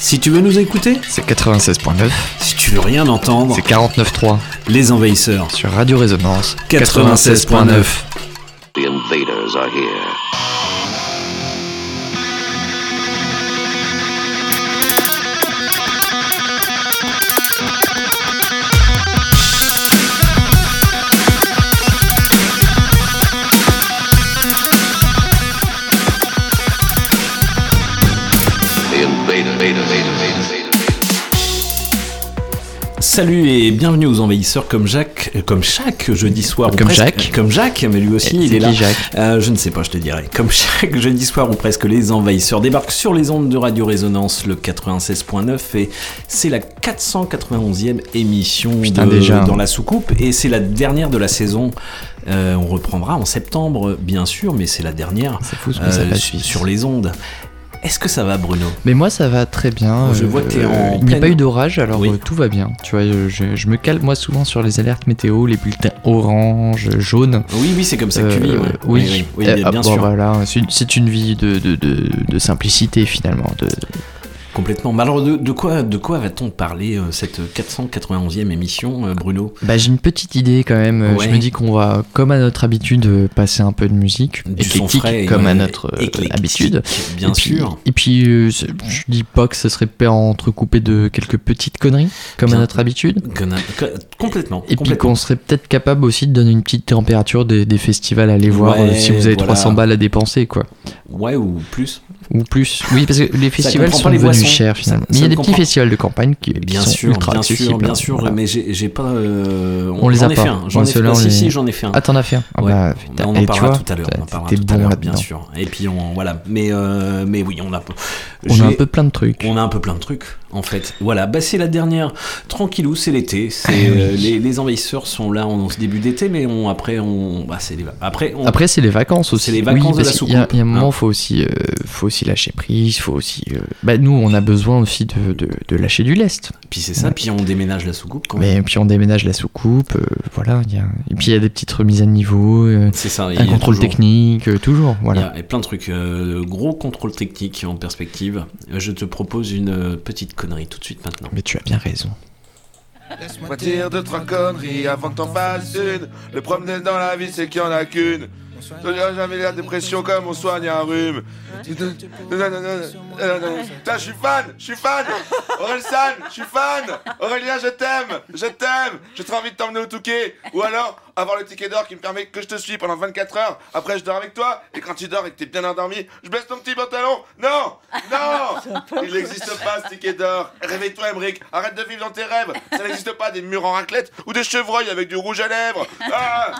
Si tu veux nous écouter, C'est 96.9, si tu veux rien entendre, c'est 49.3 Les Envahisseurs. sur Radio Résonance 96.9. The invaders are here. Salut et bienvenue aux Envahisseurs comme Jacques, euh, comme chaque jeudi soir. Comme presque- Jacques. Comme Jacques, mais lui aussi Et il est là. Jacques Euh, je ne sais pas, je te dirai. Comme chaque jeudi soir ou presque, les Envahisseurs débarquent sur les ondes de Radio Résonance, le 96.9, et c'est la 491e émission Putain, de- déjà, hein. dans la soucoupe, et c'est la dernière de la saison. Euh, on reprendra en septembre, bien sûr, mais c'est la dernière fou euh, sur les ondes. Est-ce que ça va, Bruno Mais moi ça va très bien. Je vois que t'es en Il n'y a pas eu d'orage alors Oui. euh, tout va bien. Tu vois, euh, je, je me cale moi souvent sur les alertes météo, les bulletins orange, jaune. Oui, oui, c'est comme ça que tu vis. Euh, ouais. oui, oui, oui, Euh, bien, ah, bien bon, sûr. voilà, c'est une- vie de, de, de, de simplicité finalement. De... Complètement. Mais alors, de, de quoi, de quoi va-t-on parler euh, cette 491e émission, euh, Bruno? Bah, j'ai une petite idée quand même. Euh, Ouais. Je me dis qu'on va, comme à notre habitude, passer un peu de musique Du son éclectique, frais, comme à notre habitude. Bien et puis, sûr. Et puis, euh, je dis pas que ce serait pas entrecoupé de quelques petites conneries, comme Bien. à notre habitude. Complètement. Et puis qu'on serait peut-être capable aussi de donner une petite température des, des festivals à aller voir Ouais, si vous avez voilà. 300 balles à dépenser, quoi. Ouais, ou plus. Ou plus. Oui, parce que les festivals sont les devenus Ça- finalement. ça Mais il y a des petits festivals de campagne qui, qui Bien sont sûr, ultra bien sûr, bien hein, sûr. voilà. Mais j'ai pas. euh, On les j'en a pas. fait un. J'en ai fait on Si, les- si, j'en ai fait un. Ah, t'en as fait un Ah Ouais. bah, putain. on en parlera tout à l'heure. On t'es- bon à l'heure, là-dedans. bien sûr. Et puis on voilà. Mais euh, mais oui, on a. On a un peu plein de trucs. On a un peu plein de trucs, en fait. Voilà, bah c'est la dernière. Tranquillou, c'est l'été. C'est oui. euh, les, les envahisseurs sont là en ce début d'été, mais on, après on, bah c'est les, après on, Après, c'est les vacances aussi. C'est les vacances oui, de la soucoupe, Il y a un moment, hein. faut aussi, euh, faut aussi lâcher prise, faut aussi. euh, Bah, nous, on a besoin aussi de, de, de lâcher du lest. puis c'est ça, Ouais. puis on déménage la soucoupe. Quand même. Mais puis on déménage la soucoupe, voilà. il Y a... Et puis il y a des petites remises à niveau, C'est ça. un contrôle toujours- technique, toujours. Il y Voilà. a plein de trucs, gros contrôle technique en perspective. Je te propose une petite connerie tout de suite maintenant. Mais tu as bien raison. Laisse-moi dire deux, trois conneries avant que t'en fasses une. Le problème dans la vie, c'est qu'il y en a qu'une. Jamais la dépression comme on soigne un rhume. Putain, je suis fan, je suis fan. Orelsan, je suis fan. Aurélien, je t'aime, je t'aime. J'ai trop envie de t'emmener au Touquet. Ou alors, avoir le ticket d'or qui me permet que je te suis pendant 24 heures. Après, je dors avec toi. Et quand tu dors et que t'es bien endormi, je baisse ton petit pantalon. Non, non. Il n'existe pas ce ticket d'or. Réveille-toi, Emmerich. Arrête de vivre dans tes rêves. Ça n'existe pas des murs en raclette ou des chevreuils avec du rouge à lèvres. Ah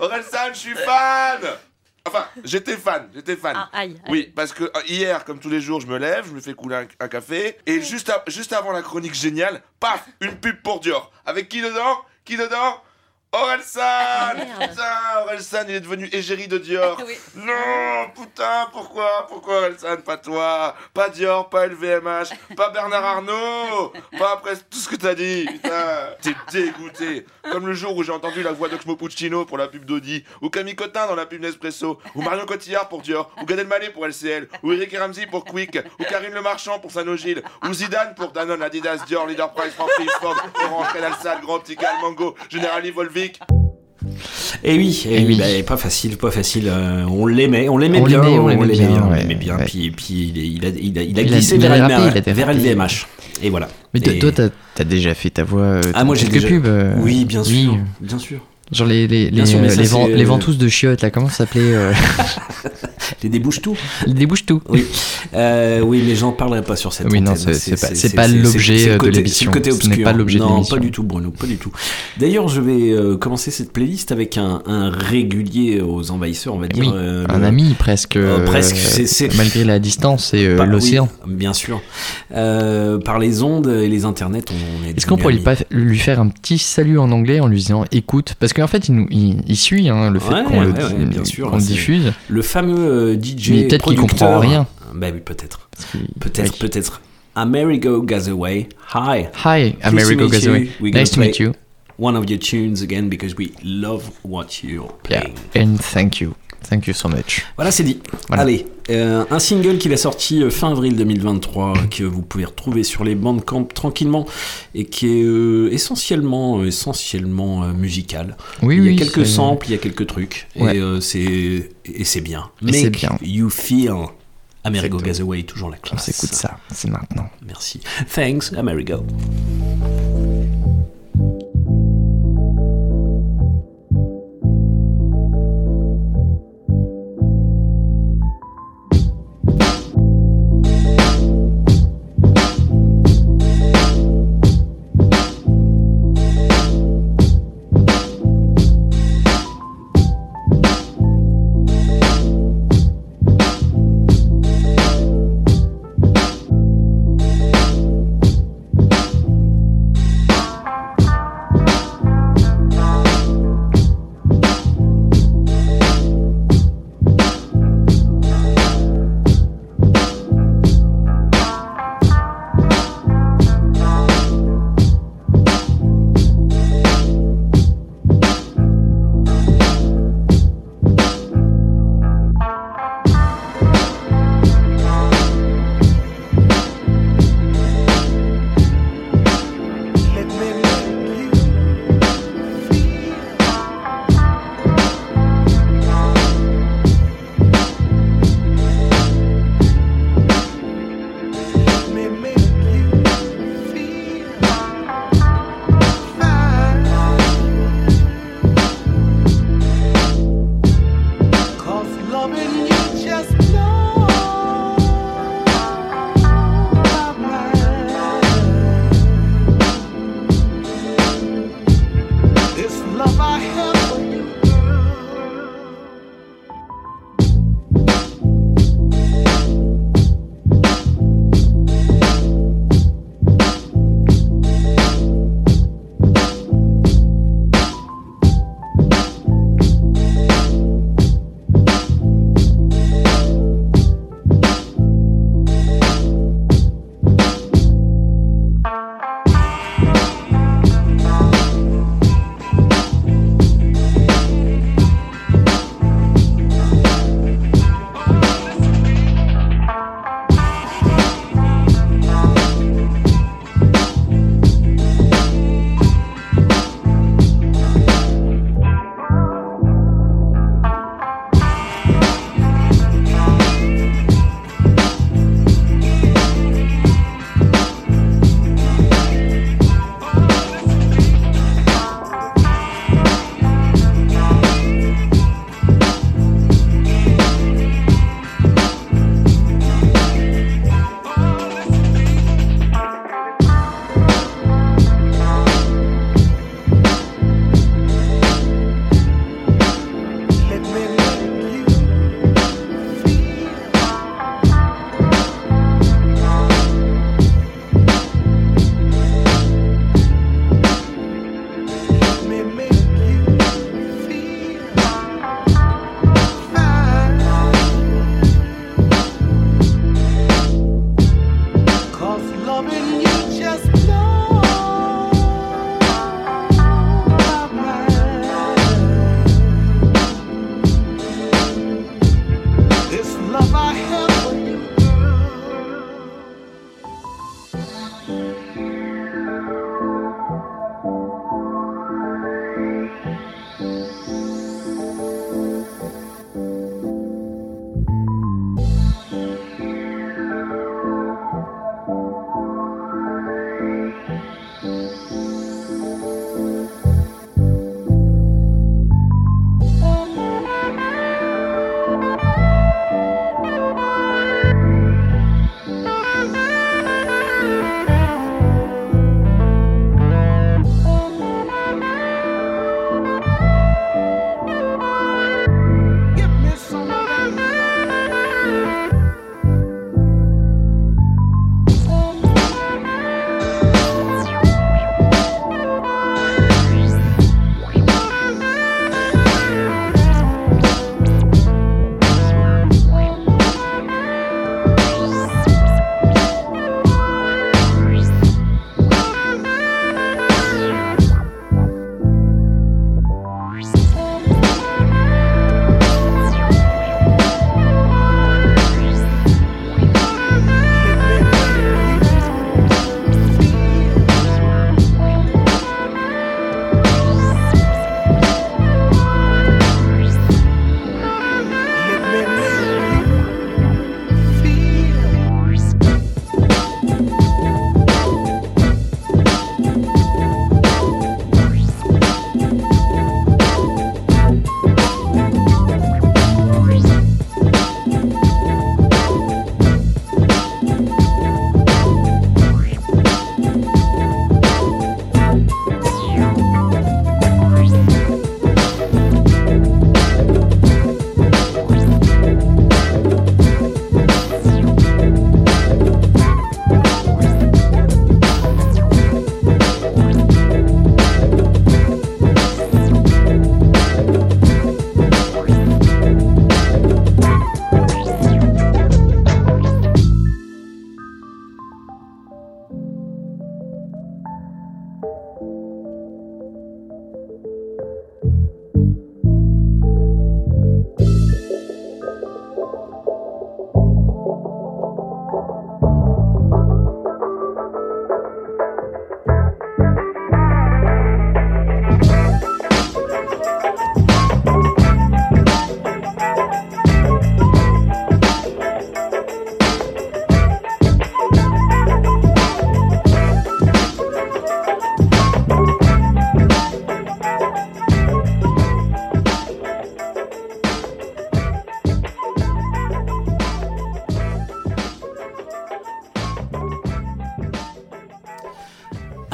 Orelsan, je suis fan. Enfin, j'étais fan, j'étais fan. Ah, aïe, aïe. Oui, parce que euh, hier, comme tous les jours, je me lève, je me fais couler un, un café, et juste, juste avant la chronique géniale, paf, une pub pour Dior. Avec qui dedans? Qui dedans? Orelsan merde. Putain, Orelsan, il est devenu égérie de Dior. Oui. Non, putain, pourquoi Pourquoi Orelsan Pas toi Pas Dior, pas LVMH, pas Bernard Arnault Pas après tout ce que t'as dit, putain T'es dégoûté Comme le jour où j'ai entendu la voix d'Oxmo Puccino pour la pub d'Audi, ou Camille Cotin dans la pub Nespresso, ou Marion Cotillard pour Dior, ou Gad Elmaleh pour LCL, ou Eric Ramsey pour Quick, ou Karine Le Marchand pour Sanogil, ou Zidane pour Danone, Adidas, Dior, Leader Price, Franprix, Ford, Orange, Canal Sal, Grand Tical, Mango, Generali, Volvic. Et oui, et Eh oui, oui. bah, pas facile, pas facile. euh, on l'aimait, on l'aimait bien, on l'aimait bien, ouais, bien. ouais. Puis, puis il, a, il, a, il a Il a- glissé il a vers, LVMH. Et voilà. Mais toi- Et- toi, t'as as déjà fait ta voix. euh, Ah, moi j'ai quelques déjà. pubs. euh, Oui, bien oui. sûr, bien sûr. Genre les, sûr, ça, ventouses de chiottes, là, comment ça s'appelait Les débouches tout. Ils débouchent tout. Oui, euh, oui, mais j'en parlerai pas sur cette Oui, non, antenne. c'est- c'est pas- c'est pas l'objet le de l'émission. C'est le côté Ce obscur. n'est pas l'objet de Non, pas du tout, Bruno, pas du tout. D'ailleurs, je vais euh, commencer cette playlist avec un, un régulier aux envahisseurs, on va dire. Oui, euh, un le- ami presque. Euh, euh, presque, c'est- Malgré la distance et euh, l'océan. oui, bien sûr. Euh, par les ondes et les internets, on est. Est-ce qu'on pourrait lui, devenus pas, lui faire un petit salut en anglais en lui disant écoute Parce qu'en fait, il, nous, il, il suit hein, le fait Ouais, qu'on le, ouais, bien sûr, diffuse. Le fameux DJ. Mais peut-être qu'il comprend rien. Bah oui, peut-être. Peut-être, oui. peut-être. Amerigo Gazaway. Hi. Hi, Amerigo. Gazaway. Nice to meet you. One of your tunes again because we love what you're Yeah, playing. and thank you. Thank you so much. Voilà, c'est dit. Voilà. Allez, euh, un single qui va sorti euh, fin avril 2023, que vous pouvez retrouver sur les bandcamp tranquillement et qui est euh, essentiellement, essentiellement euh, musical. Oui, il y a oui. quelques samples, il y a quelques trucs Ouais. et c'est et c'est bien. Et Make bien. you feel. Amerigo. Gazaway, toujours la On classe. s'écoute ça, c'est maintenant. Merci. Thanks, Amerigo.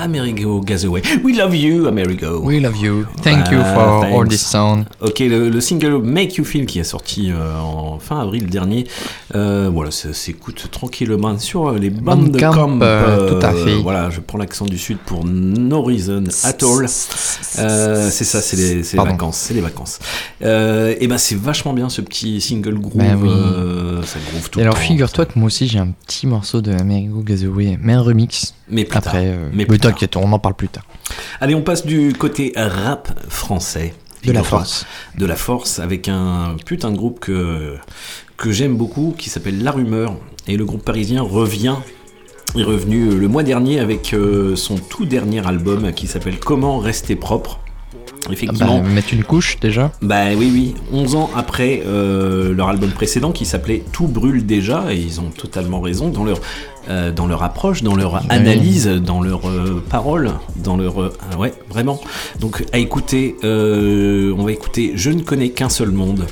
Amerigo Gazaway. We love you, Amerigo. We love you. Thank you for thanks. all this sound. Ok, le, le single Make You Feel qui est sorti euh, en fin avril dernier, euh, voilà, ça s'écoute tranquillement sur les bandes de camp. euh, tout à fait. Voilà, je prends l'accent du sud pour No Reason At All. C'est ça, c'est les, les vacances, c'est les vacances. Et ben c'est vachement bien ce petit single groove. Ben oui. ça groove tout Et le alors figure-toi que moi aussi j'ai un petit morceau de Amerigo Gazaway, mais un remix. Mais plus Après, tard. euh, Mais mais t'inquiète, on en parle plus tard. Allez, on passe du côté rap français. De la force. de la force avec un putain de groupe que, que j'aime beaucoup qui s'appelle La Rumeur. Et le groupe parisien revient. Est revenu le mois dernier avec euh, son tout dernier album qui s'appelle Comment rester propre. Ah bah, Effectivement, mettre une couche déjà. bah oui, oui, 11 ans après euh, leur album précédent qui s'appelait Tout brûle déjà, et ils ont totalement raison dans leur, euh, dans leur approche, dans leur analyse, dans leurs euh, paroles, dans leur. euh, ouais, vraiment. Donc à écouter, on va écouter Je ne connais qu'un seul monde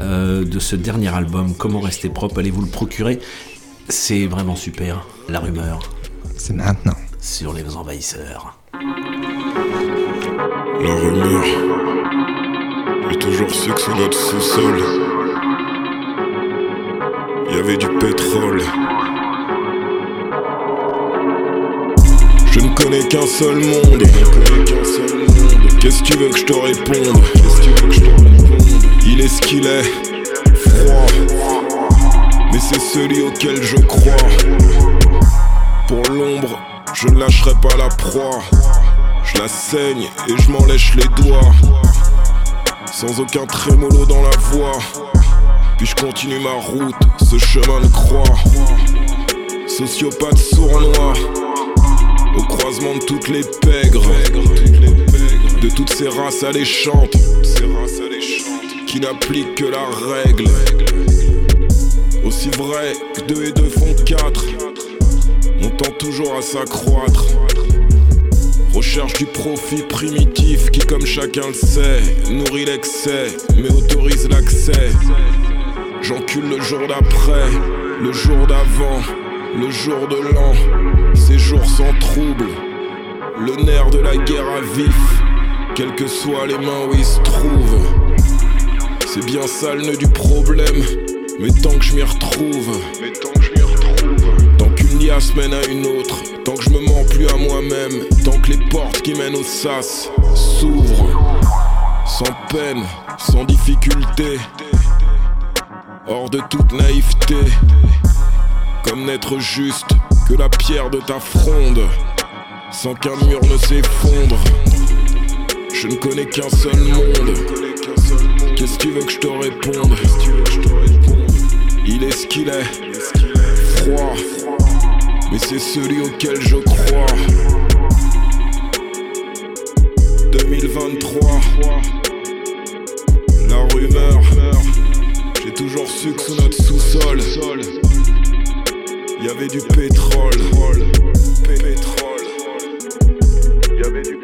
de ce dernier album, Comment rester propre, allez vous le procurer. C'est vraiment super, la rumeur C'est maintenant. sur les envahisseurs. La rumeur. J'ai toujours su que sous notre sous-sol, il y avait du pétrole. Je ne connais qu'un seul monde. Qu'est-ce que tu veux que je te réponde? Il est ce qu'il est, froid. Mais c'est celui auquel je crois. Pour l'ombre, je ne lâcherai pas la proie. Je la saigne et je m'en lèche les doigts. Sans aucun trémolo dans la voix. Puis je continue ma route, ce chemin de croix. Sociopathe sournois. Au croisement de toutes les pègres. De toutes ces races alléchantes. Qui n'appliquent que la règle. Aussi vrai que deux et deux font quatre. On tend toujours à s'accroître. Recherche du profit primitif qui, comme chacun le sait, nourrit l'excès, mais autorise l'accès. J'encule le jour d'après, le jour d'avant, le jour de l'an, ces jours sans trouble. Le nerf de la guerre à vif, quelles que soient les mains où il se trouve. C'est bien ça le nœud du problème, mais tant que je m'y retrouve. Liasse mène à une autre, tant que je me mens plus à moi-même, tant que les portes qui mènent au sas s'ouvrent. Sans peine, sans difficulté, hors de toute naïveté. Comme n'être juste que la pierre de ta fronde, sans qu'un mur ne s'effondre. Je ne connais qu'un seul monde. Qu'est-ce que tu veux que je te réponde? Il est ce qu'il est, froid, mais c'est celui auquel je crois. 2023, la rumeur. J'ai toujours su que sous notre sous-sol, il y avait du pétrole. Pétrole. Il y avait du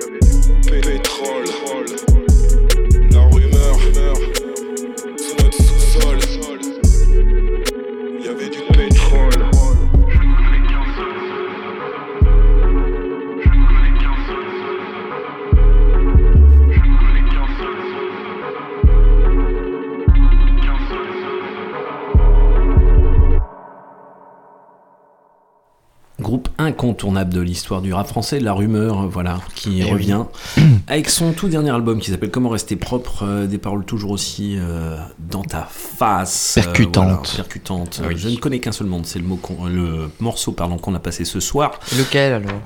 pétrole. Incontournable de l'histoire du rap français, La Rumeur, voilà, qui Eh oui. revient avec son tout dernier album qui s'appelle Comment rester propre, euh, des paroles toujours aussi euh, dans ta face, euh, Percutantes. voilà, percutantes. Oui. Je ne connais qu'un seul monde, c'est le, mot le morceau pardon qu'on a passé ce soir. Lequel alors?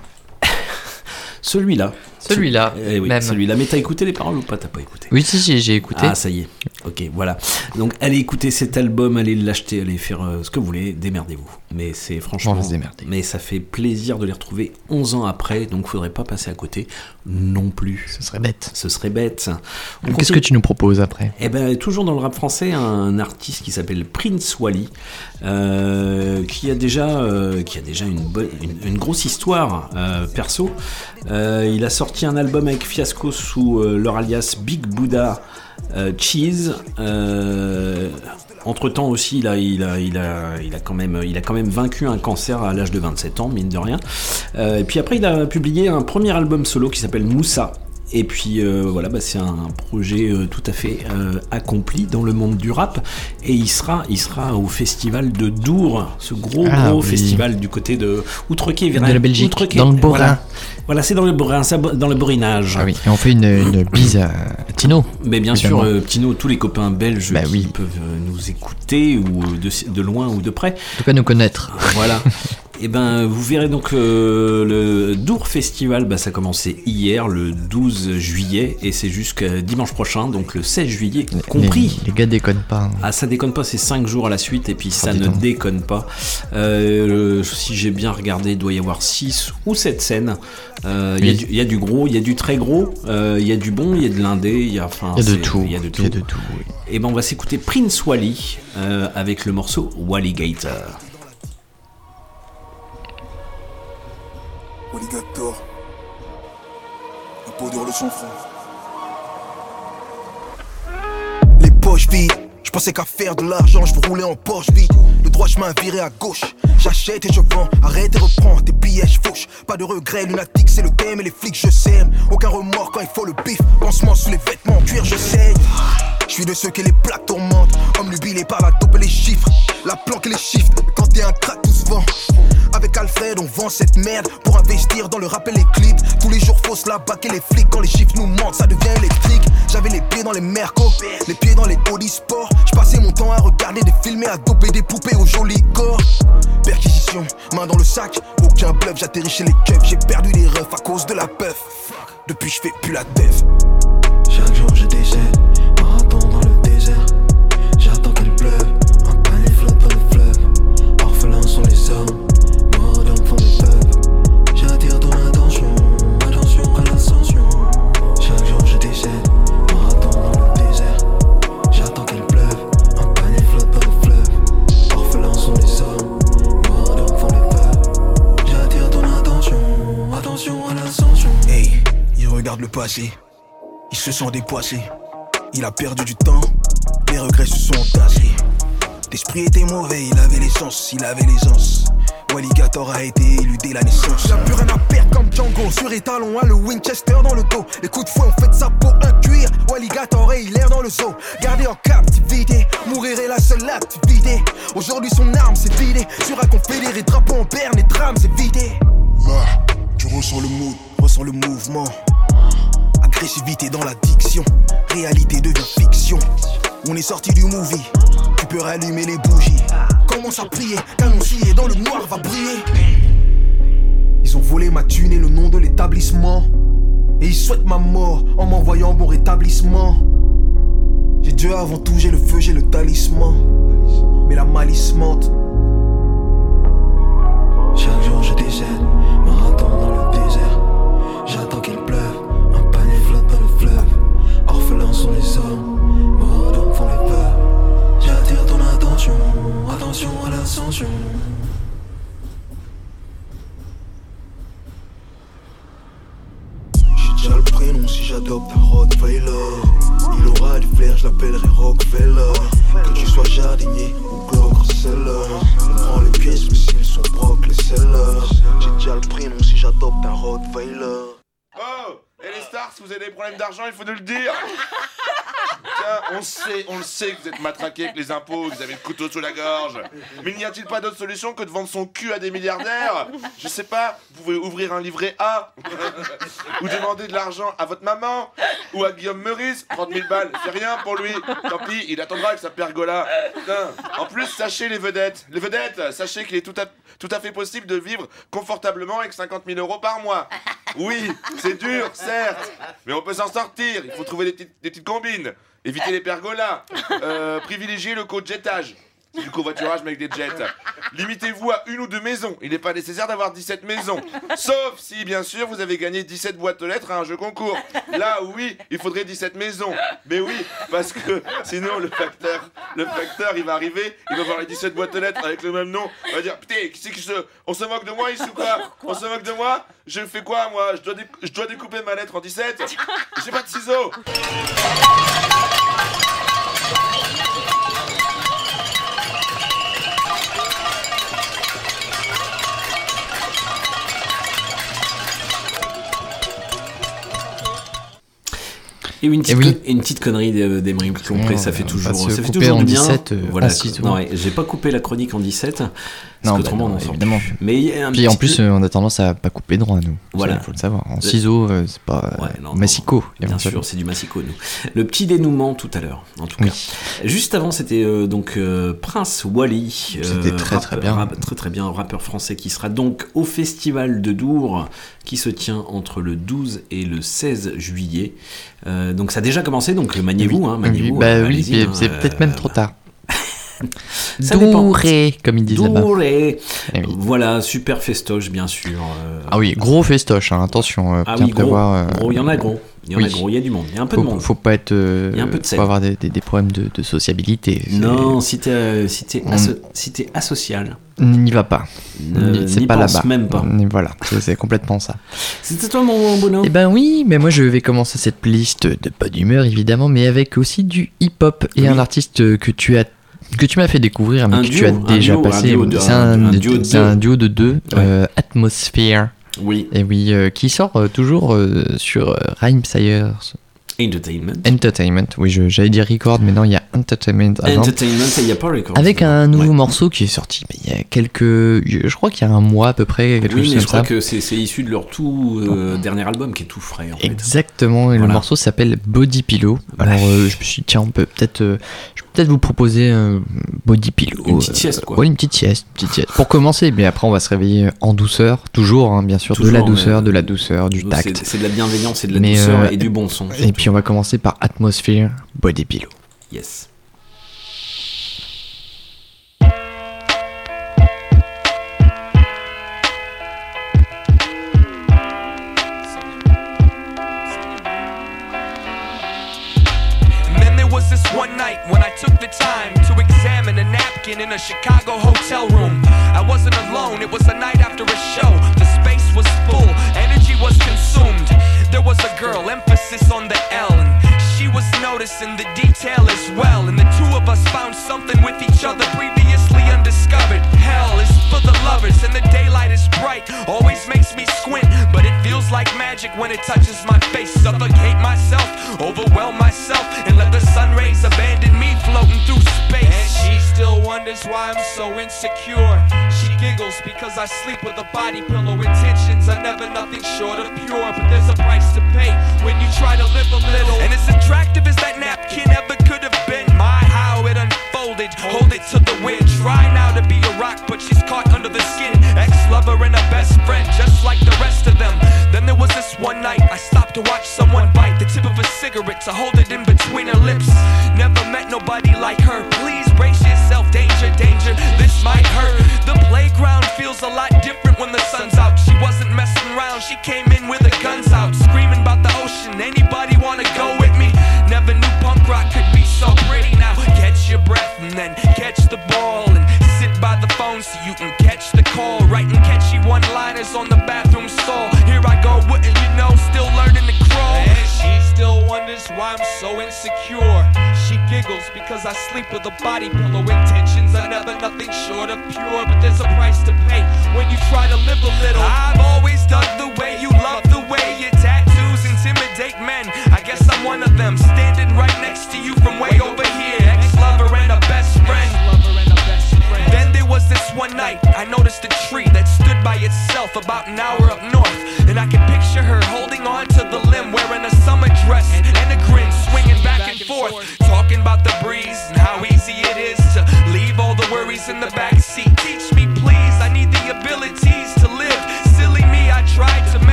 Celui-là. Celui-là, Eh oui, même. celui-là. Mais t'as écouté les paroles ou pas? T'as pas écouté? Oui, si, j'ai écouté. Ah, ça y est. Ok, voilà. Donc, allez écouter cet album, allez l'acheter, allez faire euh, ce que vous voulez, démerdez-vous. Mais c'est franchement. On va se démerder. Mais ça fait plaisir de les retrouver 11 ans après, donc faudrait pas passer à côté non plus. Ce serait bête. Ce serait bête. On Qu'est-ce que tu nous proposes après? Eh ben, toujours dans le rap français, un artiste qui s'appelle Prince Wally, euh, qui a déjà, euh, qui a déjà une, bonne, une, une grosse histoire perso. Euh, il a sorti un album avec Fiasco sous euh, leur alias Big Buddha euh, Cheese. Entre temps aussi, il a, quand même, il a quand même vaincu un cancer à l'âge de 27 ans, mine de rien. Et puis après, il a publié un premier album solo qui s'appelle Moussa. Et puis euh, voilà, bah, c'est un projet euh, tout à fait euh, accompli dans le monde du rap. Et il sera, il sera au festival de Dour, ce gros Ah, gros oui. festival du côté de Outrequet, De la Belgique, Outrequet, dans le. Borin. Voilà, c'est dans le Borin, dans le Borinage. Ah oui, et on fait une, une bise à Tino. Mais bien Évidemment. sûr, Tino, tous les copains belges Bah qui oui. peuvent nous écouter ou de, de loin ou de près. En tout cas, nous connaître. Voilà. Et ben, vous verrez donc euh, le Dour Festival, bah, ça a commencé hier, le 12 juillet, et c'est jusqu'à dimanche prochain, donc le 16 juillet, compris. Les, les gars déconnent pas. hein. Ah, ça déconne pas, c'est 5 jours à la suite, et puis ça dis ne déconne pas. Euh, si j'ai bien regardé, il doit y avoir 6 ou 7 scènes. Euh, Il y a Oui. du- il y, a du gros, il y a du très gros, il y a du bon, il y a de l'indé, il y a, enfin, y a de tout. Il y a de tout. Il y a de tout, oui. Et ben on va s'écouter Prince Wally avec le morceau Walligator. Alligator. La peau dure le sang franc. Les poches vides, je pensais qu'à faire de l'argent, je rouler en Porsche vide. Le droit chemin viré à gauche. J'achète et je vends, arrête et reprends tes billets, je fauche. Pas de regret, lunatique, c'est le thème et les flics, je sème. Aucun remords quand il faut le bif. Pansement sous les vêtements, cuir, je saigne. Je suis de ceux qui les plaques tourmentent. Homme nubilé par la dope et les chiffres. La planque et les chiffres. Quand t'es un crack, tout se vend. Avec Alfred, on vend cette merde pour investir dans le rap et les clips. Tous les jours, faut se la baquer les flics. Quand les chiffres nous mentent, ça devient électrique. J'avais les pieds dans les mercos, les pieds dans les Audi Sport. Je passais mon temps à regarder des films et à doper des poupées au joli corps. Perquisition, main dans le sac, aucun bluff. J'atterris chez les keufs, j'ai perdu des refs à cause de la puff. Depuis, je fais plus la teuf. Regarde le passé. Il se sent dépoissé. Il a perdu du temps. Les regrets se sont entassés. L'esprit était mauvais, il avait l'essence, il avait l'aisance. Walligator a été élu dès la naissance. Y'a plus rien à perdre comme Django. Sur étalon, a le Winchester dans le dos. Les coups de fouet ont fait de sa peau un cuir. Walligator et il erre dans le zoo. Gardé en captivité, mourir est la seule activité. Aujourd'hui, son arme s'est vidée. Sur un confédéré, drapeau en berne et drame s'est vidé. Là, tu ressens le mood. Ressens le mouvement. Agressivité dans l'addiction. Réalité devient fiction. On est sorti du movie. Tu peux rallumer les bougies. Commence à prier. Qu'annoncier dans le noir va briller. Ils ont volé ma thune et le nom de l'établissement. Et ils souhaitent ma mort en m'envoyant bon rétablissement. J'ai Dieu avant tout, j'ai le feu, j'ai le talisman. Mais la malice mente. Chaque jour je décède, les. J'attire ton attention, attention à l'ascension. J'ai déjà le prénom si j'adopte un Rottweiler. Il aura du flair, je l'appellerai Rockefeller. Que tu sois jardinier ou Glock-seller. Prends les pièces, mais s'ils sont brocs, les sellers. J'ai déjà le prénom si j'adopte un Rottweiler. Oh Et les stars, si vous avez des problèmes d'argent, il faut nous le dire Tiens, on sait, on le sait que vous êtes matraqués avec les impôts, que vous avez le couteau sous la gorge. Mais n'y a-t-il pas d'autre solution que de vendre son cul à des milliardaires? Je sais pas, vous pouvez ouvrir un livret A Ou demander de l'argent à votre maman Ou à Guillaume Meurice, 30 000 balles, c'est rien pour lui. Tant pis, il attendra avec sa pergola. Putain. En plus, sachez les vedettes. Les vedettes, sachez qu'il est tout à, tout à fait possible de vivre confortablement avec 50 000 euros par mois. Oui, c'est dur, mais on peut s'en sortir. Il faut trouver des petites, combines. Éviter les pergolas. Euh, privilégier le co-jetage. C'est du covoiturage mais avec des jets. Limitez-vous à une ou deux maisons. Il n'est pas nécessaire d'avoir 17 maisons. Sauf si, bien sûr, vous avez gagné 17 boîtes aux lettres à un jeu concours. Là, oui, il faudrait 17 maisons. Mais oui, parce que sinon, le facteur, le facteur, il va arriver, il va voir les 17 boîtes aux lettres avec le même nom. Il va dire, putain, qui c'est qui se... On se moque de moi ici ou quoi? On se moque de moi? Je fais quoi, moi? Je dois, je dois découper ma lettre en 17 J'ai pas de ciseaux Et une petite, Eh oui. et une petite connerie de- d'Emery Lompré, ça fait toujours, ça fait toujours en du bien. 17, euh, voilà. ouais, j'ai pas coupé la chronique en 17. Parce que bah on évidemment. Mais y a un Puis en petit plus, peu- euh, on a tendance à pas couper droit, nous. Voilà. Il faut le savoir. En ciseaux, euh, c'est pas. Ouais, non, non, massicot. Bien sûr, c'est du massico, nous. Le petit dénouement tout à l'heure, en tout cas. Juste avant, c'était euh, donc euh, Prince Wally. C'était très, très bien. rap- très très bien, rappeur français qui sera donc au festival de Dour qui se tient entre le 12 et le 16 juillet. Euh, donc ça a déjà commencé, donc maniez-vous, hein, maniez-vous. Bah euh, oui, mais hein, c'est euh, peut-être même trop tard. Ça dépend. Douré, comme ils disent là-bas. Douré. Eh oui. Voilà, super festoche, bien sûr. euh, Ah oui, gros festoche, hein, attention, euh, ah oui, gros, euh, gros, il y en a gros. Il y en a gros, il y a du monde. Il y a un peu faut, de monde. faut pas être. Il y a un peu de faut avoir des, des- des problèmes de, de sociabilité. Non, si t'es si t'es On- aso- si t'es asocial, N'y va pas. C'est pas là-bas. même pas. Voilà, c'est complètement ça. C'était toi mon bonhomme? Eh ben oui, mais moi je vais commencer cette playlist de bonne humeur évidemment, mais avec aussi du hip-hop et Oui. un artiste que tu as que tu m'as fait découvrir, mais Un que duo, tu as déjà duo, passé. C'est un- duo de deux, Ouais. euh, Atmosphere. Oui, Et oui, euh, qui sort euh, toujours sur euh, Rhymesayers Entertainment. Entertainment. Oui, j'allais dire record, mais non, il y a Entertainment avant. Entertainment, il n'y a pas record. Avec un nouveau Ouais. morceau qui est sorti mais il y a quelques. Je crois qu'il y a un mois à peu près, quelque Oui, chose mais comme je crois ça. que c'est issu de leur tout euh, dernier album qui est tout frais en fait. Exactement, et Voilà. le morceau s'appelle Body Pillow. Alors euh, je me suis dit, tiens, on peut peut-être euh, je peux peut-être vous proposer un Body Pillow. Une petite sieste, quoi. Ouais, une petite sieste, une petite sieste. Pour commencer, mais après on va se réveiller en douceur, toujours, hein, bien sûr, de la douceur, de la douceur, du tact. c'est de la bienveillance et de la Mais, douceur et du bon son. Et puis on va commencer par Atmosphere Body Pillow. Yes. And then there was this one night when I took the time to examine a napkin in a Chicago hotel room. I wasn't alone, it was a night after a show. Girl, emphasis on the L, and she was noticing the detail as well. And the two of us found something with each other previously undiscovered. For the lovers, and the daylight is bright. Always makes me squint, but it feels like magic when it touches my face. Suffocate myself, overwhelm myself, and let the sun rays abandon me floating through space. And she still wonders why I'm so insecure. She giggles because I sleep with a body pillow. Intentions are never nothing short of pure, but there's a price to pay when you try to live a little. And as attractive as that napkin ever could have Hold it to the wind. Try now to be a rock, but she's caught under the skin. Ex lover and a best friend, just like the rest of them. Then there was this one night I stopped to watch someone bite the tip of a cigarette to hold it in between her lips. Never met nobody like her. Please brace yourself, danger, danger. This might hurt. The playground feels a lot different when the sun's out. She wasn't messing around, she came in with her guns out, screaming about the ocean. Anybody wanna go with me? Never knew punk rock could be so pretty. Now catch your breath and then catch the ball and sit by the phone so you can catch the call. Writing catchy one-liners on the bathroom stall. Here I go, wouldn't you know? Still learning to crawl. And she still wonders why I'm so insecure. She giggles because I sleep with a body pillow. Intentions are never nothing short of pure, but there's a price to pay when you try to live a little. I've always dug the way you love the way your tattoos intimidate men. I guess I'm one of them, standing right next to you from way over night, I noticed a tree that stood by itself about an hour up north. And I can picture her holding on to the limb, wearing a summer dress and a grin, swinging back and forth. Talking about the breeze and how easy it is to leave all the worries in the back seat. Teach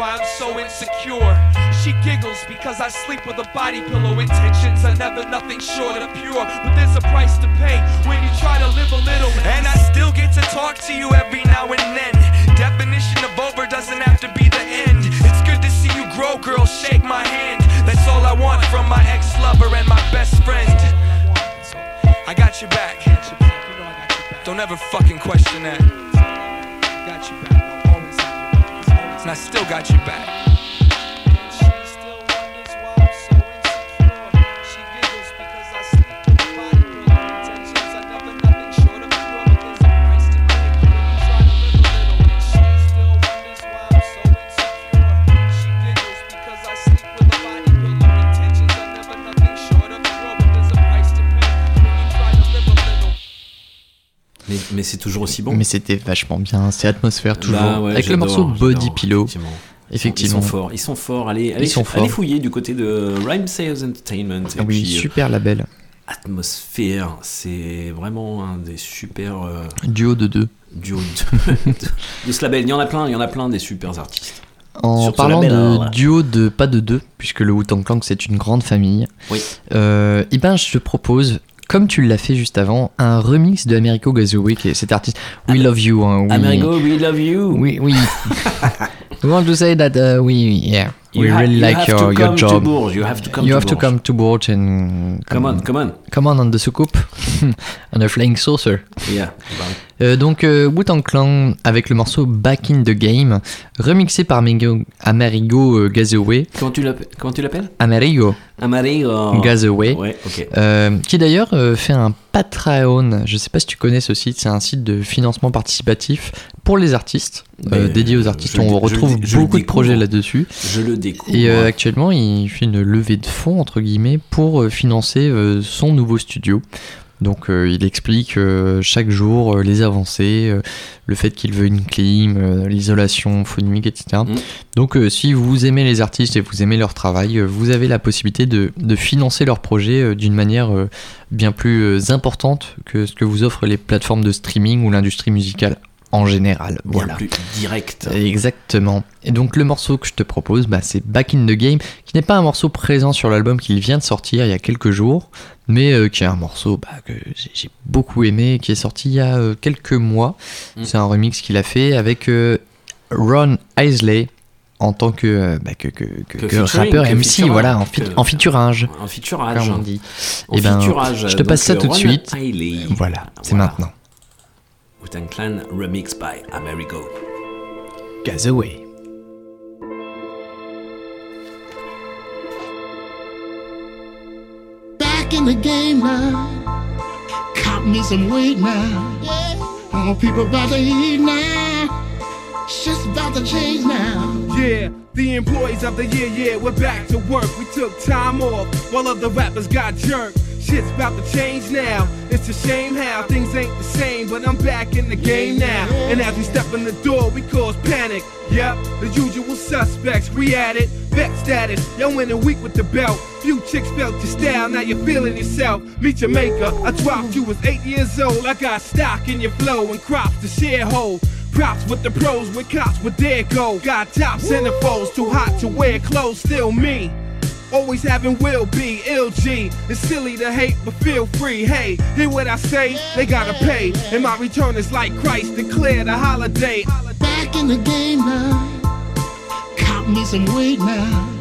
why I'm so insecure. She giggles because I sleep with a body pillow. Intentions are never nothing short of pure. But there's a price to pay when you try to live a little. And I still get to talk to you every now and then. Definition of over doesn't have to be the end. It's good to see you grow, girl. Shake my hand. That's all I want from my ex lover and my best friend. I got your back. Don't ever fucking question that. Got your back. And I still got your back. Mais c'est toujours aussi bon. Mais c'était vachement bien, c'est atmosphère toujours. Bah ouais, Avec le morceau Body Pillow. effectivement. Effectivement. Ils sont forts, ils sont forts. Allez, allez, sont allez forts. fouiller du côté de Rhyme Sales Entertainment. Et Ah oui, puis, euh, super label. Atmosphère, c'est vraiment un des super euh, Duo de deux. duos de, de- de ce label. Il y en a plein, il y en a plein des super artistes. En Sur parlant label, de alors, voilà. duo de pas de deux, puisque le Wu-Tang Clan c'est une grande famille, Oui. euh, eh ben je te propose, comme tu l'as fait juste avant, un remix de Americo Gazaway, qui est cet artiste. We love you. Hein, oui. Amerigo, we love you. Oui, oui. We want to say that uh, we, yeah, You we really like your, your job. You have to come you to have to come to Bourges and Come on, come on. come on on the soucoupe on a flying saucer. Yeah. Euh, donc euh, Wu-Tang Clan avec le morceau Back in the Game, remixé par Amerigo, Amerigo euh, Gazaway. Comment tu l'appelles Amerigo Amerigo. Gazaway. Ouais, ok. Euh, qui d'ailleurs euh, fait un Patreon. Je sais pas si tu connais ce site, c'est un site de financement participatif pour les artistes, dédié aux artistes. On je retrouve je beaucoup de projets là-dessus. Je le découvre. Et actuellement, il fait une levée de fonds, entre guillemets, pour financer son nouveau studio. Donc euh, il explique euh, chaque jour euh, les avancées, le fait qu'il veut une clim, l'isolation phonique, etc. Mm. Donc si vous aimez les artistes et vous aimez leur travail, vous avez la possibilité de, de financer leur projet d'une manière bien plus importante que ce que vous offrent les plateformes de streaming ou l'industrie musicale en général. Bien Voilà. plus direct. Exactement. Et donc le morceau que je te propose, bah, c'est Back in the Game, qui n'est pas un morceau présent sur l'album qu'il vient de sortir il y a quelques jours, mais euh, qui est un morceau bah, que j'ai- beaucoup aimé, qui est sorti il y a euh, quelques mois. Mm. C'est un remix qu'il a fait avec euh, Ron Isley en tant que, bah, que, rappeur que MC, voilà, en, que- en featurage, Un featurage. comme on dit. En Eh ben, je te passe ça tout de suite. Voilà, c'est Voilà. maintenant. Wu-Tang Clan remix by Amerigo. Gazaway. Back in the game now. Caught me some weight now. All people about to eat now. Shit's about to change now. Yeah, the employees of the year, yeah, we're back to work. We took time off while other rappers got jerked. Shit's about to change now. It's a shame how things ain't the same, but I'm back in the game now. And as we step in the door, we cause panic. Yep, the usual suspects, we at it. Vet status, y'all went a week with the belt. Few chicks felt your style, now you're feeling yourself. Meet your maker. I dropped you was eight years old. I got stock in your flow and crops to share hold. Props with the pros, with cops, with their go. Got top centerfolds, too hot to wear clothes, still me. Always having will be LG. It's silly to hate, but feel free. Hey, hear what I say? They gotta pay. And my return is like Christ declared a holiday. Back in the game now. Caught me some weight now.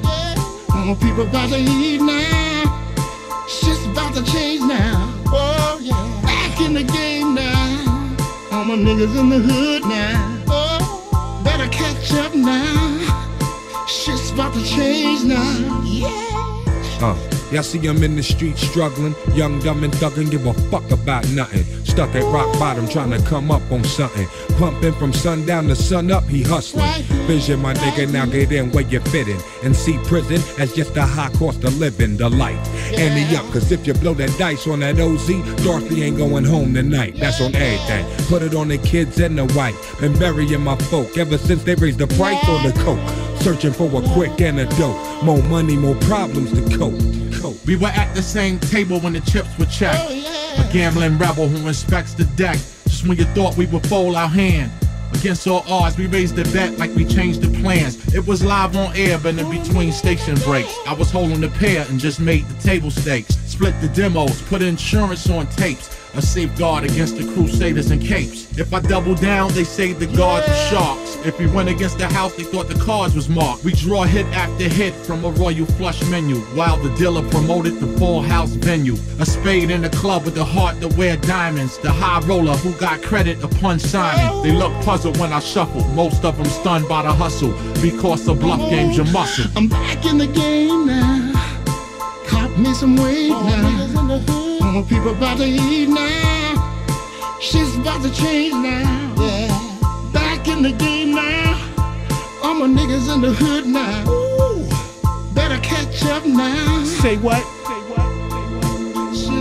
All people about to eat now. Shit's about to change now. Oh yeah. Back in the game now. All my niggas in the hood now. Oh, better catch up now. Shit's about to change now. Yeah. Uh, y'all see I'm in the street struggling, young, dumb, and thuggin', give a fuck about nothing. Stuck at rock bottom, trying to come up on something. Pumping from sundown to sun up, he hustling. Vision, my nigga, now get in where you fitting. And see prison as just a high cost of living, the life. Ante up, cause if you blow that dice on that OZ, Dorothy ain't going home tonight. That's on everything. Put it on the kids and the wife. Been burying my folk ever since they raised the price on the coke. Searching for a quick antidote. More money, more problems to cope. cope. We were at the same table when the chips were checked. Oh, a gambling rebel who inspects the deck. Just when you thought we would fold our hand. Against all odds, we raised the bet like we changed the plans. It was live on air, but in between station breaks. I was holding the pair and just made the table stakes. Split the demos, put insurance on tapes. A safeguard against the crusaders and capes. If I double down, they say the guards are sharks. If we went against the house, they thought the cards was marked. We draw hit after hit from a royal flush menu, while the dealer promoted the full house venue. A spade in the club with the heart to wear diamonds. The high roller who got credit upon signing. They look puzzled when I shuffle. Most of them stunned by the hustle. Because the bluff game's your muscle. I'm back in the game now. Caught me some weight now. People about to eat now. Shit's about to change now. Yeah. Back in the game now. All my niggas in the hood now. Ooh. Better catch up now. Say what?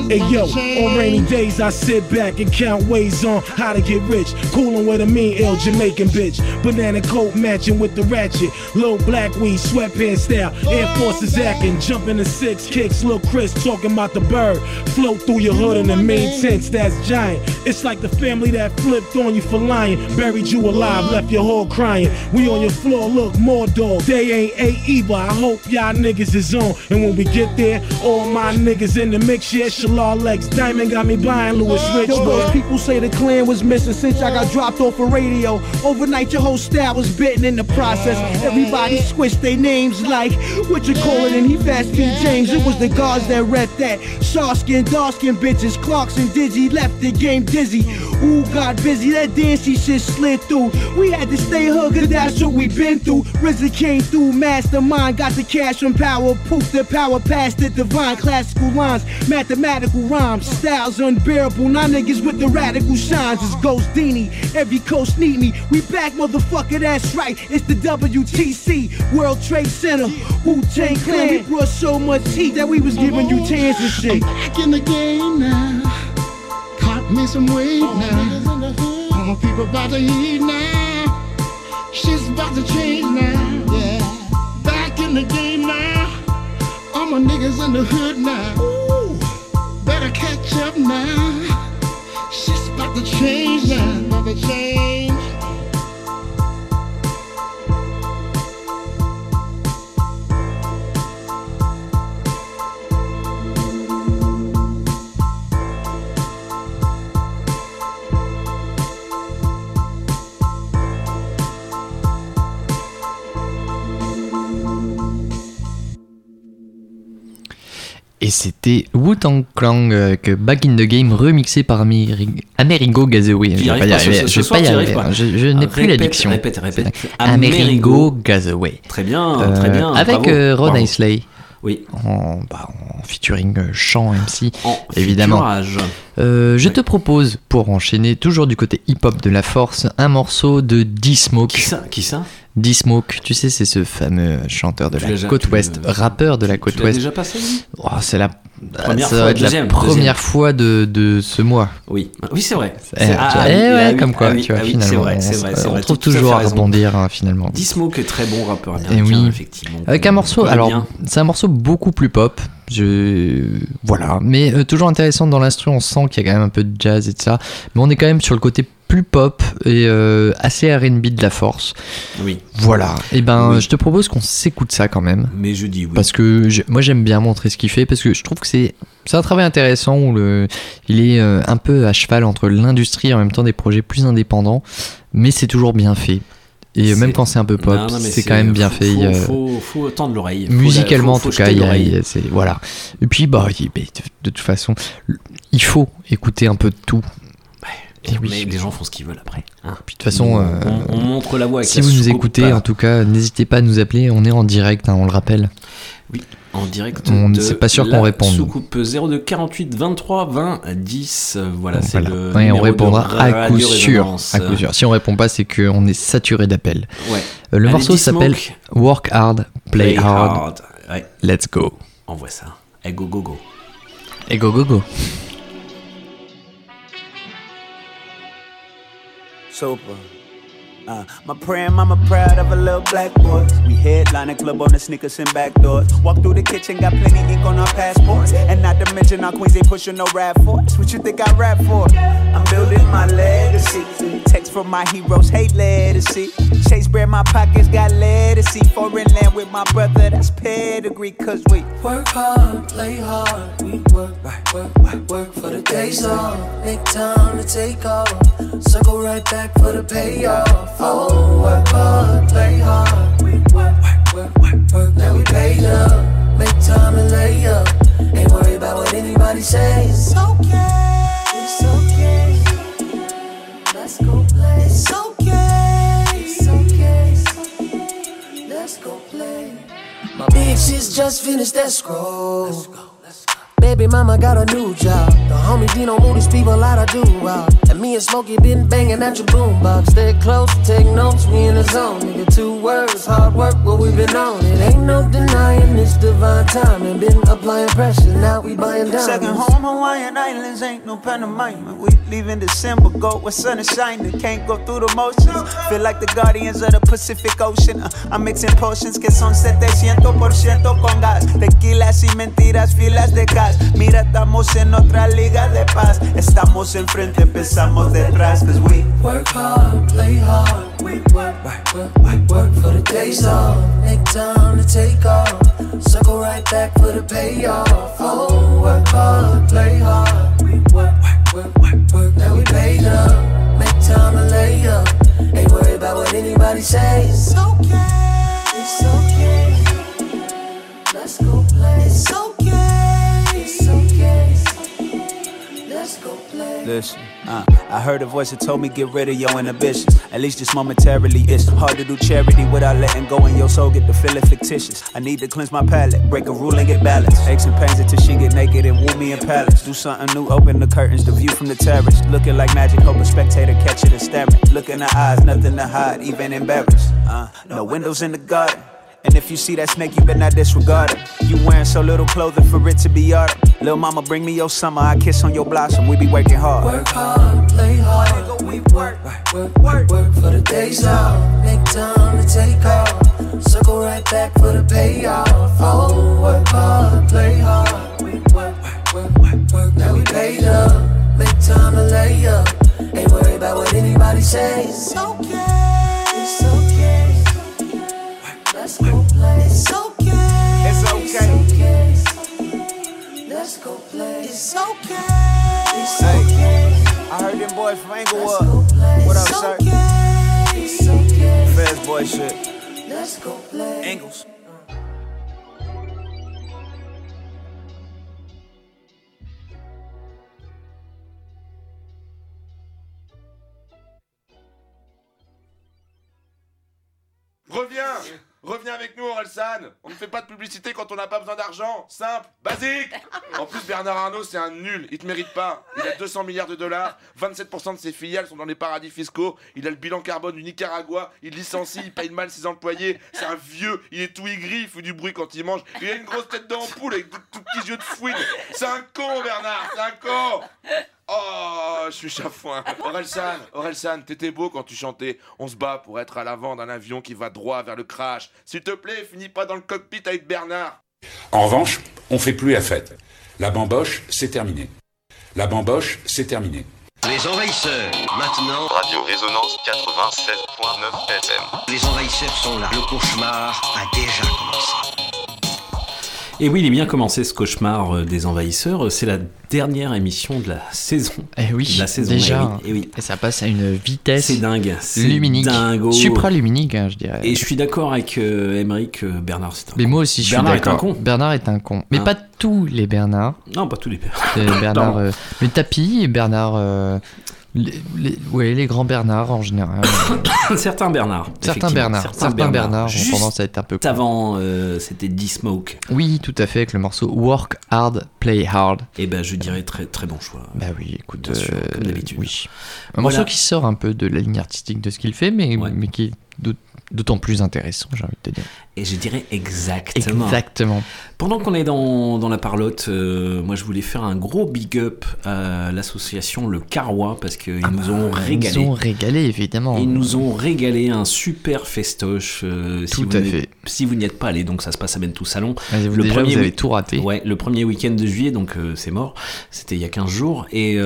Hey yo, on rainy days I sit back and count ways on how to get rich. Coolin' with a mean ill Jamaican bitch. Banana coat matching with the ratchet. Low black weed, sweatpants style. Air Forces acting. Jumping the six kicks. Lil Chris talking about the bird. Float through your hood in the main tents that's giant. It's like the family that flipped on you for lying. Buried you alive, left your whole crying. We on your floor, look, more dog. They ain't a either. I hope y'all niggas is on. And when we get there, all my niggas in the mix, yeah, Shalal Lex. Diamond got me buying Louis Rich. Yo, those oh. people say the clan was missing since I got dropped off a radio. Overnight, your whole style was bitten in the process. Everybody switched their names like what you call it, and he fast feed James. It was the guards that rep that. Shaw skin, dark skin bitches, Clarks and Digi left the game dizzy. Ooh, got busy, that dancey shit slid through. We had to stay cause that's what we been through. RZA came through, mastermind, got the cash from power, poof, the power past the divine. Classical lines, mathematical rhymes, styles unbearable. Now niggas with the radical shines, it's Ghost Dini. Every coast need me. We back, motherfucker, that's right. It's the WTC, World Trade Center, Wu Tang Clan. We brought so much heat that we was giving you tans and shit. Back in the game now. Caught me some weight now. All my people about to eat now. Shit's about to change now. Yeah. Back in the game now. All my niggas in the hood now. never change, now, never change. Et c'était Wu-Tang Clan euh, que Back in the Game remixé par Ameri- Amerigo Gazaway. Je vais pas y arriver, n'ai plus l'addiction. répète, répète. Amerigo Gazaway. Très bien, Euh, très bien. Avec bravo, euh, Ron bravo. Isley. Oui. En, bah, en featuring euh, chant MC. En évidemment. Euh, je te propose, pour enchaîner, toujours du côté hip-hop de la force, un morceau de D-Smoke. Qui ça? Qui ça? D-Smoke, tu sais, c'est ce fameux chanteur de Tu la côte ouest, rappeur de la côte ouest. déjà passé lui? Oh, c'est la Première ça fois, va être deuxième, la première deuxième. fois de, de ce mois. Oui, oui c'est vrai. Eh, C'est- ah, ah, eh ouais, ah comme quoi, ah oui, tu vois, oui, finalement, vrai, on, vrai, c'est on trouve toujours à rebondir hein, finalement. D-Smoke est très bon rappeur américain, oui. effectivement. Avec un morceau, alors c'est un morceau beaucoup plus pop. Je voilà, mais euh, toujours intéressant dans l'instru. On sent qu'il y a quand même un peu de jazz et de ça, mais on est quand même sur le côté plus pop et euh, assez R&B de la force. Oui. Voilà. Et ben, Oui. je te propose qu'on s'écoute ça quand même. Mais je dis oui. Parce que moi j'aime bien montrer ce qu'il fait parce que je trouve que c'est un travail intéressant où le, il est euh, un peu à cheval entre l'industrie et en même temps des projets plus indépendants, mais c'est toujours bien fait. Et même quand c'est un peu pop, c'est quand même bien faut- fait. Il faut, faut tendre l'oreille. Musicalement en tout cas, il y a- voilà. Et puis bah, de, de toute façon, il faut écouter un peu de tout. Et oui. Mais les gens font ce qu'ils veulent après. hein. Puis de toute façon, on, euh, on- on montre la voie avec si la vous nous écoutez, pas- en tout cas, n'hésitez pas à nous appeler. On est en direct, hein, on le rappelle. Oui, en direct. On- de c'est pas sûr qu'on réponde. Soucoupe 02 48 23 20 10. euh, Voilà, c'est Voilà. le. Ouais, on numéro de répondra à coup sûr. Résonance. À coup sûr. Si on répond pas, c'est qu'on est saturé d'appels. Ouais. Euh, le Allez, morceau s'appelle Work Hard, Play, Play hard. hard. Ouais. Let's go. On voit ça. Et go go go. Et go go. Uh, my praying mama proud of a little black boy. We headline a club on the sneakers and back doors. Walk through the kitchen, got plenty ink on our passports. And not to mention our queens ain't pushing no rap for. What you think I rap for? I'm building my legacy. Text from my heroes, hate legacy. Chase bread, my pockets got legacy. Foreign land with my brother, that's pedigree. Cause we Work hard, play hard. We work, work, work, work for the days off. Make time to take off. Circle right back for the payoff. Oh, work hard, play hard. We work, work, work, work. Now we paid up. Make time to lay up. Ain't worried about what anybody says. It's okay. It's okay. Let's go play. It's okay. It's okay. Let's go play. My bitches just finished that scroll. Baby mama got a new job. The homie Dino move these people out of do wow. And me and Smokey been banging at your boombox. Stay close, take notes, we in the zone. Nigga, two words, hard work, what we been on. It ain't no denying this divine timing. Been applying pressure, now we buying diamonds. Second home, Hawaiian Islands, ain't no pantomime. We leave in December, go where sun is shining. Can't go through the motions. Feel like the guardians of the Pacific Ocean. Uh, I'm mixing potions que son 700% con gas. Tequilas y mentiras, filas de gas. Mira, estamos en otra liga de paz. Estamos enfrente, empezamos detrás. Cause we Work hard, play hard. We work, work, work, work, for the days off. Make time to take off. Circle right back for the payoff. Oh, work hard, play hard. We work, work, work, work. Now we paid up. Make time to lay up. Ain't worried about what anybody says. It's okay. It's okay. Let's go play. It's okay. Listen, uh, I heard a voice that told me get rid of your inhibitions. At least just momentarily. It's hard to do charity without letting go and your soul get the feeling fictitious. I need to cleanse my palate, break a rule and get balanced. Aches and pains until she get naked and woo me in palace. Do something new, open the curtains, the view from the terrace. Looking like magic, hope a spectator catch it and staring. Look in the eyes, nothing to hide, even embarrassed. Uh, no windows in the garden. And if you see that snake, you better not disregard it. You wearing so little clothing for it to be autumn. Little mama, bring me your summer. I kiss on your blossom. We be working hard. Work hard, play hard. We work, work, work, work for the days off. Make time to take off. Circle right back for the payoff. Oh, work hard, play hard. We work, work, work, work. Now we paid up. Make time to lay up. Ain't worried about what anybody says. It's okay. It's okay. Let's go play. It's okay. It's okay. Let's go play. It's okay. It's Hey, okay. I heard them boys from Inglewood. What up, It's sir? okay. It's okay. Feds boy shit. Let's go play. Ingles. Reviens Reviens avec nous, Orelsan. On ne fait pas de publicité quand on n'a pas besoin d'argent. Simple, basique. En plus, Bernard Arnault, c'est un nul, il te mérite pas. Il a 200 milliards de dollars, 27% de ses filiales sont dans les paradis fiscaux, il a le bilan carbone du Nicaragua, il licencie, il paye mal ses employés, c'est un vieux, il est tout aigri, il fait du bruit quand il mange, il a une grosse tête d'ampoule avec de tout petits yeux de fouine. C'est un con, Bernard, c'est un con Oh, je suis chafouin. Orelsan, Orelsan, t'étais beau quand tu chantais. On se bat pour être à l'avant d'un avion qui va droit vers le crash. S'il te plaît, finis pas dans le cockpit avec Bernard. En revanche, on fait plus la fête. La bamboche, c'est terminé. La bamboche, c'est terminé. Les envahisseurs, maintenant. Radio Résonance 87.9 FM. Les envahisseurs sont là. Le cauchemar a déjà commencé. Et oui, il est bien commencé ce cauchemar euh, des envahisseurs. C'est la dernière émission de la saison. Eh oui, de la saison. déjà. Eh oui, eh oui. Et ça passe à une vitesse C'est dingue. Luminique, dingo. supraluminique, hein, je dirais. Et je suis d'accord avec euh, Émeric, euh, Bernard, c'est un Mais con. moi aussi, je Bernard suis d'accord. con. Bernard est un con. Mais Hein pas tous les Bernards. Non, pas tous les. C'est Bernard. Euh, le tapis et Bernard. Euh, les, les- ouais, les grands Bernards en général. Certains Bernard. Certains. Bernards. Certains Bernards ont Juste tendance à être un peu cons. avant, euh, c'était D-Smoke. Oui, tout à fait, avec le morceau Work Hard, Play Hard. Et ben, je dirais très, très bon choix. Bah oui, écoute, Bien sûr, euh, comme d'habitude. Oui. Un Voilà. morceau qui sort un peu de la ligne artistique de ce qu'il fait, mais, Ouais. mais qui d'autant plus intéressant, j'ai envie de te dire. Et je dirais exactement. Exactement. Pendant qu'on est dans, dans la parlotte, euh, moi je voulais faire un gros big up à l'association Le Carrois parce qu'ils nous ont régalé. Ah, Ils nous ont régalé, évidemment. Ils nous ont régalé un super festoche. euh, Tout à fait. Si vous n'y êtes pas allé, donc ça se passe à Bentou Salon. Mais vous, déjà, vous avez tout raté. Ouais, le premier week-end de juillet, donc euh, c'est mort. C'était il y a 15 jours. Et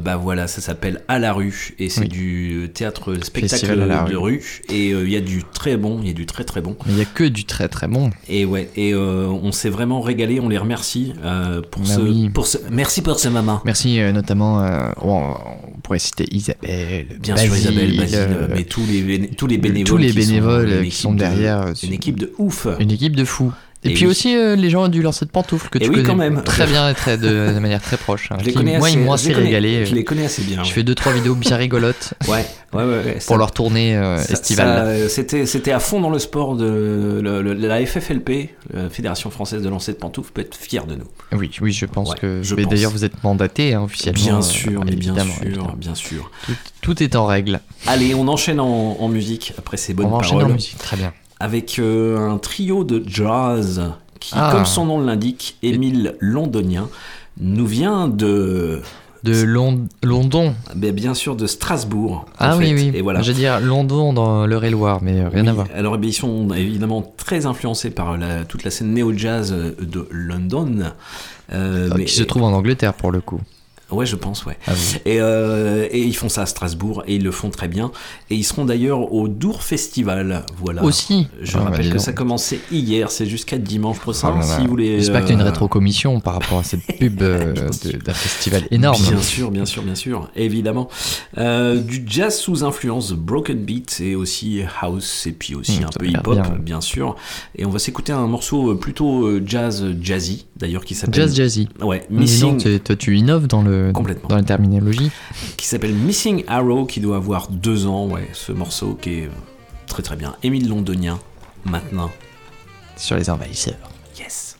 bah voilà, ça s'appelle À la rue. Et c'est Oui. du théâtre spectacle de rue. rue. Et il y a du très bon, il y a du très très bon. Mais il n'y a que du très très bon. Et ouais, et euh, on s'est vraiment régalé, on les remercie euh, pour, Bah ce, oui. pour ce. Merci pour ce moment. Merci euh, notamment, euh, on, on pourrait citer Isabelle, Bien sûr, Isabelle, Basile, euh, mais tous les, tous les bénévoles, tous les qui sont bénévoles qui sont de- derrière, euh, une équipe de ouf. une équipe de fous. Et, puis aussi euh, les gens du lancer de pantoufles que Et tu oui, connais quand même. très bien et très de, de manière très proche. hein, Je les qui, connais moi, assez- ils m'ont assez régalé. je les connais assez bien, Je ouais. fais deux trois vidéos bien rigolotes. Ouais, ouais, ouais. ouais, pour ça- leur tournée euh, Ça- estivale. euh, C'était c'était à fond dans le sport de le- le- la FFLP, la Fédération française de lancer de pantoufles, peut être fière de nous. Oui, oui, je pense que. je mais pense. D'ailleurs, vous êtes mandaté hein, officiellement. Bien euh, sûr, mais bien sûr, évidemment. bien sûr. Tout, tout est en règle. Allez, on enchaîne en, en musique après ces bonnes On va enchaîner paroles. en musique, très bien. Avec euh, un trio de jazz qui, Ah. comme son nom l'indique, Émile Londonien, nous vient de. De Lon- London. Ben, bien sûr de Strasbourg. Ah oui, fait. oui. Et voilà. Je veux dire London dans l'Eure-et-Loire, mais euh, rien Oui, à voir. Alors, eh ils sont évidemment très influencés par la- toute la scène néo-jazz de London. Euh, Ah, mais- Qui se trouve en Angleterre pour le coup. Ouais, je pense, ouais. Ah oui. Et, euh, et ils font ça à Strasbourg et ils le font très bien. Et ils seront d'ailleurs au Dour Festival. Voilà. Aussi Je Ah, bah, rappelle que ça commençait hier, c'est jusqu'à dimanche prochain. Là. si vous voulez. J'espère qu'il y a une euh, rétrocommission par rapport à cette pub euh, d'un festival énorme. Bien sûr, bien sûr, bien sûr, évidemment. Euh, du jazz sous influence broken beat et aussi house et puis aussi Mmh, un peu a l'air hip-hop, bien. bien sûr. Et on va s'écouter un morceau plutôt euh, jazz jazzy, d'ailleurs, qui s'appelle. Jazz jazzy. Ouais, Missing. tu- toi, tu innoves dans, le, Complètement. dans la terminologie. Qui s'appelle Missing Arrow, qui doit avoir deux ans, ouais, ce morceau qui est très très bien. Émile Londonien, maintenant. Sur les envahisseurs. Yes.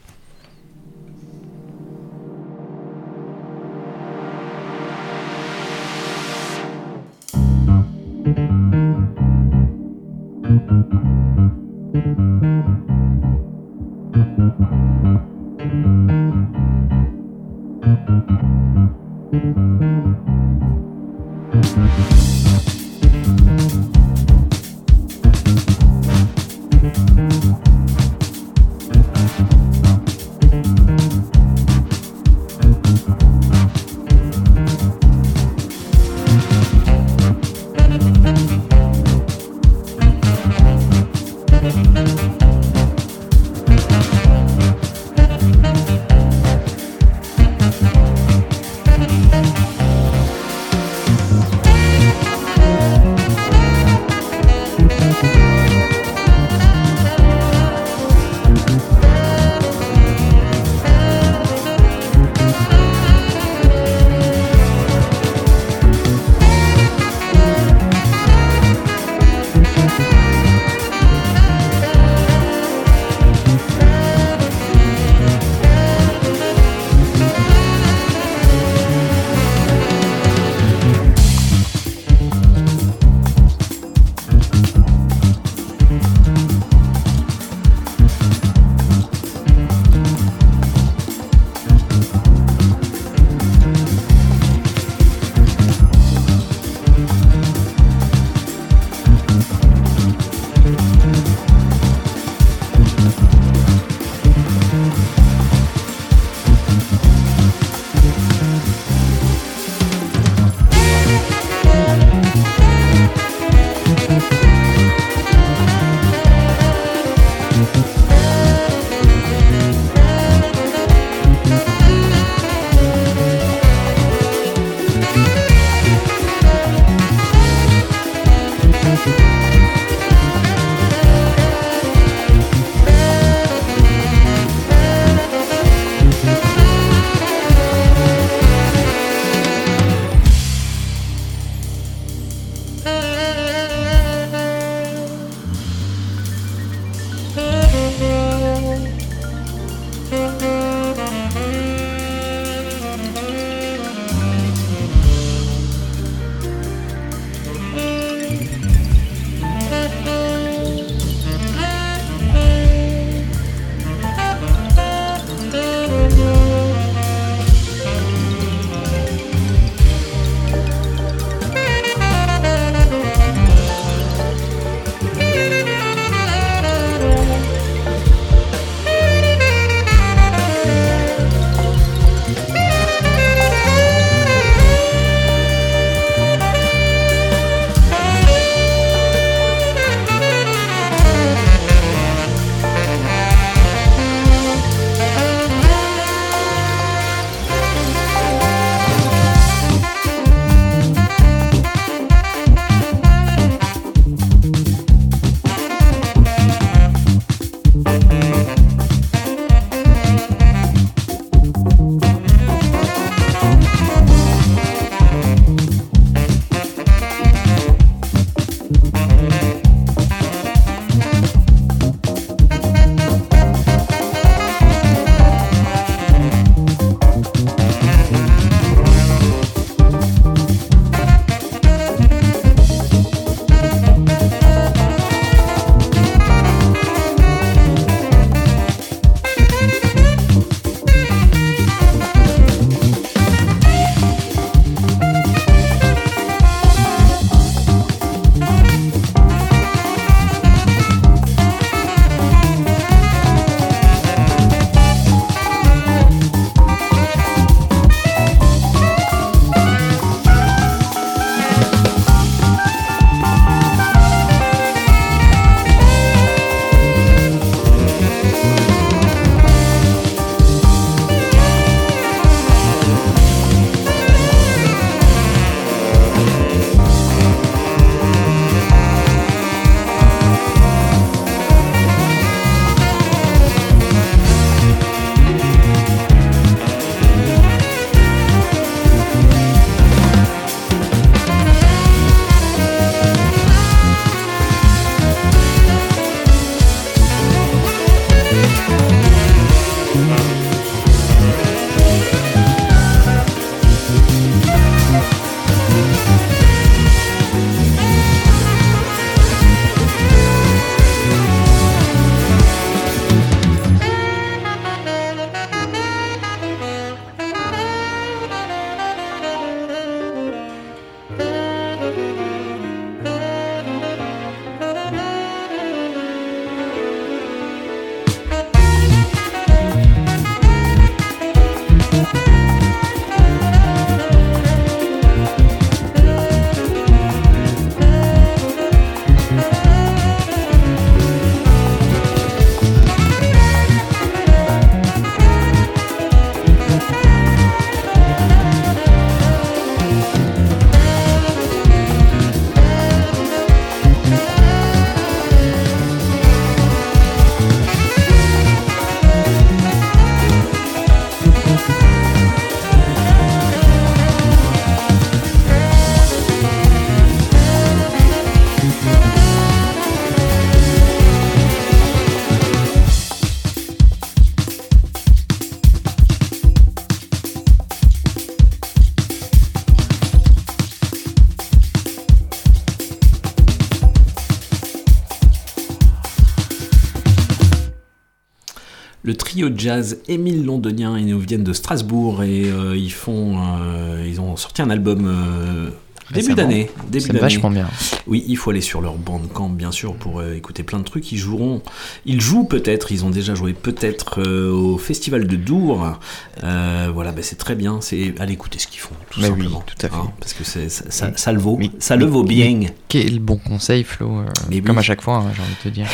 Trio de jazz Émile Londonien, ils nous viennent de Strasbourg et euh, ils font, euh, ils ont sorti un album euh, début d'année. Début d'année. vachement bien. Oui, il faut aller sur leur bandcamp bien sûr pour écouter plein de trucs. Ils joueront, ils jouent peut-être, ils ont déjà joué peut-être au festival de Dour. Voilà, ben c'est très bien. C'est allez écouter ce qu'ils font tout oui, simplement. tout à fait. Hein, parce que ça, ça, ça le vaut, ça le vaut bien. Quel bon conseil, Flo. Mais oui. Comme à chaque fois, hein, j'ai envie de te dire.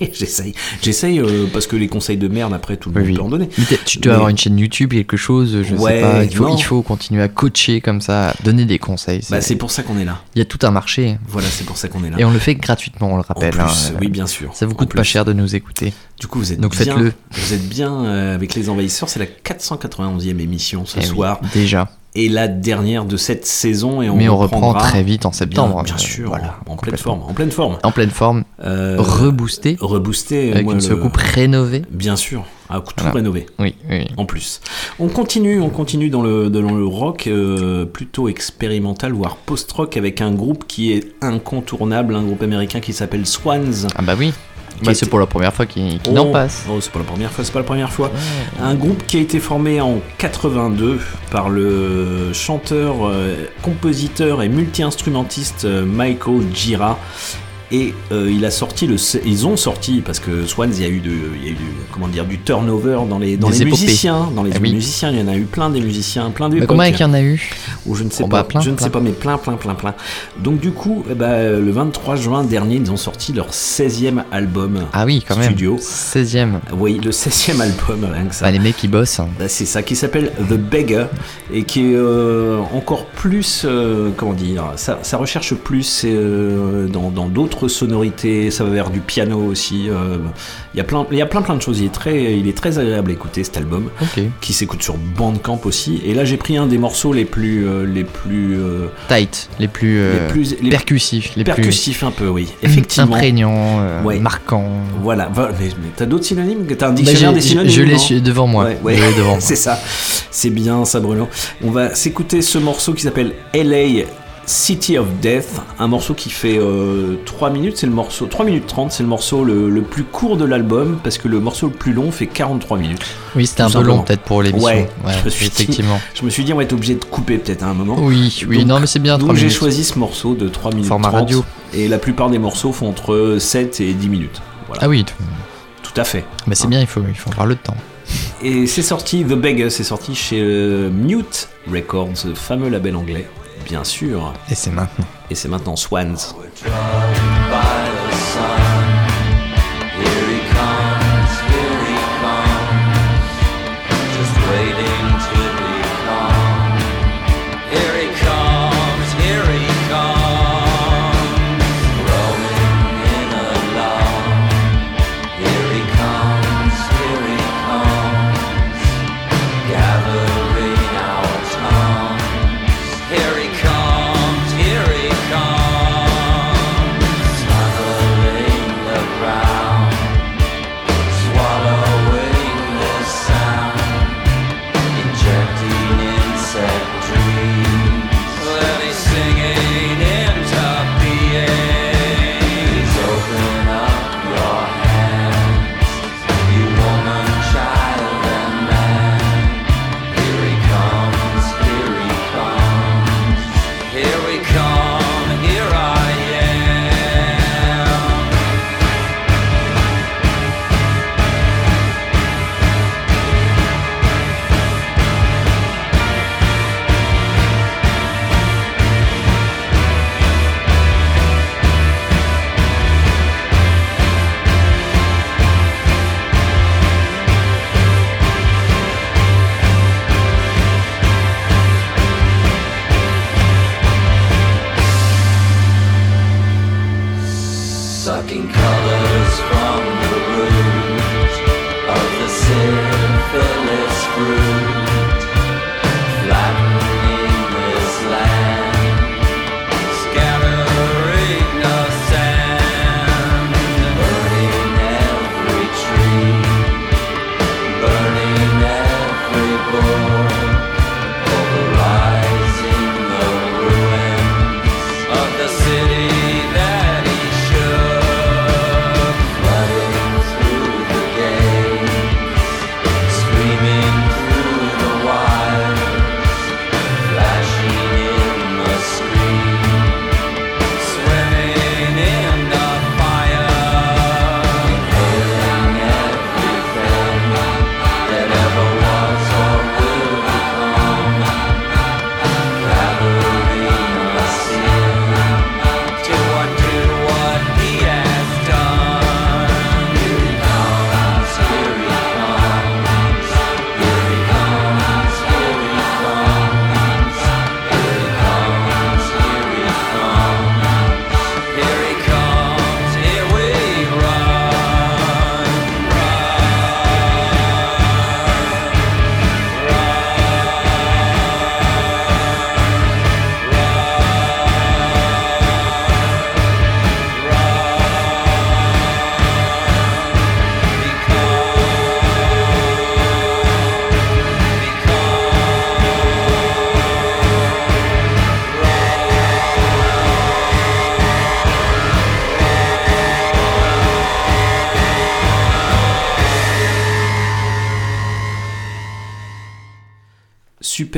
J'essaye, j'essaye euh, parce que les conseils de merde après tout le Oui, monde oui. peut en donner. Tu dois Mais- avoir une chaîne YouTube, quelque chose, je Ouais, sais pas. Il faut, non. il faut continuer à coacher comme ça, à donner des conseils. Bah, c'est pour ça qu'on est là. Il y a tout un marché. Voilà, c'est pour ça qu'on est là. Et on le fait gratuitement, on le rappelle. plus, hein. oui, bien sûr. Ça vous En coûte pas cher de nous écouter. Du coup, vous êtes Donc bien, faites-le. Vous êtes bien euh, avec les envahisseurs. C'est la 491e émission ce Eh oui, soir. déjà. Et la dernière de cette saison. Et on Mais on reprend très vite en septembre. Bien, bien Euh, sûr. voilà, en pleine forme. En pleine forme. En pleine forme. Euh, Reboosté. Reboosté. Avec moi, une le- soucoupe rénovée. Bien sûr. Ah, tout Voilà. rénové. Oui, oui. En plus. On continue, on continue dans le, dans le rock euh, plutôt expérimental, voire post-rock, avec un groupe qui est incontournable, un groupe américain qui s'appelle Swans. Ah bah oui. Bah, c'est pour la première fois qu'il qu'il Oh, en passe. oh, c'est pas la première fois, c'est pas la première fois. Un groupe qui a été formé en 82 par le chanteur, euh, compositeur et multi-instrumentiste euh, Michael Gira. Et euh, il a sorti le, ils ont sorti parce que Swans, il y a eu, de, il y a eu du, comment dire, du turnover dans les, dans Des les épopées. musiciens, dans les Ah oui. musiciens, il y en a eu plein des musiciens, plein d'époques. combien il y en a eu Ou je ne sais pas, plein, je ne sais pas, mais plein, plein, plein, plein. Donc du coup, eh ben, le 23 juin dernier, ils ont sorti leur 16e album Ah oui, quand même. studio. 16ème. Oui, le 16e album, rien que ça. Bah, les mecs qui bossent. hein. Bah, c'est ça qui s'appelle The Beggar et qui est euh, encore plus euh, comment dire ça, ça recherche plus dans dans d'autres sonorités ça va vers du piano aussi euh, il y a plein il y a plein plein de choses il est très il est très agréable à écouter cet album qui s'écoute sur Bandcamp aussi et là j'ai pris un des morceaux les plus euh, les plus euh, Tight, les plus, les plus les percussifs, les percussifs un peu oui effectivement imprégnants, euh, Ouais. marquants. voilà mais, mais t'as d'autres synonymes t'as un Bah, dictionnaire des synonymes je l'ai non su- devant moi. Ouais, ouais. Je l'ai devant moi. c'est ça. C'est bien ça, Bruno. On va s'écouter ce morceau qui s'appelle LA City of Death, un morceau qui fait euh, 3 minutes, c'est le morceau 3 minutes 30, c'est le morceau le, le plus court de l'album parce que le morceau le plus long fait 43 minutes. Oui, c'était un peu long peut-être pour l'émission. Ouais, Ouais, je me suis dit- effectivement. je me suis dit on va être obligé de couper peut-être à un moment. Oui, oui, Donc- non, mais c'est bien. Donc trois j'ai choisi ce morceau de 3 minutes Format 30 radio. et la plupart des morceaux font entre 7 et 10 minutes. Voilà. Ah oui, Tout à fait. bah, c'est bien, il faut, il faut avoir le temps. Et c'est sorti, The Beggar, c'est sorti chez euh, Mute Records, fameux label anglais, bien sûr. Et c'est maintenant. Et c'est maintenant Swans.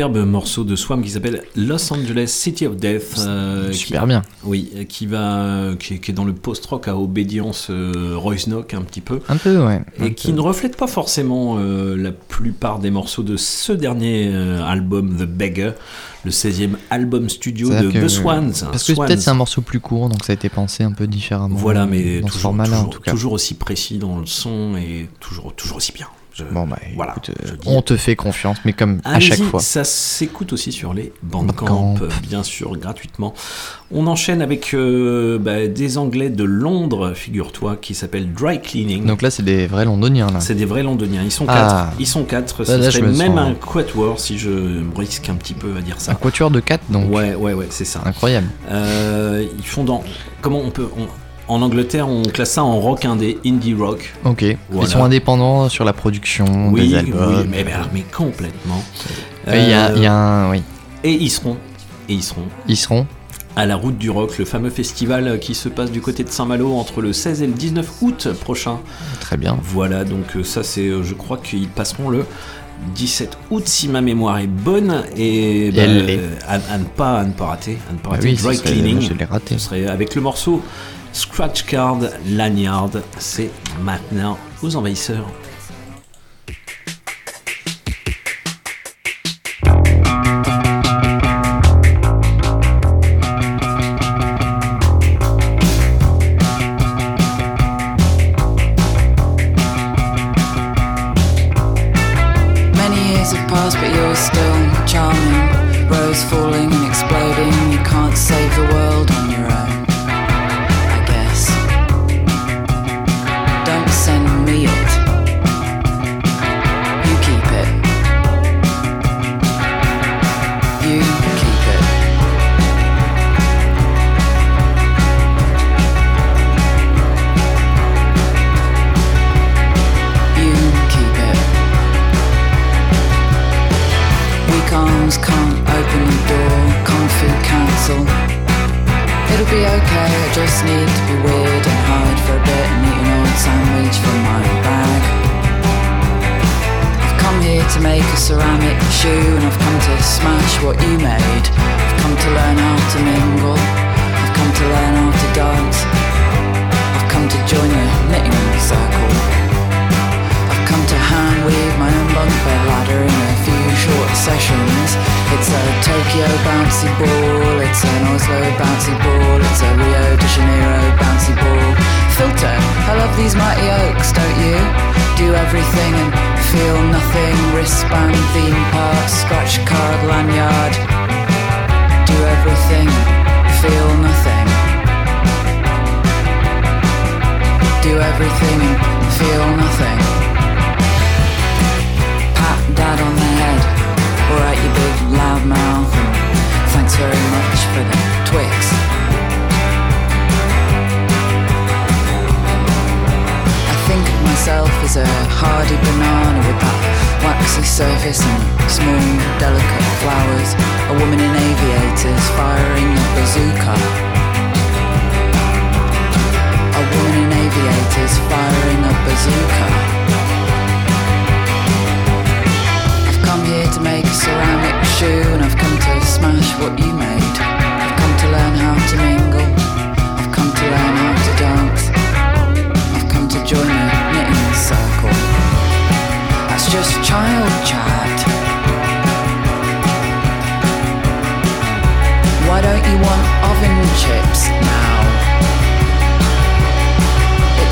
Superbe morceau de Swam qui s'appelle Los Angeles City of Death. euh, Super qui- bien. Oui, qui va, qui, est- qui est dans le post-rock à obédience euh, Royce Knock un petit peu. Un peu, ouais. Et qui ne reflète pas forcément euh, la plupart des morceaux de ce dernier euh, album, The Beggar, le 16e album studio de The Swans. Parce que peut-être c'est un morceau plus court, donc ça a été pensé un peu différemment. Voilà, mais dans ce toujours, en toujours- tout cas. toujours aussi précis dans le son et toujours, toujours aussi bien. Je- Bon, bah, voilà, écoute, on te fait confiance, mais comme à chaque fois. Ça s'écoute aussi sur les Bandcamp, Bandcamp. bien sûr, gratuitement. On enchaîne avec euh, bah, des Anglais de Londres, figure-toi, qui s'appellent Dry Cleaning. Donc là, c'est des vrais londoniens. Là. C'est des vrais londoniens. Ils sont Ah. quatre. Ils sont quatre. Là, serait même sens- un quatuor si je me risque un petit peu à dire ça. Un quatuor de 4, donc. Ouais, ouais, ouais, c'est ça. Incroyable. Euh, ils font dans. Comment on peut. on- En Angleterre, on classe ça en rock indé, indie rock. Ok. Voilà. Ils sont indépendants sur la production Oui, des albums. oui, mais, mais- mais complètement. Il y, a, Euh, y a un. Oui. Et ils seront. Et ils seront. Ils seront. à la route du rock, le fameux festival qui se passe du côté de Saint-Malo entre le 16 et le 19 août prochain. Très bien. Voilà, donc euh, ça c'est, euh, je crois qu'ils passeront le 17 août si ma mémoire est bonne et, bah, euh, à, à ne pas à ne pas rater, à ne pas Bah rater oui, Dry ce serait- Cleaning. je l'ai raté. Ce serait avec le morceau Scratch Card Lanyard. C'est maintenant aux envahisseurs. The door, kung cancel. It'll be okay, I just need to be weird and hide for a bit and eat an old sandwich from my bag. I've come here to make a ceramic shoe and I've come to smash what you made. I've come to learn how to mingle, I've come to learn how to dance. I've come to join the knitting circle. Weave my own bunk bed ladder in a few short sessions. It's a Tokyo bouncy ball, it's an Oslo bouncy ball, it's a Rio de Janeiro bouncy ball. Filter, I love these mighty oaks, don't you? Do everything and feel nothing. Wristband, theme park, scratch card, lanyard. Do everything, feel nothing. Do everything and feel nothing pat on the head. Alright, you big loud mouth, and thanks very much for the Twix. I think of myself as a hardy banana with that waxy surface and small, delicate flowers. A woman in aviators firing a bazooka. A woman in aviators firing a bazooka. To make a ceramic shoe and I've come to smash what you made. I've come to learn how to mingle. I've come to learn how to dance. I've come to join a knitting circle. That's just child chat. Why don't you want oven chips now?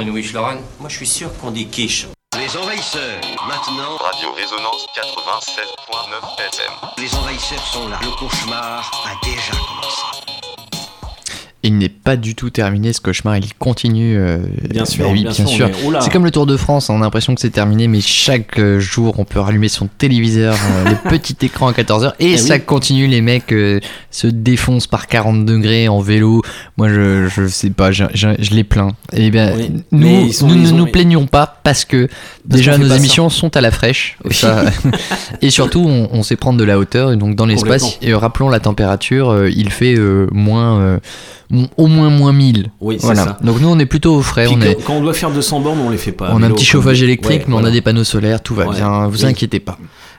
Prendre une Wish Lorraine. Moi, je suis sûr qu'on dit quiche. Les envahisseurs, maintenant. Radio Résonance 96.9 FM. Les envahisseurs sont là. Le cauchemar a déjà commencé. Il n'est pas du tout terminé ce cauchemar, il continue. euh, Bien sûr, bah oui, bien bien sûr, oula. C'est comme le Tour de France, on a l'impression que c'est terminé, mais chaque euh, jour on peut rallumer son téléviseur, euh, le petit écran à 14h, et Eh ça oui. continue. Les mecs euh, se défoncent par 40 degrés en vélo. Moi je, je sais pas, je, je, je les plains. Et bien, Oui, nous, mais ils sont- nous ils ne ont- nous plaignons pas parce que déjà nos émissions sont à la fraîche. Oui. Ça- et surtout, on, on sait prendre de la hauteur, et donc dans l'espace, et rappelons la température, euh, il fait euh, moins, euh, au moins moins 1000. Oui, c'est voilà. ça. Donc nous, on est plutôt au frais. Puis on quand, est, quand on doit faire 200 bornes, on les fait pas. on a un petit chauffage électrique, Ouais, mais on a des panneaux solaires, tout va Ouais. bien. Vous Oui. inquiétez pas.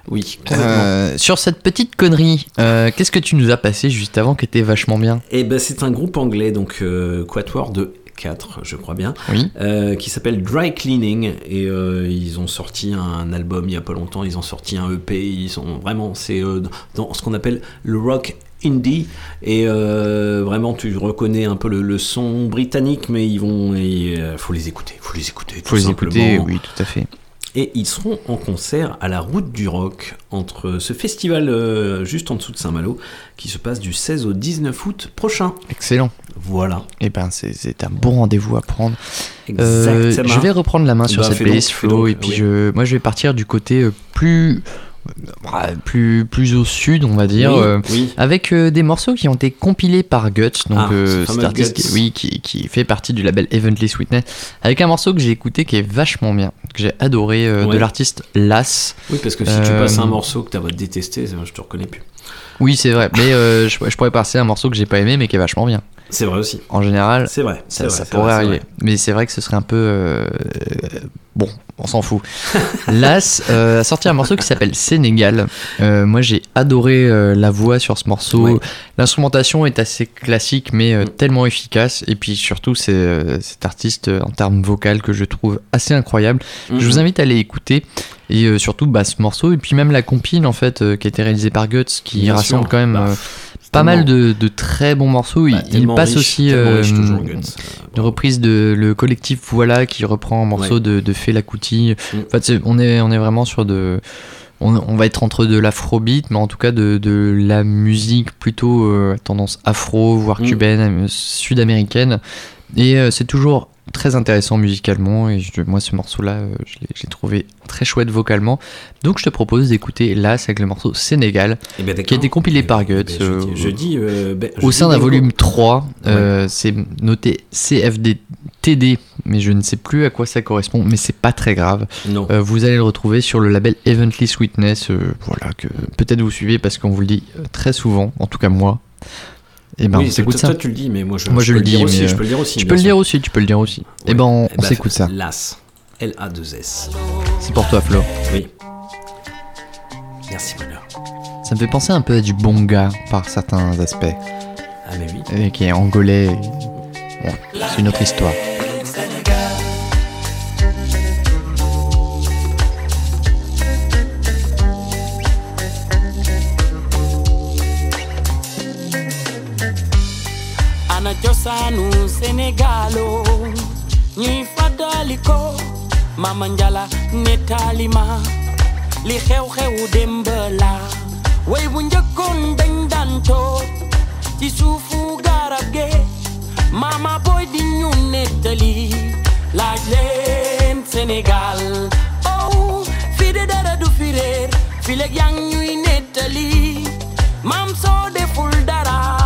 Oui. Euh, sur cette petite connerie, euh, qu'est-ce que tu nous as passé juste avant qui était vachement bien? Et ben c'est un groupe anglais, donc euh, Quatuor de 4, je crois bien, Oui. euh, qui s'appelle Dry Cleaning. Et euh, ils ont sorti un album il y a pas longtemps, ils ont sorti un EP, ils sont vraiment, c'est euh, dans ce qu'on appelle le rock indie. Et euh, vraiment, tu reconnais un peu le, le son britannique, mais ils vont. Il faut les écouter, faut les écouter. Faut tout les simplement. écouter, oui, tout à fait. Et ils seront en concert à la Route du Rock, entre ce festival euh, juste en dessous de Saint-Malo, qui se passe du 16 au 19 août prochain. Excellent. Voilà. Et ben c'est- un bon rendez-vous à prendre. Euh, Exactement. je vais reprendre la main sur Bah, cette playlist Flo et puis oui. je, moi je vais partir du côté euh, plus euh, plus plus au sud on va dire Oui, euh, oui. avec euh, des morceaux qui ont été compilés par Guts donc Ah, euh, ce cet artiste Guts. qui, oui qui, qui fait partie du label Heavenly Sweetness avec un morceau que j'ai écouté qui est vachement bien que j'ai adoré de l'artiste Las Oui, parce que si tu passes un morceau que tu vas détester, je te reconnais plus. oui c'est vrai mais je, je pourrais passer un morceau que j'ai pas aimé mais qui est vachement bien C'est vrai aussi. en général C'est vrai. ça, pourrait vrai, arriver. Mais c'est vrai que ce serait un peu. euh, Bon, on s'en fout. Las euh, a sorti un morceau qui s'appelle Sénégal. Euh, moi, j'ai adoré euh, la voix sur ce morceau. Ouais. L'instrumentation est assez classique, mais euh, tellement efficace. Et puis surtout, c'est cet artiste en termes vocal que je trouve assez incroyable. Je Mhm. vous invite à aller écouter. Et surtout, bah, ce morceau, et puis même la compile, en fait, qui a été réalisée par Guts, qui Bien rassemble sûr. quand même. Bah, pas mal de, de très bons morceaux. Il- Bah, il, passe riche, aussi riche, euh, toujours, une reprise de le collectif Voilà qui reprend un morceau Ouais. de, de Fela Kuti. Mm. En fait, c'est- on est, on est vraiment sur de. On, on va être entre de l'afrobeat, mais en tout cas de, de la musique plutôt euh, tendance afro, voire Mm. cubaine, euh, sud-américaine. Et c'est toujours très intéressant musicalement. Et je- moi, ce morceau-là, euh, je l'ai- trouvé très chouette vocalement. Donc, je te propose d'écouter Las avec le morceau Sénégal, Eh ben, qui a été compilé par Guts. Eh ben, je euh, euh, ben, au sein d'un volume 3, euh, c'est noté CFDTD, mais je ne sais plus à quoi ça correspond, mais c'est pas très grave. Non. Vous allez le retrouver sur le label Evently Sweetness, voilà, que peut-être vous suivez parce qu'on vous le dit très souvent, en tout cas moi. Et ben Oui, on s'écoute ça. toi, tu le dis, mais moi, je- moi je je peux le dis aussi, mais, je euh, peux le dire aussi, Tu peux le dire aussi, tu peux le dire aussi. Et ben on, Eh on ben, s'écoute ça. Las. L-A-2-S. C'est pour toi Flo. Oui. Merci, bonheur. Ça me fait penser un peu à du bonga par certains aspects. Ah, mais oui. Et qui est angolais. Bon, c'est une autre histoire. Cosaanu senegalo. Ñuy fàttaliko mama njala nettalima li xew-xew démb la. Way bu njëkkoon dañ daan ci suufu mama boy di ñu nettali laaj leen Sénégal. Oh fii de dara du fi réer fi leeg yaa ñuy nettali. Soo deful dara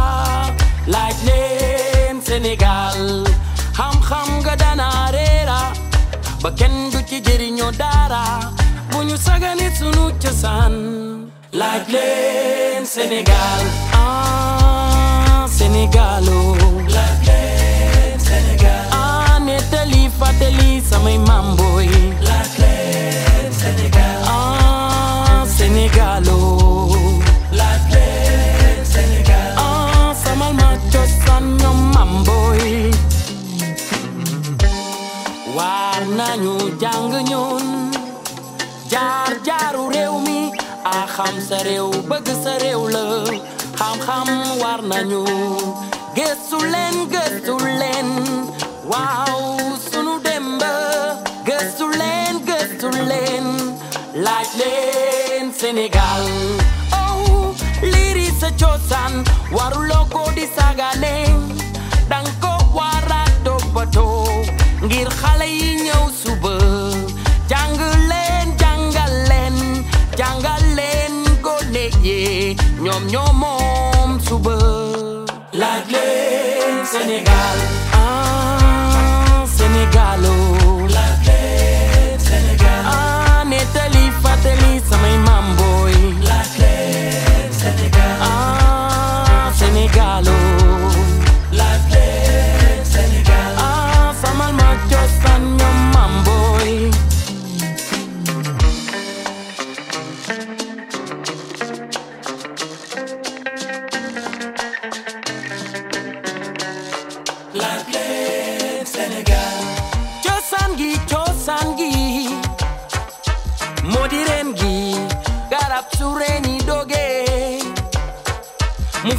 Sénégal xam-xam nga dana ba du ci dara. Bu ñu sagane sunu laaj leen Sénégal ah Sénégalo laaj leen Sénégal ah nettali fàttali samay maam ñoom maam booy war nañu jàng ñun jaar jaaru réew mi a xam sa réew bëgg sa réew la xam-xam war sunu demb gëstu leen gëstu leen Sénégal oh liiri sa cosaan waruloo ko di sagane xale yi ñëw suba jàng leen jàngal leen jàngal leen gone yi ñoom ñoo Sénégal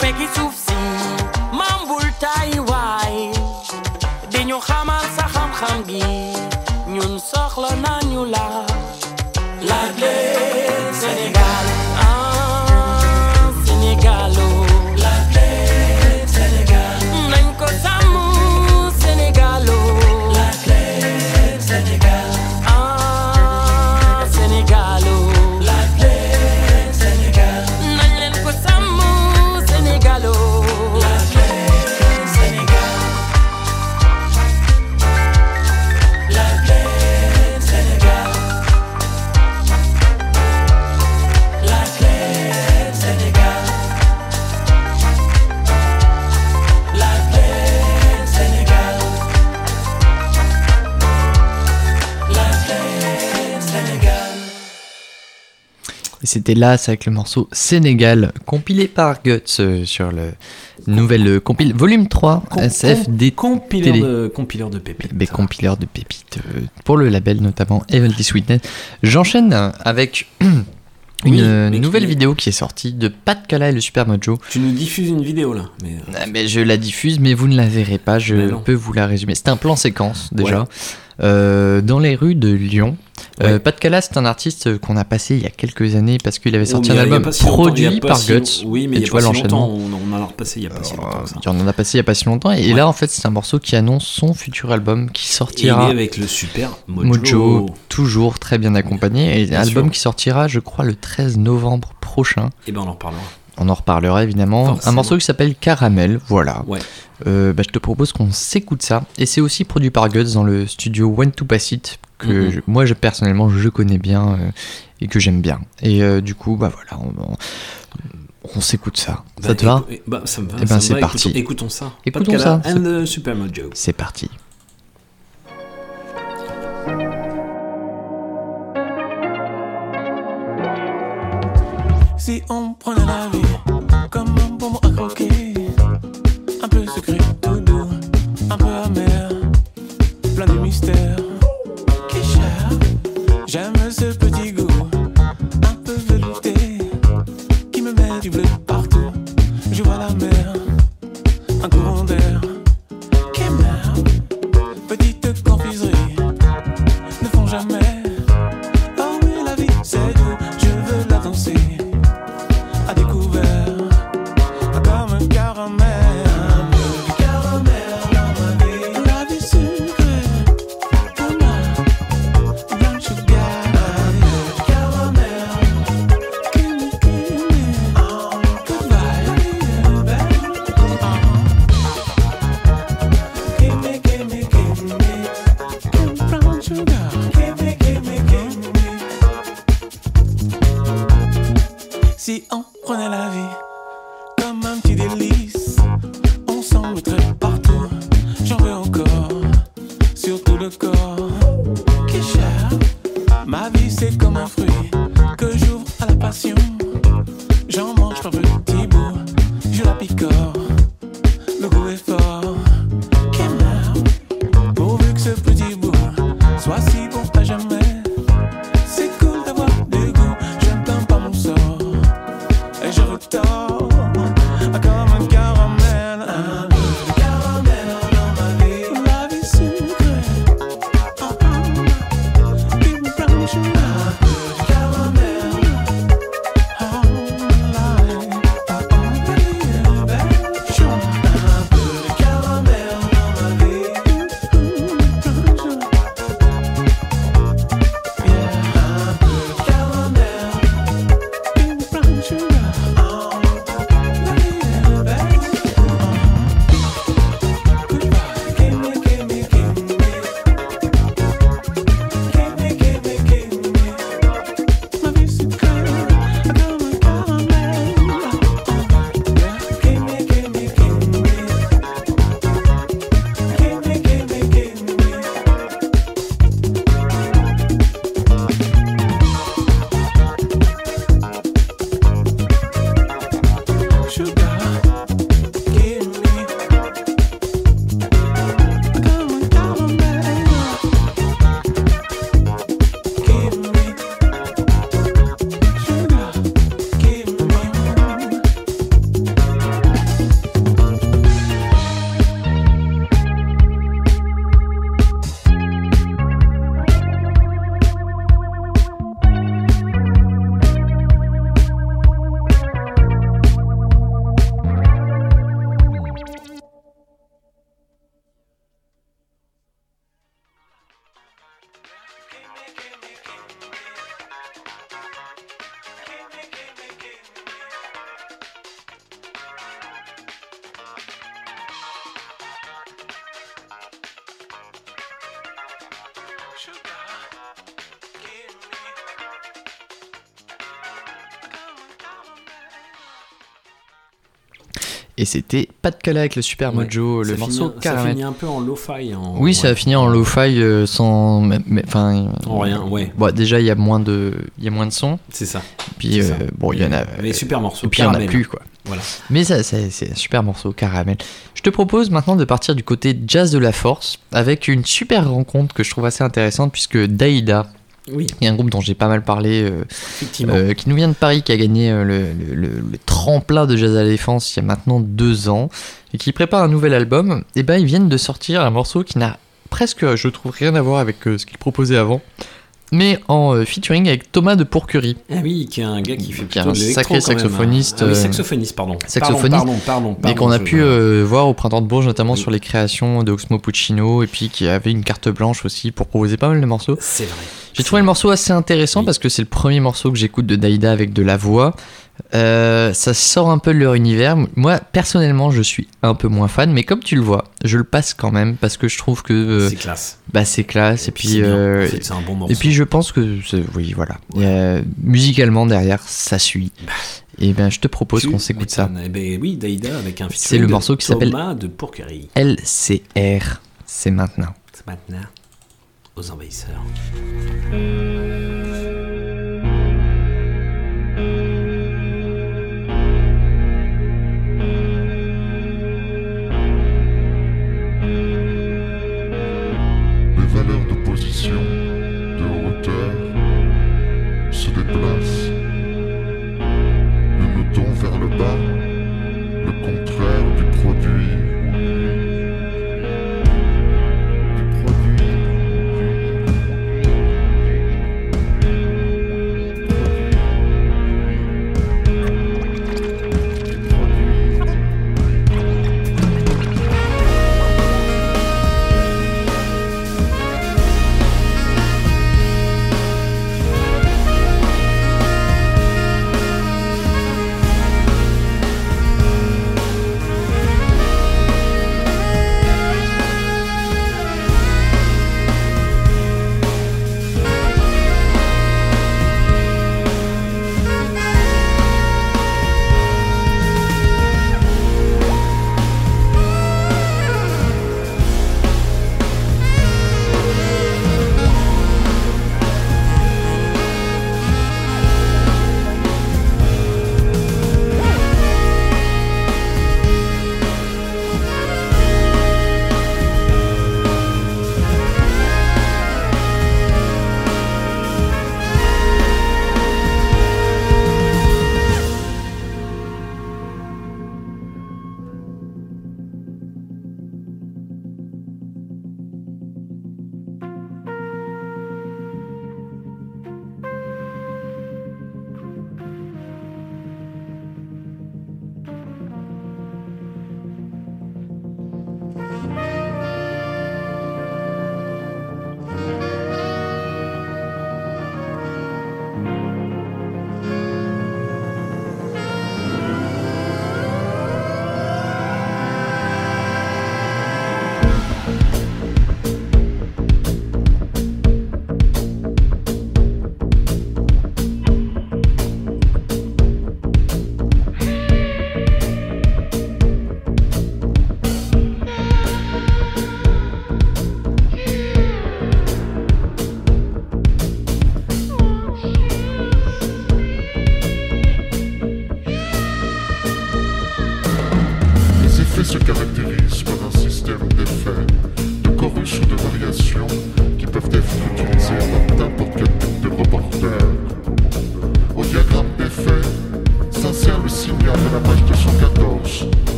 mu fekki suuf si mambul tay waay di sa xam-xam gi ñun soxla nañu c'était là, c'est avec le morceau Sénégal, compilé par Guts euh, sur le nouvelle euh, compile volume 3 SFD compileur de, compileur de pépites. Mais compileur de pépites euh, pour le label notamment Heavenly Sweetness. J'enchaîne avec une Oui, nouvelle vidéo qui est sortie de Pat Kala et le Super Mojo. Tu nous diffuses une vidéo là. Mais... Ah, mais je la diffuse, mais vous ne la verrez pas. Je peux vous la résumer. C'est un plan séquence déjà. Ouais. Euh, dans les rues de Lyon. Euh, Ouais. Pat Kala, c'est un artiste qu'on a passé il y a quelques années parce qu'il avait sorti un album si produit par si- Guts. Oui, mais et il y a tu pas vois si longtemps. On, en a repassé il y a pas si longtemps. ça. Il en a passé il y a pas si longtemps. Et là, en fait, c'est un morceau qui annonce son futur album qui Et sortira. est avec le super Mojo. Mojo, toujours très bien accompagné. Et Bien album sûr. qui sortira, je crois, le 13 novembre prochain. Et ben on en reparlera. On en reparlera évidemment. Un morceau qui s'appelle Caramel, voilà. Ouais. Euh, bah, je te propose qu'on s'écoute ça. Et c'est aussi produit par Guts dans le studio When to Pass It, que je- moi je, personnellement je connais bien euh, et que j'aime bien. Et euh, du coup, bah voilà, on, on- on s'écoute ça. ça Bah, te va? écou- bah, ça me va. Eh ben, ça c'est parti. Écoutons, écoutons ça. Écoutons ça. And Super Mojo. C'est parti. Si on prenait la vie Et c'était Pas de Cala avec le Super Mojo, Ça le morceau Ça Caramel. finit un peu en lo-fi. en- Oui, ça a fini en lo-fi euh, sans. Enfin. En rien, ouais. Bon, déjà, il y a moins de, il y a moins de son. C'est ça. Puis euh, ça. bon, il y en a. Les super morceaux, Et puis il en a plus quoi. Voilà. Mais ça, c'est c'est un super morceau, caramel. Je te propose maintenant de partir du côté jazz de la force avec une super rencontre que je trouve assez intéressante puisque Daïda, Oui. il y a un groupe dont j'ai pas mal parlé, euh, euh, qui nous vient de Paris, qui a gagné euh, le, le- le- le tremplin de jazz à la défense il y a maintenant deux ans et qui prépare un nouvel album. Et ben ils viennent de sortir un morceau qui n'a presque, je trouve, rien à voir avec ce qu'ils proposaient avant. Mais en euh, featuring avec Thomas de Pourquerie. Ah oui, qui est un gars qui fait Qui plutôt un sacré même. saxophoniste, Ah oui, euh, saxophoniste, pardon. saxophoniste, Pardon, pardon, pardon. mais qu'on a pu euh, voir au printemps de Bourges, notamment sur les créations de Oxmo Puccino, et puis qui avait une carte blanche aussi pour proposer pas mal de morceaux. C'est vrai. J'ai trouvé le morceau assez intéressant parce que c'est le premier morceau que j'écoute de Daïda avec de la voix. Euh, ça sort un peu de leur univers. Moi, personnellement, je suis un peu moins fan, mais comme tu le vois, je le passe quand même parce que je trouve que euh, C'est classe. Bah, c'est classe. Et, puis puis, c'est bien. euh, En fait, c'est un bon et puis, je pense que, oui, voilà. Euh, musicalement derrière, ça suit. Et ben, je te propose qu'on s'écoute ça. Eh ben oui, Daïda avec un C'est le morceau qui s'appelle de Pourquerie. LCR. C'est maintenant. C'est maintenant aux envahisseurs. Les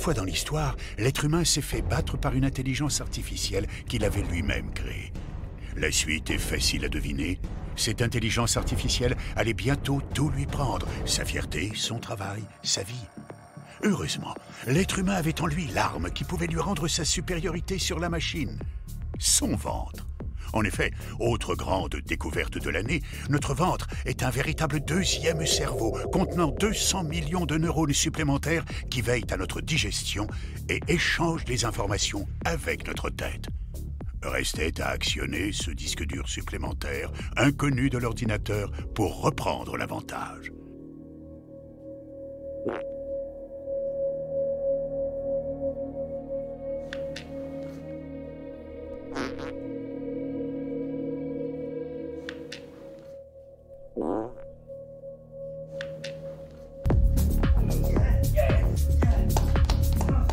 fois dans l'histoire, l'être humain s'est fait battre par une intelligence artificielle qu'il avait lui-même créée. La suite est facile à deviner. Cette intelligence artificielle allait bientôt tout lui prendre, sa fierté, son travail, sa vie. Heureusement, l'être humain avait en lui l'arme qui pouvait lui rendre sa supériorité sur la machine, son ventre. En effet, autre grande découverte de l'année, notre ventre est un véritable deuxième cerveau contenant 200 millions de neurones supplémentaires qui veillent à notre digestion et échangent les informations avec notre tête. Restait à actionner ce disque dur supplémentaire, inconnu de l'ordinateur, pour reprendre l'avantage.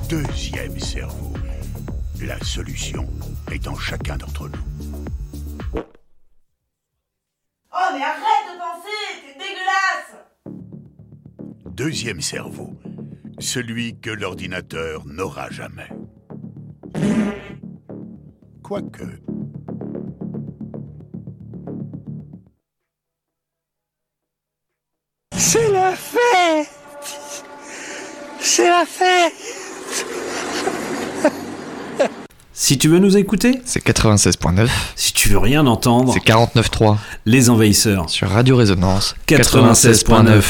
Deuxième cerveau. La solution est en chacun d'entre nous. Oh, mais arrête de penser T'es dégueulasse Deuxième cerveau. Celui que l'ordinateur n'aura jamais. Quoique. C'est la fête C'est la fête Si tu veux nous écouter, c'est 96.9. Si tu veux rien entendre, c'est 49.3. Les Envahisseurs. Sur Radio Résonance 96.9.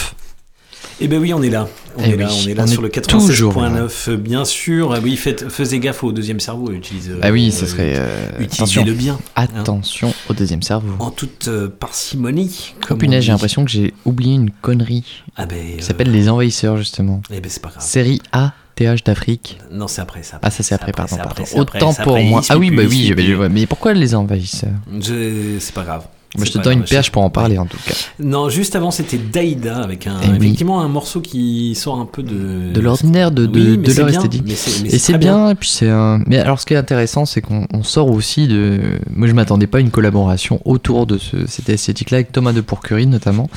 Eh ben oui, on est là. On Eh est là, oui, on est là on sur est le toujours 96.9, bien sûr. Ah oui, faites, faisez gaffe au deuxième cerveau. Utilise, Ah oui, ce euh, serait. euh, Utilisez-le attention. bien. hein. Attention au deuxième cerveau. En toute euh, parcimonie. Oh punaise, j'ai l'impression que j'ai oublié une connerie. Ah ben, Qui s'appelle Les Envahisseurs, justement. Eh ben, c'est pas grave. Série A, TH d'Afrique. Non, c'est après ça. Ah, ça c'est après, pardon. après, pardon. Autant pour moi. Ah oui, bah oui, mais pourquoi les envahisseurs? C'est pas grave. Je te donne une perche pour en parler, en tout cas. Non, juste avant, c'était Daïda avec un, Eh oui. effectivement un morceau qui sort un peu de. de l'ordinaire de, de, Oui, leur esthétique mais c'est- mais et c'est bien, et puis c'est un mais alors ce qui est intéressant c'est qu'on on sort aussi de moi je m'attendais pas à une collaboration autour de ce, cette esthétique là avec Thomas de Pourquerie notamment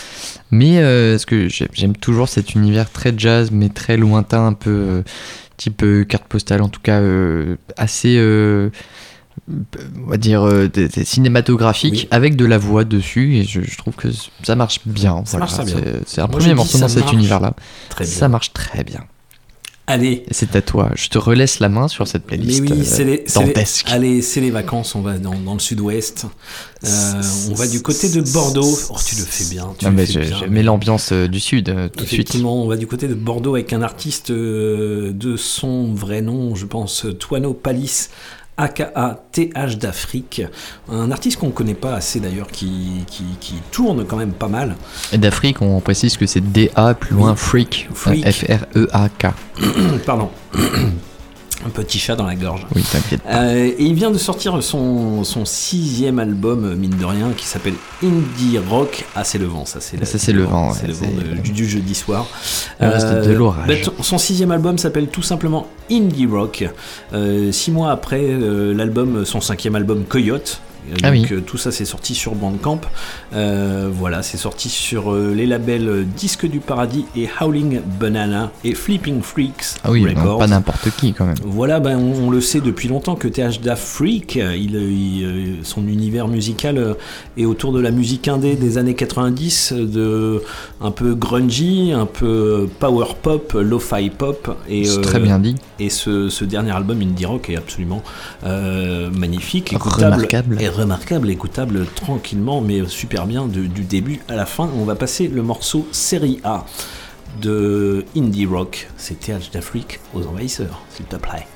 mais euh, ce que j'ai- j'aime toujours cet univers très jazz mais très lointain un peu euh, type euh, carte postale en tout cas euh, assez euh, on va dire euh, cinématographique avec de la voix dessus et je, je trouve que ça marche bien Ça Voilà, marche très bien. c'est- un Moi, premier morceau dans cet marche univers là très bien. ça marche très bien Allez. C'est à toi. Je te relaisse la main sur cette playlist. Mais oui, c'est les, euh, les- dantesque. allez, c'est les vacances, on va dans, dans le sud-ouest. Euh, on va du côté de Bordeaux. Oh, tu le fais bien. Tu Non, le mais fais je, bien. je mets l'ambiance du sud euh, tout de suite. Effectivement, on va du côté de Bordeaux avec un artiste euh, de son vrai nom, je pense, Toano Palis. Aka TH d'Afrique, un artiste qu'on ne connaît pas assez d'ailleurs, qui, qui, qui tourne quand même pas mal. D'Afrique, on précise que c'est DA plus loin Oui. Freak. Freak. F-R-E-A-K. Pardon. Un petit chat dans la gorge. Oui, t'inquiète. Euh, et il vient de sortir son, son sixième album, mine de rien, qui s'appelle Indie Rock. Ah, c'est le vent, ça c'est Ça, c'est le vent, C'est ouais, le vent de- du, du jeudi soir. Reste de l'orage. bah, son sixième album s'appelle tout simplement Indie Rock. Euh, six mois après euh, l'album, son cinquième album Coyote. Euh, Ah donc oui. euh, tout ça c'est sorti sur Bandcamp. Euh, voilà, c'est sorti sur euh, les labels Disque du Paradis et Howling Banana et Flipping Freaks Ah oui, Records. pas n'importe qui quand même. Voilà, ben, on, on le sait depuis longtemps que TH Da Freak, il, il, son univers musical est autour de la musique indé des années 90, euh, de un peu grungy, un peu power pop, lo-fi pop. Et, C'est très bien dit. Et ce, ce dernier album Indie Rock est absolument magnifique, écoutable, Remarquable. et remarquable, écoutable tranquillement, mais super bien du début à la fin. On va passer le morceau série A de Indie Rock. C'est TH d'Afrique aux envahisseurs, s'il te plaît.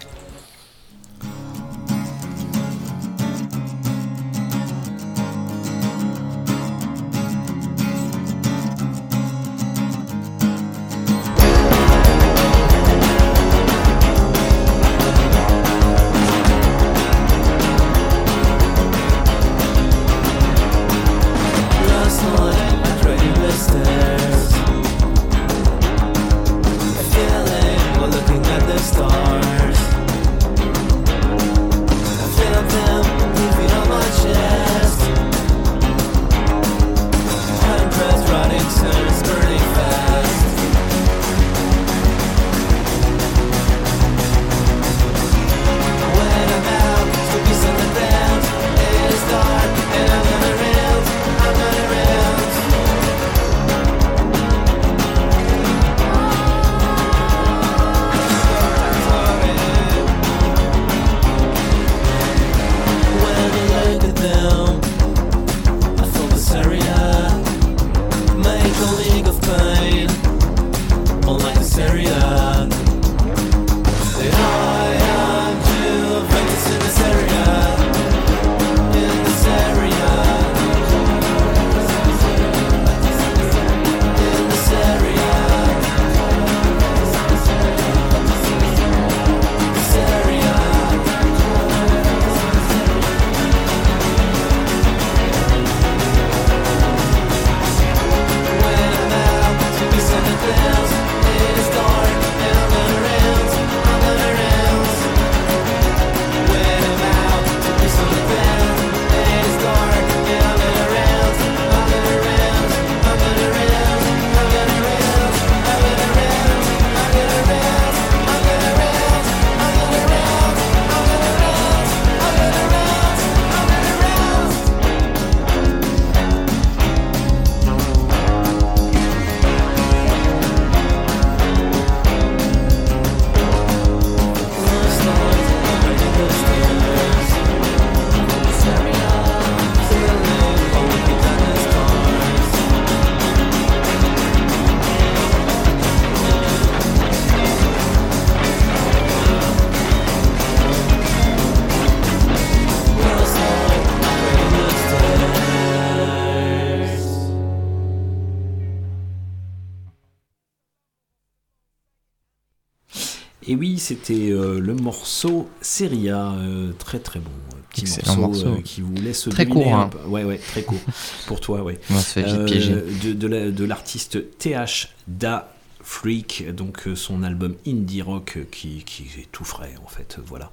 C'était euh, le morceau Seria, euh, très très bon. euh, Petit Excellent morceau, morceau. euh, qui vous laisse Très court, hein. Ouais, ouais, très court. Pour toi, ouais. On se faire vite piéger. de de la- de l'artiste TH Da Freak, donc euh, son album indie rock euh, qui, qui est tout frais en fait, voilà.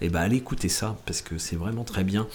Et ben allez écouter ça parce que c'est vraiment très bien.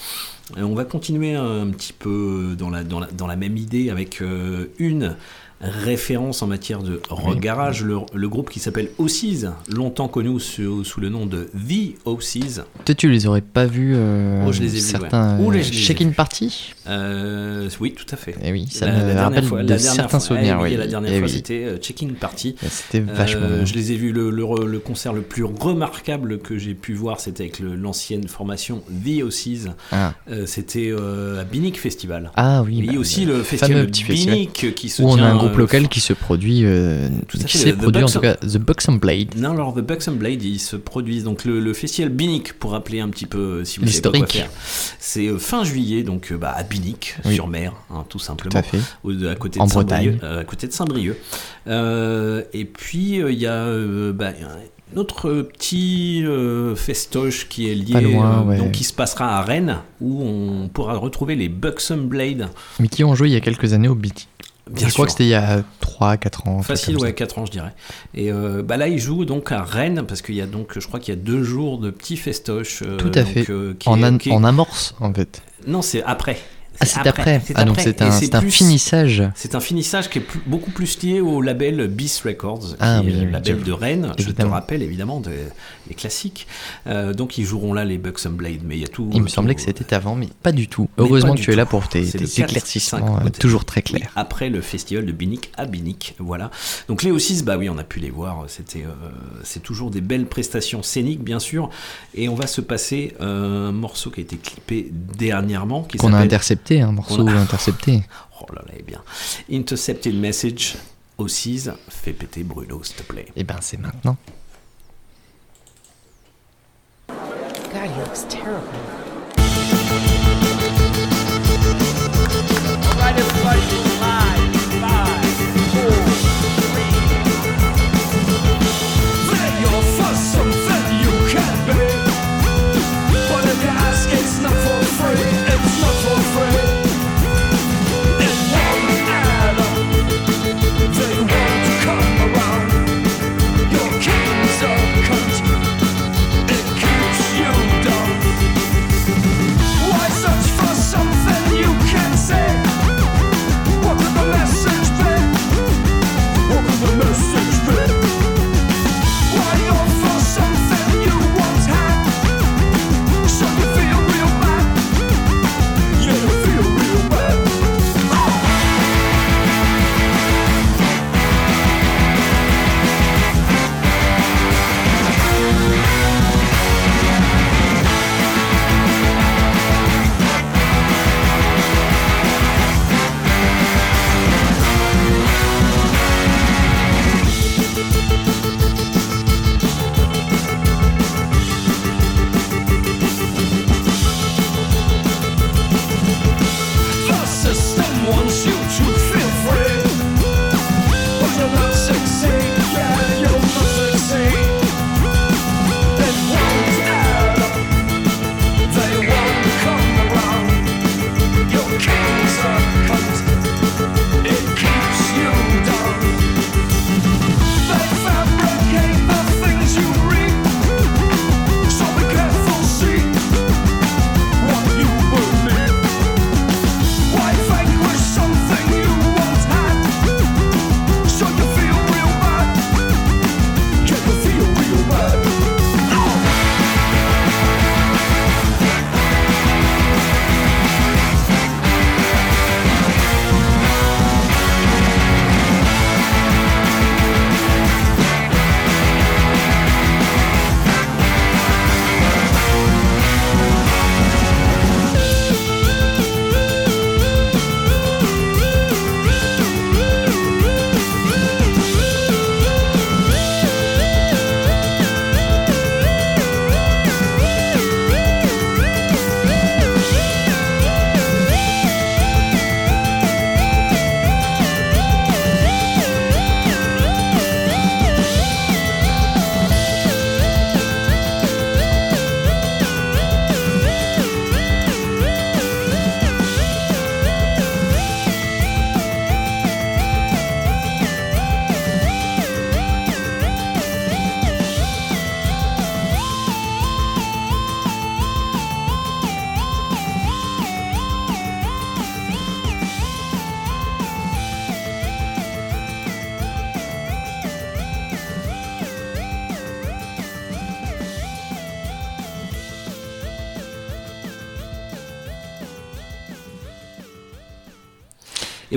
Euh, on va continuer un, petit peu dans la, dans la, dans la même idée avec euh, une référence en matière de rock garage, le, le groupe qui s'appelle Ossies, longtemps connu sous, sous le nom de The Ossies. Peut-être tu les aurais pas vus euh, Oh, je les ai vus, certains ouais. Euh, ai check-in vus. party Euh, oui, tout à fait. Eh oui, ça La- me la rappelle fois- de la certains fois- souvenirs, eh oui. La dernière Eh fois, oui. c'était euh, Check-in Party. C'était vachement Euh, bien. Je les ai vus, le, le re- le concert le plus remarquable que j'ai pu voir, c'était avec l'ancienne formation The Ossies. Ah. Euh, c'était euh, à Binic Festival. Ah oui, Il y a bah, aussi le festival Binic qui se tient, groupe euh, local qui se produit, euh, Tout qui s'est produit en tout cas, The Bucks and Blade. Non, alors The Bucks and Blade, ils se produisent. Donc le, le festival Binic, pour rappeler un petit peu, euh, si vous savez quoi L'historique. faire, c'est fin juillet, donc bah, à Binic, Oui. sur mer, hein, tout simplement. Tout à fait. Au- à côté En de Saint-Brieuc. Bretagne. à côté de Saint-Brieuc. Euh, et puis euh, il y a euh, bah, un autre petit festoche qui est lié, loin, ouais. donc qui se passera à Rennes, où on pourra retrouver les Bucks and Blade. Mais qui ont joué il y a quelques années au BT. Bien je crois que c'était il y a 3-4 ans. Facile, ouais, 4 ans, je dirais. Et euh, bah là, il joue donc à Rennes, parce qu'il y a donc, je crois qu'il y a deux jours de petits festoches. euh, Tout à donc, fait. euh, qui en, est- an- qui est- en amorce, en fait. Non, c'est après. Ah, c'est après. Ah, donc c'est un, c'est un plus- finissage. C'est un finissage qui est plus- beaucoup plus lié au label Beast Records, Ah, qui oui, est le label de Rennes. Je te rappelle évidemment de- les classiques. Euh, donc ils joueront là les Buxom Blade, mais il y a tout. Il me semblait que c'était avant, mais pas du tout. Mais Heureusement que du tu es là pour tes, C'est tes le 4, éclaircissements 5, euh, toujours très Oui, clairs. après le festival de Binic à Binic, voilà. Donc les O6, bah oui, on a pu les voir. C'était, euh, c'est toujours des belles prestations scéniques, bien sûr. Et on va se passer euh, un morceau qui a été clippé dernièrement, qui Qu'on a s'appelle- intercepté, un morceau a- intercepté. Oh là là, eh bien. Intercepted Message, O6, fais péter Bruno, s'il te plaît. Et ben c'est maintenant. God, he looks terrible. All right, everybody,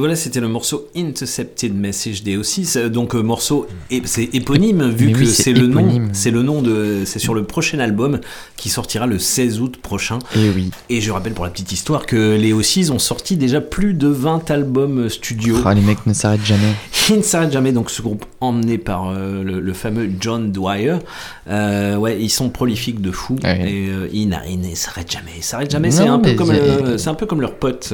Et voilà, c'était le morceau Intercepted Message des O6. euh, Donc euh, morceau, c'est éponyme vu Mais que oui, c'est le nom, c'est le nom de, c'est sur le prochain album qui sortira le 16 août prochain. Et oui. Et je rappelle pour la petite histoire que les O6 ont sorti déjà plus de 20 albums studio. Ah, les mecs ne s'arrêtent jamais. Qui ne s'arrête jamais, donc ce groupe emmené par euh, le, le fameux John Dwyer. Euh, ouais, ils sont prolifiques de fou Ah et ils ils ne s'arrêtent jamais. Ils s'arrêtent jamais. C'est un peu comme c'est un peu comme leur pote.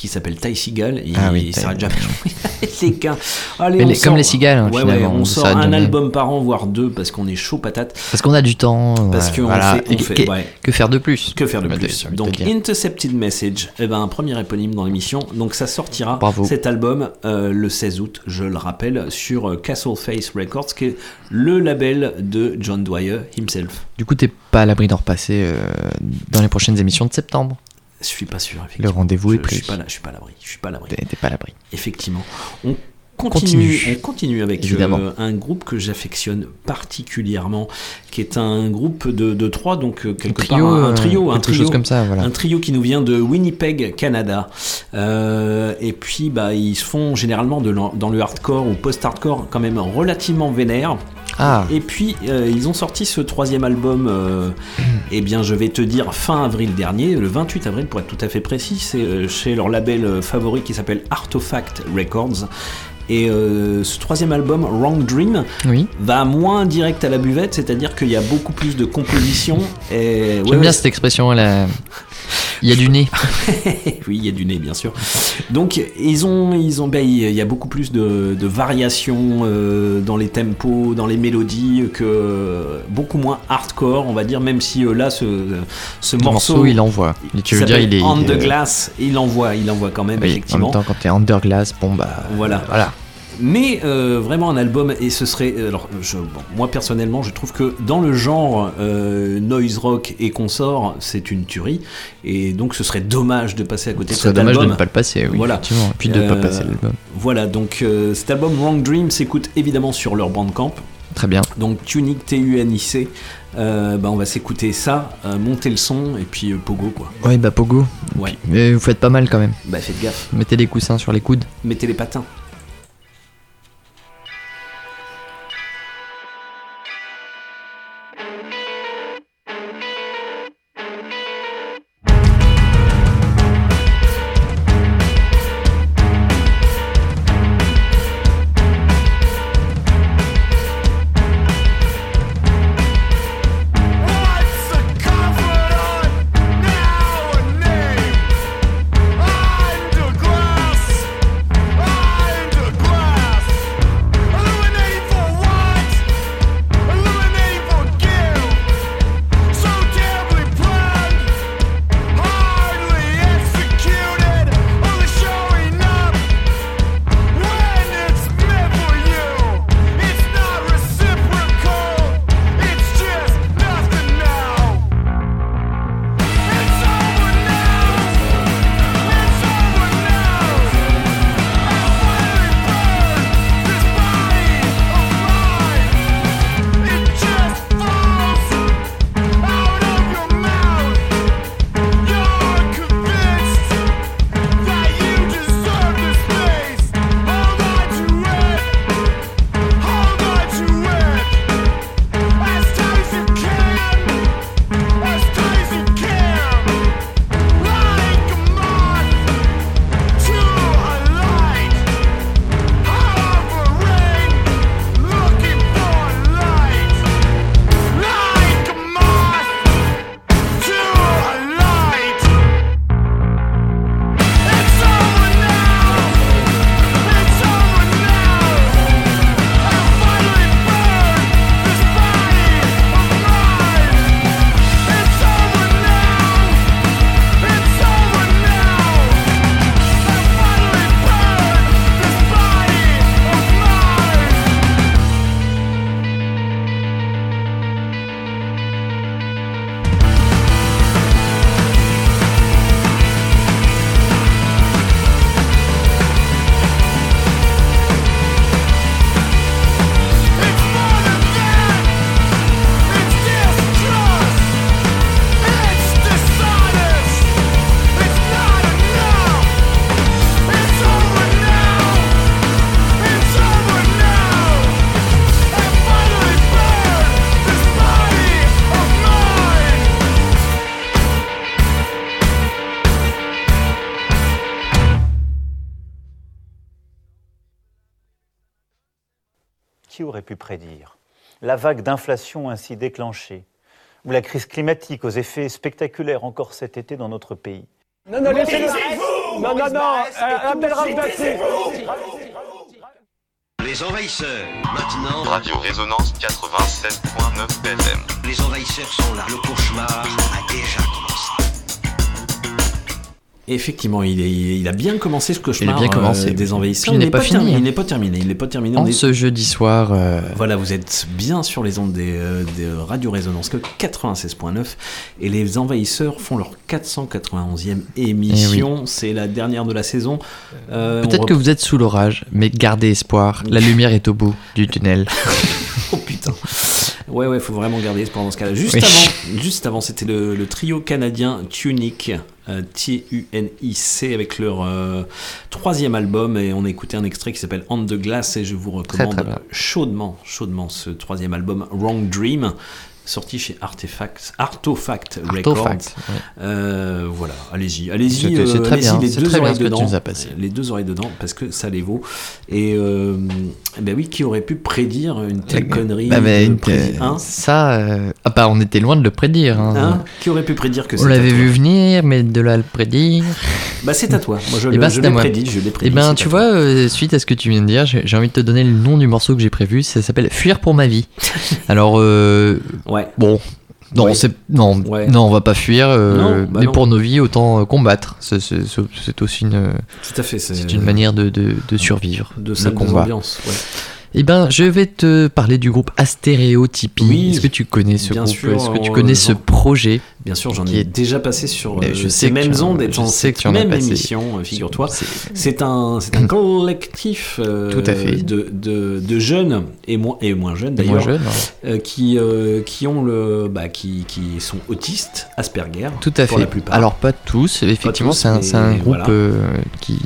Qui s'appelle Ty Seagal. Et Ah oui, il s'arrête jamais. les gars. Allez, Mais on les- sort- comme les cigales, hein, Ouais, ouais, finalement, on on sort un jamais. album par an, voire deux, parce qu'on est chaud patate. Parce qu'on a du temps. Parce qu'on voilà. fait, on que- fait- que, ouais. que faire de plus Que faire de plus Donc. Intercepted Message, eh ben, un premier éponyme dans l'émission. Donc ça sortira Bravo. cet album euh, le 16 août, je le rappelle, sur euh, Castle Face Records, qui est le label de John Dwyer himself. Du coup, t'es pas à l'abri d'en repasser euh, dans les prochaines émissions de septembre. Je suis pas sûr. Effectivement. Le rendez-vous est je, je pris. suis pas là, je suis pas à l'abri. Je suis pas à l'abri. T'es pas à l'abri. Effectivement. On continue, Continue. on continue avec euh, un groupe que j'affectionne particulièrement, qui est un groupe de, de trois, donc euh, quelque trio, part un, un euh, trio, un trio, chose comme ça, voilà. un trio qui nous vient de Winnipeg, Canada. Euh, et puis bah ils se font généralement de dans le hardcore ou post-hardcore quand même relativement vénère. Ah. Et puis euh, ils ont sorti ce troisième album, euh, eh bien je vais te dire fin avril dernier, le 28 avril pour être tout à fait précis, c'est euh, chez leur label favori qui s'appelle Artifact Records. Et euh, ce troisième album, Wrong Dream, Oui. va moins direct à la buvette, c'est-à-dire qu'il y a beaucoup plus de compositions. Et... J'aime ouais, bien ouais, cette expression. là. Il y a du nez. oui, il y a du nez, bien sûr. Donc, ils ont, ils ont, ben, il y a beaucoup plus de, de variations euh, dans les tempos, dans les mélodies, que beaucoup moins hardcore, on va dire, même si euh, là, ce, ce morceau, morceau, il envoie. Et tu veux dire, il est. Est- Glass, il envoie, il envoie quand même, Oui, en effectivement. même temps, quand t'es under glass, bon bah. Voilà. Voilà. Mais euh, vraiment un album, et ce serait. Alors, je, bon, moi personnellement, je trouve que dans le genre euh, noise rock et consort, c'est une tuerie. Et donc, ce serait dommage de passer à côté Ce de serait cet dommage album. de ne pas le passer, oui, Voilà. effectivement. Et puis de ne pas passer l'album. Voilà, donc euh, cet album Wrong Dream s'écoute évidemment sur leur bandcamp. Très bien. Donc Tunic T-U-N-I-C. Euh, bah, on va s'écouter ça, euh, monter le son et puis euh, Pogo quoi. Ouais, bah Pogo. Ouais. Mais vous faites pas mal quand même. Bah faites gaffe. Mettez des coussins sur les coudes. Mettez les patins. Prédire la vague d'inflation ainsi déclenchée, ou la crise climatique aux effets spectaculaires encore cet été dans notre pays Non, non, laissez-le. Non, non, non, euh. Les envahisseurs, maintenant. Radio Résonance 87.9 FM. Les envahisseurs sont là. Le cauchemar a déjà commencé. Effectivement, il, est- il a bien commencé ce cauchemar bien commencé. euh, des envahisseurs. Il n'est pas terminé. fini, hein. Il n'est pas terminé. Il n'est pas terminé. En est- ce jeudi soir, euh, Voilà, vous êtes bien sur les ondes des, euh, des Radio Résonance que 96.9 et les envahisseurs font leur 491e émission. C'est la dernière de la saison. On peut-être que vous êtes sous l'orage, mais gardez espoir. La lumière est au bout du tunnel. Oh putain. Ouais, ouais, faut vraiment garder espoir dans ce cas-là. Juste Oui. avant, juste avant, c'était le, le trio canadien Tunic, T-U-N-I-C, avec leur euh, troisième album. Et on a écouté un extrait qui s'appelle On the Glass. Et je vous recommande très chaudement, chaudement ce troisième album, Wrong Dream. Sorti chez Artefact, Artofact Records. Ouais. Euh, voilà, allez-y, allez-y, C'est- euh, très allez-y, bien, les deux très bien oreilles tu dedans, les deux oreilles dedans, parce que ça les vaut. Et euh, ben oui, qui aurait pu prédire une telle connerie Bah, bah, une- hein ça, euh, ah bah, on était loin de le prédire. hein. Hein Qui aurait pu prédire que on c'était l'avait vu venir, mais de là à le prédire. Bah c'est à toi. Moi je, le- ben, je c'est l'ai prédit, je l'ai prédit. Eh ben, c'est tu vois, euh, suite à ce que tu viens de dire, j'ai envie de te donner le nom du morceau que j'ai prévu. Ça s'appelle Fuir pour ma vie. Alors, euh, ouais. bon. Non, Ouais. c'est non, Ouais. non, on va pas fuir. euh, Non, bah mais non. pour nos vies, autant euh, combattre. C'est- aussi une, Tout à fait, c'est- une manière de, de, de survivre. De combat. ambiances, ouais. Eh ben, je vais te parler du groupe Astéréotypie. Oui, Est-ce que tu connais ce groupe? Est-ce que tu connais ce projet? Bien sûr, j'en ai est- déjà passé sur euh, je ces mêmes ondes et je sais que tu en as même passé. émission, euh, figure-toi. C'est- un, un collectif euh, Tout à fait. De, de, de jeunes et moins, et moins jeunes d'ailleurs, euh, qui, euh, qui, ont le, bah, qui, qui sont autistes, Asperger, Tout à pour fait. la plupart. Alors pas tous, effectivement, c'est un, un groupe voilà. qui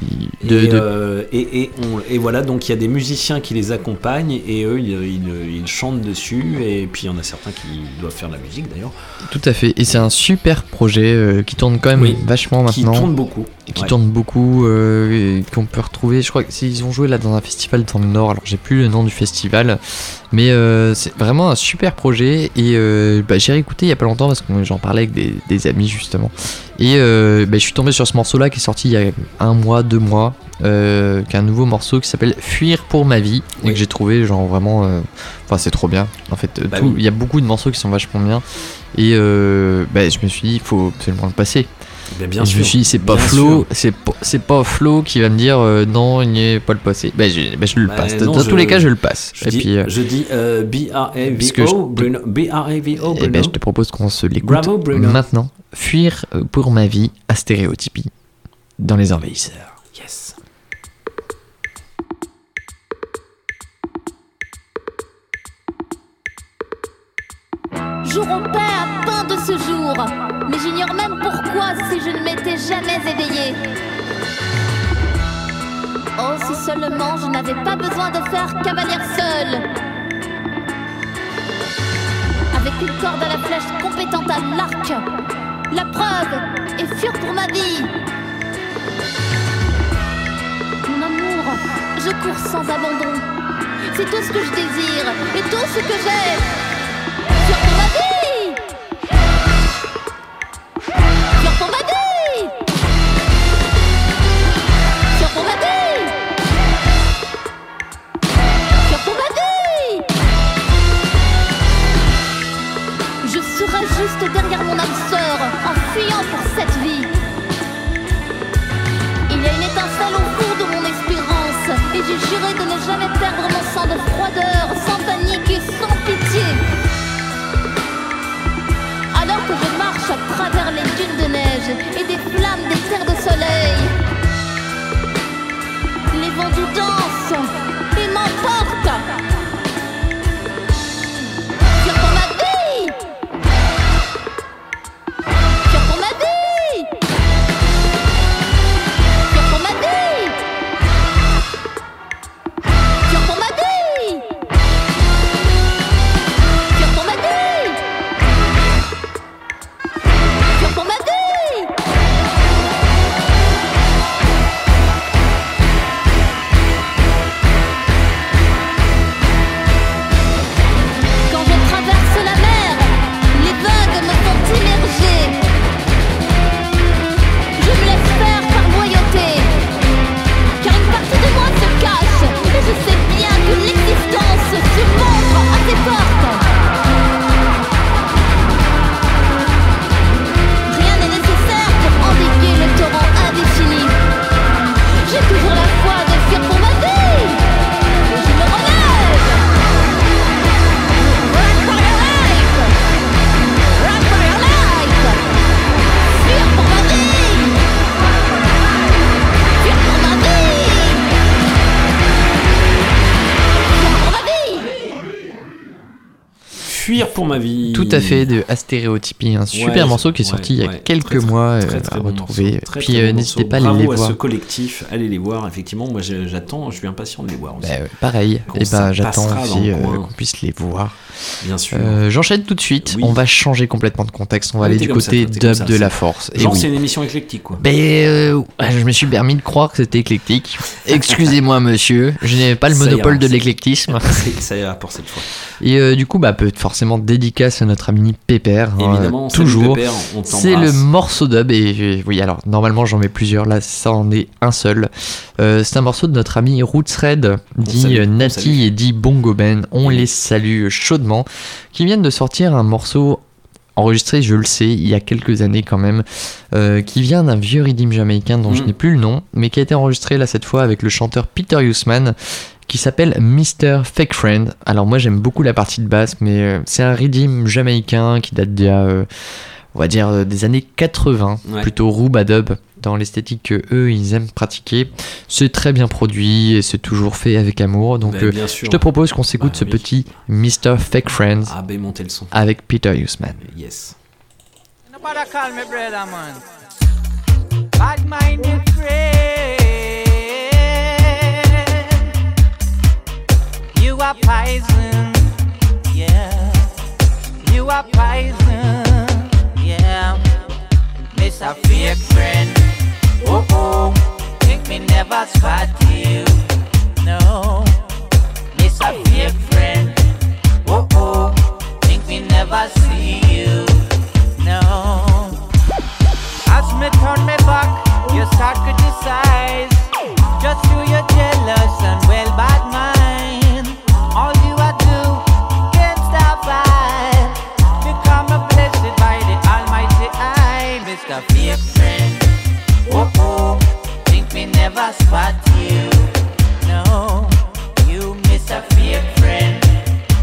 de, et, de- et, et, on- et voilà, donc il y a des musiciens qui les accompagnent et eux ils, ils- ils chantent dessus et puis il y en a certains qui doivent faire de la musique d'ailleurs. tout à fait. Et c'est un super projet euh, qui tourne quand même Oui, vachement qui maintenant. tourne beaucoup, Et qui ouais. tourne beaucoup, euh, qu'on peut retrouver. Je crois qu'ils ont joué là dans un festival dans le Nord. Alors j'ai plus le nom du festival, mais euh, c'est vraiment un super projet. Et euh, bah, j'ai réécouté il y a pas longtemps parce que j'en parlais avec des, des amis justement. Et bah, je suis tombé sur ce morceau là qui est sorti il y a un mois, deux mois, euh, qui est un nouveau morceau qui s'appelle Fuir pour ma vie et que j'ai trouvé genre vraiment. euh, Enfin, c'est trop bien. En fait, Bah oui. il y a beaucoup de morceaux qui sont vachement bien. Et euh, bah, je me suis dit, il faut absolument le passer. Ben, bien Et je me suis dit, c'est pas Flo, c'est pas, c'est pas Flo qui va me dire euh, non, il n'y est pas le passé. Bah, je, bah, je le passe. non, dans je- tous les cas, je le passe. Je Et dis, puis, euh, je dis euh, B-R-A-V-O, Bruno. B-R-A-V-O, eh Bruno. ben, je te propose qu'on se l'écoute Bruno. maintenant. Fuir euh, pour ma vie à stéréotypie dans les envahisseurs. Jour au pain de ce jour. Mais j'ignore même pourquoi si je ne m'étais jamais éveillée. Oh, si seulement je n'avais pas besoin de faire cavalière seule. Avec une corde à la flèche compétente à l'arc. La preuve est fuir pour ma vie. Mon amour, je cours sans abandon. C'est tout ce que je désire et tout ce que j'ai. Au fond de mon espérance et j'ai juré de ne jamais perdre mon sang de froideur, sans panique et sans pitié. Alors que je marche à travers les dunes de neige et des flammes des terres de soleil, les vents doux dansent pour ma vie. Tout à fait, de Astéréotypie, un super Ouais, morceau qui est ouais, sorti il y a quelques Très, mois euh, très, très à bon retrouver. morceau. Puis euh, bon n'hésitez pas à aller les à voir. ce collectif, allez les voir. Effectivement, moi j'attends, je suis impatient de les voir aussi. Bah, euh, pareil, et s'en ben j'attends aussi euh, qu'on puisse les voir. Bien sûr. Euh, J'enchaîne tout de suite. On va changer complètement de contexte. On va Ah, aller du côté ça, de la force. Genre, c'est une émission éclectique, quoi. Ben, euh, je me suis permis de croire que c'était éclectique. Excusez-moi, monsieur, je n'ai pas le monopole de l'éclectisme. Ça ira pour cette fois. Et du coup, bah, peut forcément dédicace à notre ami Pépère. hein, Évidemment, toujours. Pépère, on C'est le morceau dub. Et oui, alors normalement j'en mets plusieurs. Là, ça en est un seul. Euh, c'est un morceau de notre ami Roots Red, dit Nati et dit Bongo Ben. On les salue chaudement. Qui viennent de sortir un morceau enregistré, je le sais, il y a quelques années quand même, euh, qui vient d'un vieux rythme jamaïcain dont je Mm. n'ai plus le nom, mais qui a été enregistré là cette fois avec le chanteur Peter Huseman, qui s'appelle Mr. Fake Friend. Alors moi j'aime beaucoup la partie de basse, mais euh, c'est un rythme jamaïcain qui date d'il y a, euh, on va dire, euh, des années 80, Ouais. plutôt roubadub, dans l'esthétique que eux ils aiment pratiquer. C'est très bien produit et c'est toujours fait avec amour. Donc Ben, euh, sûr. je te propose qu'on s'écoute Bah ce oui. petit Mr. Fake Friend Ah ben le son. avec Peter Huseman. Yes. Nobody call me brother, man. Bad minded friend. You are poison. Yeah. You are poison. Yeah. Miss a friend. Oh oh. Think me never spot you. No. Miss a friend. Oh oh. Think me never see you. No. As me turn me back, you start. Just you, you're jealous and well bad mind. Mr. Fake Friend. Oh oh, think me never spot you. No, you Mr. Fake Friend.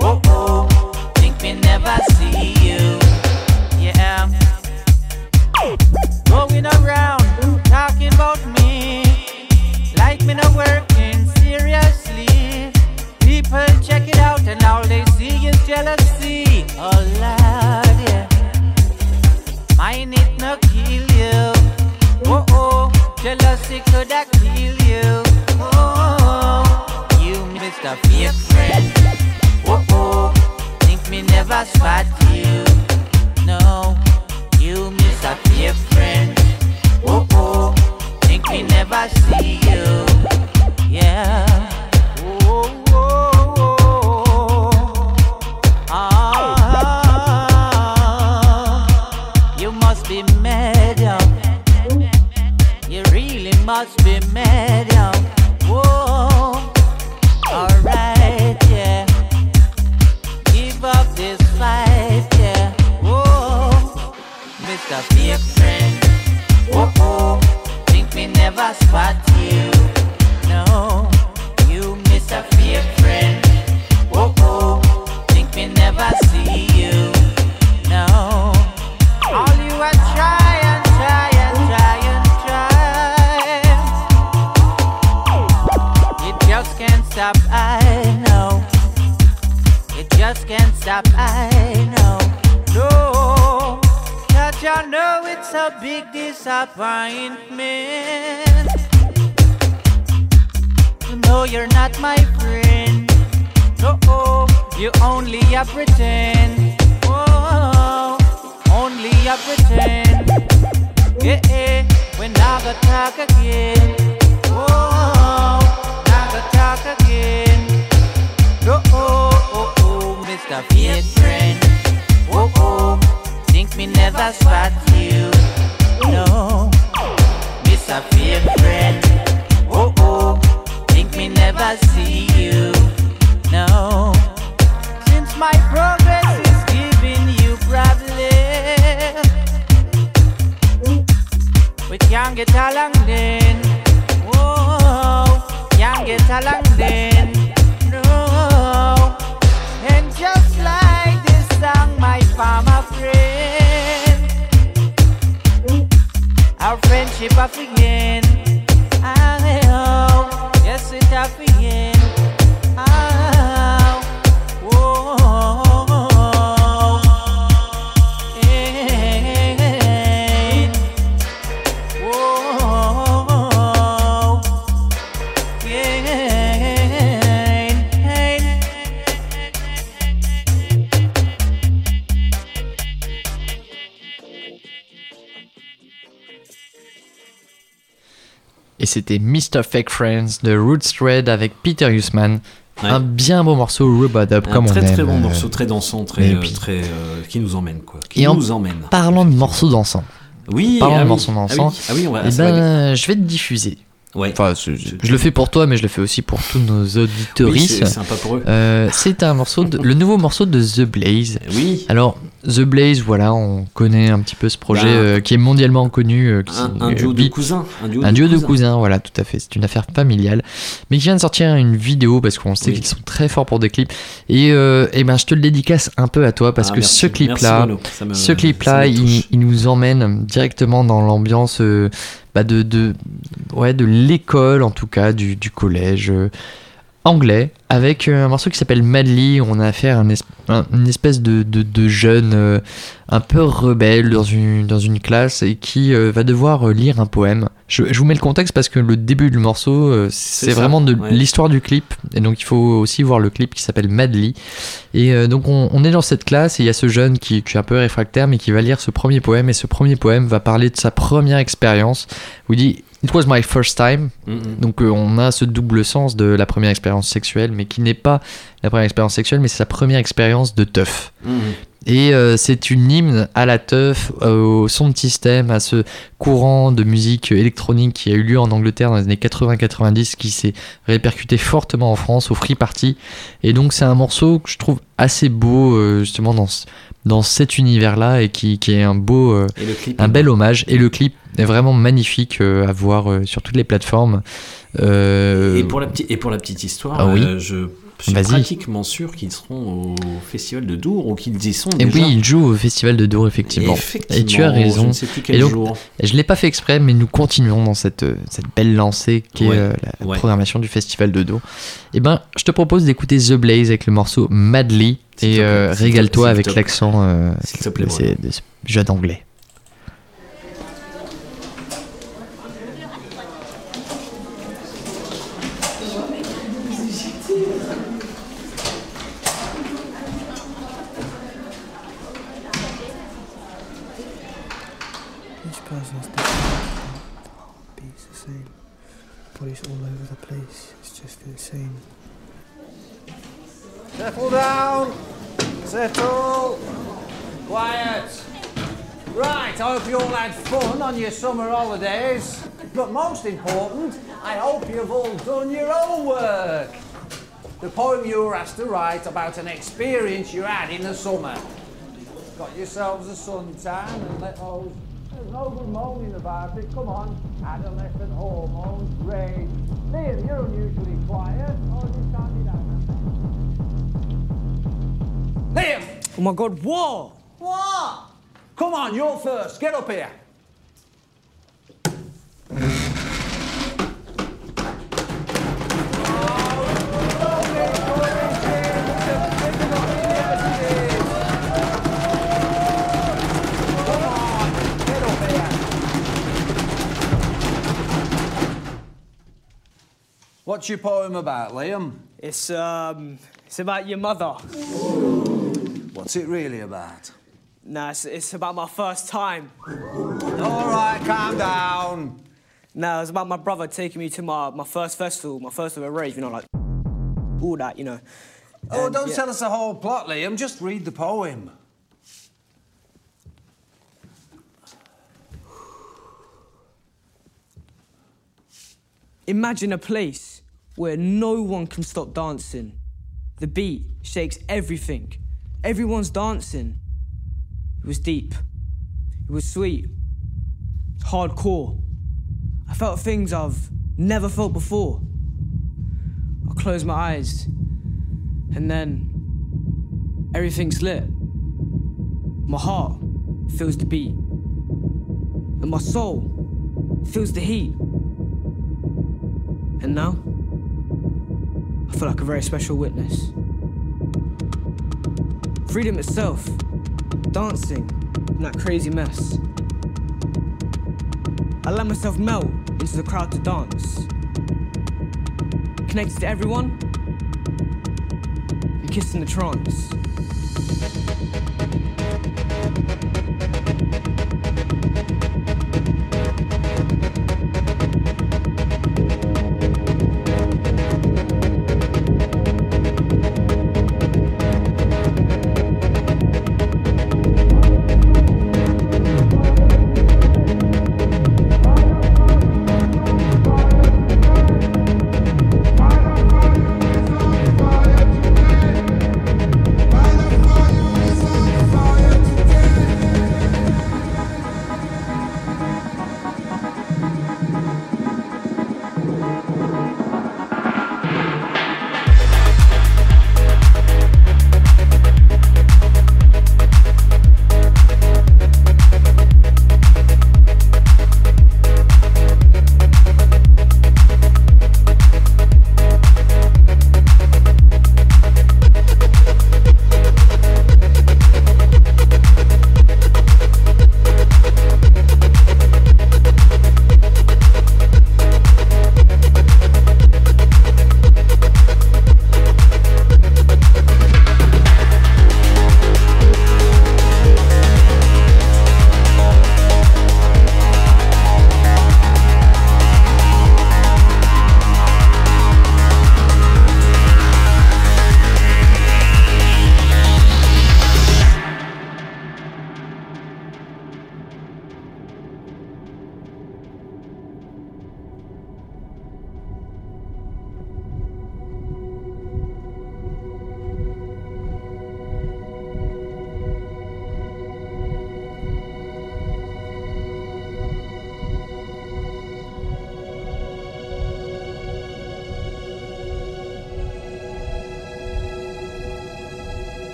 Oh oh, think me never see you. Yeah. Going around talking about me like me not working seriously. People check it out and all they see is jealousy. Oh Lord, yeah. Mine it no jealousy coulda kill you. Oh, you Mr. Fake Friend. Oh oh, think me never spot you. No, you a fake friend. Oh oh, think me never see you. Yeah. Spot big disappointment. Know you're not my friend. No, oh, you only a pretend. Oh, only a pretend. Yeah, yeah, when I go talk again. Oh, I go talk again. No, oh, oh, oh, Mr. Fake Friend. Oh, oh, think me never spot you. friendship I forget. I know, yes, it I again. C'était Mr. Fake Friends de Roots Thread avec Peter Hussman. Un bien beau morceau Rub Up Un comme très on aime. très bon euh, morceau, très dansant, très, euh, puis- très euh, qui nous emmène quoi. Qui Et en nous emmène. Parlant de morceaux dansants. Oui, Parlant ah de oui, morceaux ah dansants. oui, ah oui, on va- eh va ben, je vais te diffuser. Enfin, je, je le fais pour toi, mais je le fais aussi pour tous nos auditoristes. Oui, c'est sympa pour eux. C'est un morceau, de- le nouveau morceau de The Blaze. Oui. Alors, The Blaze, voilà, on connaît un petit peu ce projet Ben, euh, qui est mondialement connu. euh, qui- Un- un euh, duo de beat- cousins, un duo Un de duo de cousins. voilà, tout à fait. C'est une affaire familiale. Mais qui vient de sortir une vidéo parce qu'on sait Oui. qu'ils sont très forts pour des clips. Et, euh, eh ben, je te le dédicace un peu à toi parce Ah, que merci. ce clip-là, ce clip-là, il, nous emmène directement dans l'ambiance euh, bah, de, de, ouais, de l'école, en tout cas, du, du collège euh, anglais, avec euh, un morceau qui s'appelle Madly. On a affaire à une espèce de, de, de jeune euh, un peu rebelle dans une, dans une classe et qui euh, va devoir lire un poème. Je, je vous mets le contexte parce que le début du morceau, euh, c'est vraiment de ouais. l'histoire du clip. Et donc il faut aussi voir le clip qui s'appelle Madly. Et donc on, on est dans cette classe et il y a ce jeune qui, qui est un peu réfractaire mais qui va lire ce premier poème. Et ce premier poème va parler de sa première expérience où il dit It was my first time. Mhm. Donc euh, on a ce double sens de la première expérience sexuelle, mais qui n'est pas la première expérience sexuelle, mais c'est sa première expérience de teuf. Mhm. Et euh, c'est une hymne à la teuf, euh, au son de système, à ce courant de musique électronique qui a eu lieu en Angleterre dans les années 80-90, qui s'est répercuté fortement en France, au Free Party. Et donc c'est un morceau que je trouve assez beau, justement, dans, ce- dans cet univers-là, et qui, qui est un beau, euh, clip un bel hommage. Et le clip est vraiment magnifique euh, à voir euh, sur toutes les plateformes. Et pour la petite et pour la petite histoire, Ah oui. euh, je suis pratiquement sûr qu'ils seront au festival de Dour ou qu'ils y sont Et déjà. oui, il joue au festival de Dour, effectivement. Effectivement, et tu as je raison. ne sais plus quel et donc, jour. Je l'ai pas fait exprès, mais nous continuons dans cette, euh, cette belle lancée qui Ouais, est euh, la ouais. programmation du festival de Dour. Et ben, je te propose d'écouter The Blaze avec le morceau Madly et euh, régale-toi avec l'accent euh, S'il te plaît, de, ces- de ce jeune anglais. Settle down. Settle. Quiet. Right, I hope you all had fun on your summer holidays. But most important, I hope you've all done your homework. The poem you were asked to write about an experience you had in the summer. Got yourselves a suntan and let those. There's no good moaning about it. Come on, adolescent hormones, rage. Liam, you're unusually quiet. My god, what? What? Come on, you're first. Get up here. What's your poem about, Liam? It's um, it's about your mother. What's it really about? Nah, it's, it's about my first time. All right, calm down. No, it's about my brother taking me to my, my first festival, my first ever rave, you know, like all that, you know. Oh, And, don't yeah. tell us the whole plot, Liam. Just read the poem. Imagine a place where no one can stop dancing. The beat shakes everything. Everyone's dancing. It was deep. It was sweet. Hardcore. I felt things I've never felt before. I closed my eyes, and then everything's lit. My heart feels the beat, and my soul feels the heat. And now, I feel like a very special witness. Freedom itself, dancing in that crazy mess. I let myself melt into the crowd to dance. Connected to everyone, and kissed in the trance.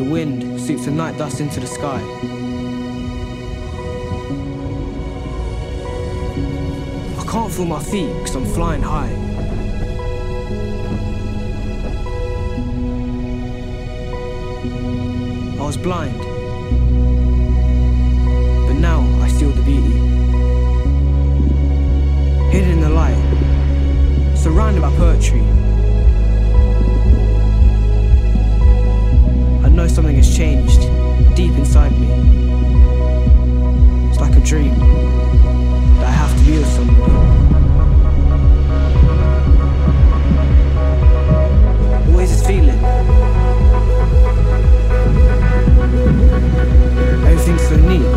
The wind sweeps the night dust into the sky. I can't feel my feet because I'm flying high. I was blind, but now I feel the beauty. Hidden in the light, surrounded by poetry. Know something has changed deep inside me. It's like a dream that I have to be with somebody. Always this feeling. Everything's so neat.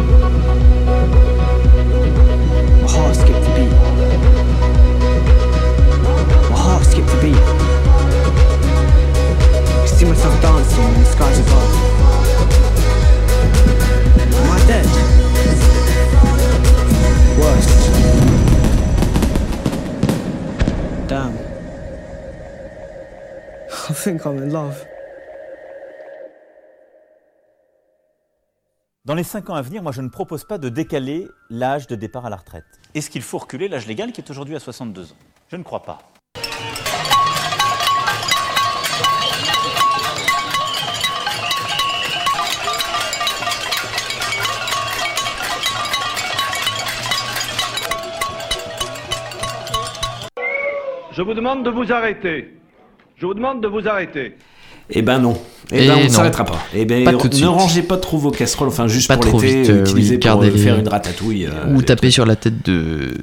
My heart skipped dancing in the skies above. Am I dead? Worse. Damn. I think I'm in love. Dans les 5 ans à venir, moi je ne propose pas de décaler l'âge de départ à la retraite. Est-ce qu'il faut reculer l'âge légal qui est aujourd'hui à 62 ans? Je ne crois pas. Je vous demande de vous arrêter. Je vous demande de vous arrêter. Eh ben non. Eh Et ben on ne s'arrêtera pas. Eh ben Pas tout ne suite. rangez pas trop vos casseroles, enfin juste Pas pour trop l'été, vite, euh, utilisez oui, pour euh, faire une ratatouille. euh, Ou taper sur la tête de.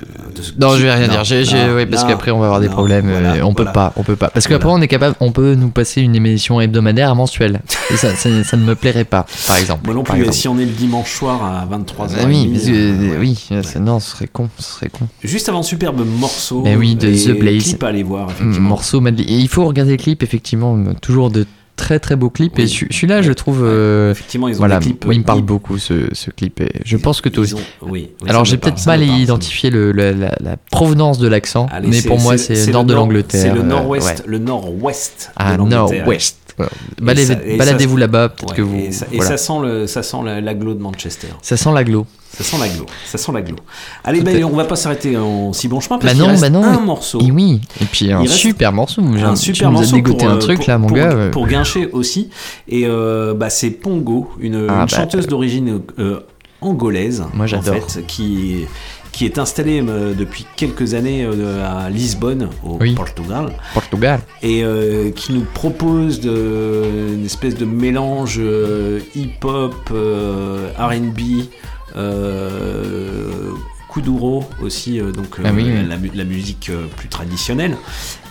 Non, je vais rien Non, dire. J'ai- j'ai- non, ouais, parce non, qu'après on va avoir des problèmes. voilà, euh, on peut voilà. pas, on peut pas. Parce qu'après on est capable, on peut nous passer une émission hebdomadaire à mensuelle. Et ça, ça, ça ne me plairait pas, par exemple. Moi non plus, exemple. si on est le dimanche soir à 23h. Ah oui, euh, oui, non, ce serait con, ce serait con. Juste avant, superbe morceau. Mais oui, de The Blaze. Clip à aller voir, Mm. Morceau il faut regarder les clips, effectivement, toujours de très très beaux clips. Et celui- celui-là, je trouve. euh, Effectivement, ils ont voilà, des clips, moi, il me euh, parle beaucoup ce, ce clip. Et je pense que toi aussi. ont- oui, oui, Alors, j'ai peut-être mal identifié le, la, la- la provenance de l'accent, mais pour moi, c'est le nord de l'Angleterre. C'est le euh, nord-ouest, le nord-ouest. Ah, nord-ouest. Voilà. Baladez-vous là-bas, peut-être ouais, que vous. Et ça, et voilà. ça sent le, ça sent la- l'aglo de Manchester. Ça sent l'aglo. Ça sent l'aglo. Ça sent l'aglo. Allez, ben, on va pas s'arrêter en si bon chemin Bah parce qu'il non, reste bah non. un morceau. Et oui, et puis un super morceau. Un tu super nous as morceau dégoté pour, un euh, truc pour- là, mon pour- gars. Pour guincher aussi. Et euh, bah, c'est Pongo, une, Ah, une bah, chanteuse d'origine euh, angolaise. Moi, j'adore. En fait, qui, qui est installée euh, depuis quelques années euh, à Lisbonne, au Oui. Portugal. Portugal. Et euh, qui nous propose de, une espèce de mélange euh, hip-hop, euh, RB. Kuduro aussi, euh, donc euh, Ah oui, oui. La, mu- la musique euh, plus traditionnelle,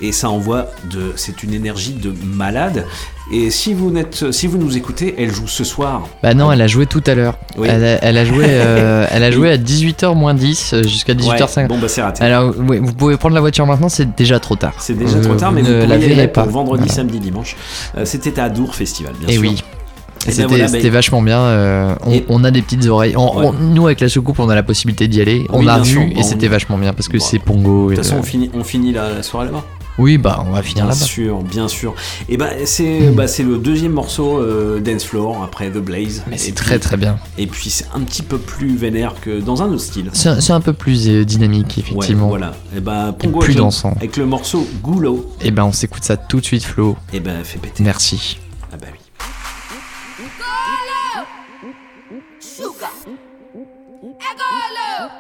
et ça envoie de, c'est une énergie de malade. Et si vous n'êtes, si vous nous écoutez, elle joue ce soir. Bah non, elle a joué tout à l'heure. Oui. Elle, a, elle a joué, euh, elle a joué à 18h moins 10 euh, jusqu'à 18h05. Ouais, bon, bah, c'est raté. Alors, oui, vous pouvez prendre la voiture maintenant, c'est déjà trop tard. C'est déjà Euh, trop tard, mais vous ne pouvez la verrez pour pas. vendredi, Voilà. samedi, dimanche. Euh, C'était à Dour Festival, bien Et sûr. oui. Et c'était voilà, c'était ben- vachement bien. euh, on, Et- on a des petites oreilles. On- Ouais. on- nous, avec la soucoupe, on a la possibilité d'y aller. On Oui, a bien vu et Bon, c'était vachement bien parce que Bon. c'est Pongo. De toute façon, on finit, on finit la soirée là-bas. Oui, bah on va finir Bien là-bas. sûr, bien sûr. Et ben c'est bah, c'est le deuxième morceau euh, Dance Floor après The Blaze. Mais c'est très, très bien. Et puis c'est un petit peu plus vénère que dans un autre style. C'est un- peu plus euh, dynamique, effectivement. Ouais, voilà. Et ben Pongo plus avec le- dansant. Avec le morceau Goulot. Et ben on s'écoute ça tout de suite, Flo. Et ben fait péter. Merci. Sugar. Egolo.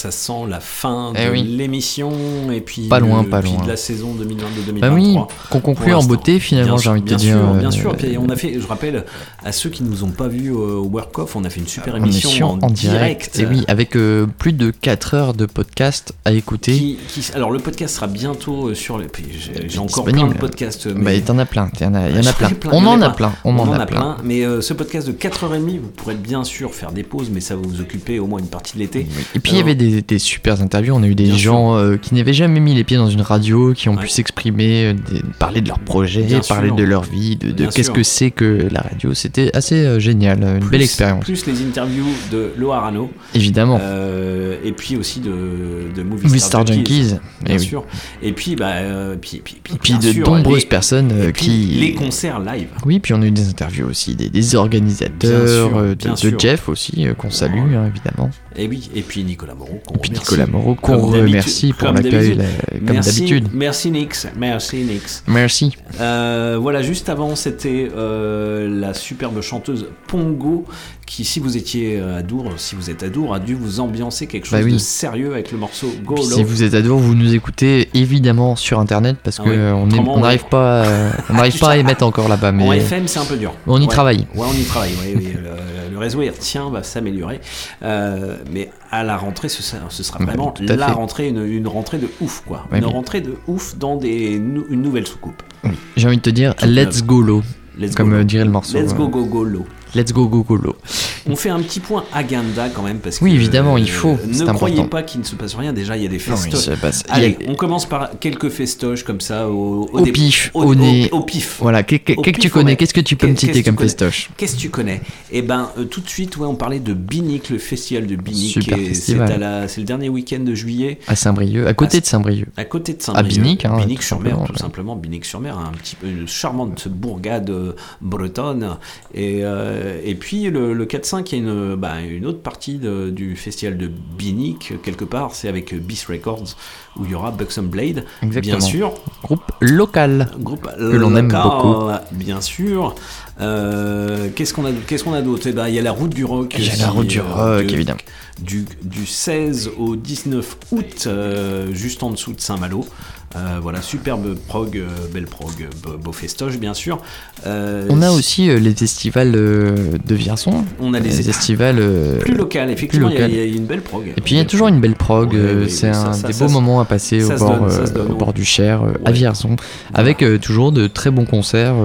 Ça sent la fin Eh de oui. l'émission et puis Pas loin, le- pas puis loin. de la saison 2022-2023. Bah oui, qu'on conclut en beauté, finalement, Bien j'ai envie de te bien dire, Sûr, euh, bien sûr. Puis on a fait, je rappelle à ceux qui nous ont pas vus au Work Off, on a fait une super Une émission, émission en, direct. Et oui, avec euh, plus de 4 heures de podcast à écouter. Qui- qui- alors le podcast sera bientôt euh, sur les. J'ai encore plein de podcasts. euh, Bah, t'en as plein, il y en a, il y en a J'en ai plein. plein, On en a plein, on en a plein. Mais euh, ce podcast de 4h30, vous pourrez bien sûr faire des pauses, mais ça va vous occuper au moins une partie de l'été. Et puis il y avait des, des super interviews, on a eu des gens euh, qui n'avaient jamais mis les pieds dans une radio, qui ont pu s'exprimer, euh, parler de leur projet, Bien parler sûr. de leur vie, de, de qu'est-ce que c'est que la radio. C'était assez euh, génial, une belle expérience. Plus les interviews de Loa Rano. Évidemment. Euh, et puis aussi de, de Movie Movie Star, Star Junkies. Junkies, Bien eh oui. sûr. Et puis, bah, euh, puis, puis, puis, Puis de sûr, nombreuses les- personnes et puis qui. Les concerts live. Oui, puis on a eu des interviews aussi, des, des organisateurs, sûr, de. Jeff aussi, qu'on salue hein, évidemment. Et oui, et puis Nicolas Moreau. qu'on Et puis remercie. Nicolas Moreau, qu'on remercie pour l'accueil, la- comme Merci- d'habitude. Merci Nix, merci Nix. Merci. Euh, voilà, juste avant, c'était euh, la superbe chanteuse Pongo qui, si vous étiez euh, à Dour, si vous êtes à Dour, a dû vous ambiancer quelque chose Bah oui. de sérieux avec le morceau Go Low. si vous êtes ado, vous nous écoutez évidemment sur internet parce Ah oui. euh, on n'arrive pas, à- on n'arrive pas à émettre encore là-bas. Mais En FM, c'est un peu dur. On y Ouais. travaille. Ouais, on y travaille. ouais, oui, le, le réseau hertzien va s'améliorer. Euh, mais à la rentrée, ce, sera- ce sera vraiment la fait. rentrée, une, une rentrée de ouf, quoi. Ouais, une mais- rentrée de ouf dans des, une nouvelle soucoupe. J'ai envie de te dire, let's go low, Let's comme go euh, dirait le morceau. Let's go euh, go go low. Let's go go go low. On fait un petit point agenda quand même parce que Oui, évidemment, il faut, Ne croyez important. pas qu'il ne se passe rien. Déjà, il y a des Non, il festoches. il a- Allez, on commence par quelques festoches comme ça au, Au dé- pif, au, au nez. au- au pif. Voilà, qu'est- qu'est- Au qu'est-ce que tu au connais? Qu'est-ce que tu peux me citer comme festoche? Qu'est-ce que tu connais? Eh ben, euh, tout de suite, ouais, on parlait de Binic, le festival de Binic. C'est à la- le dernier week-end de juillet. À Saint-Brieuc, à côté de Saint-Brieuc. À côté de À Saint-Brieuc. Binic, hein, Binic sur mer, tout simplement. Binic sur mer, un petit peu une charmante bourgade euh, bretonne. Et, euh, et puis le, le 4-5, il y a une, bah, une autre partie de- du festival de Binic, quelque part, c'est avec Beast Records, où il y aura Buxom Blade, Exactement. bien sûr. Groupe local. Groupe que l'on aime beaucoup. Bien sûr. Euh, Qu'est-ce qu'on a, qu'est-ce qu'on a d'autre? Eh ben, Il y a la route du rock. Il y a la route du euh, rock, de- évidemment. Du, du 16 au 19 août, juste en dessous de Saint-Malo. Euh, voilà, superbe prog, euh, belle prog, beau, beau festoche bien sûr. Euh, On a aussi les festivals de Vierzon. On a les- festivals plus local, effectivement, il y a- local. il y, a une belle prog. Et puis il y a toujours une belle prog, Ouais, c'est un ça- des ça beaux moments à passer au bord, donne, ça se donne, au bord ouais. du Cher, à Ouais. Vierzon, avec toujours de très bons concerts.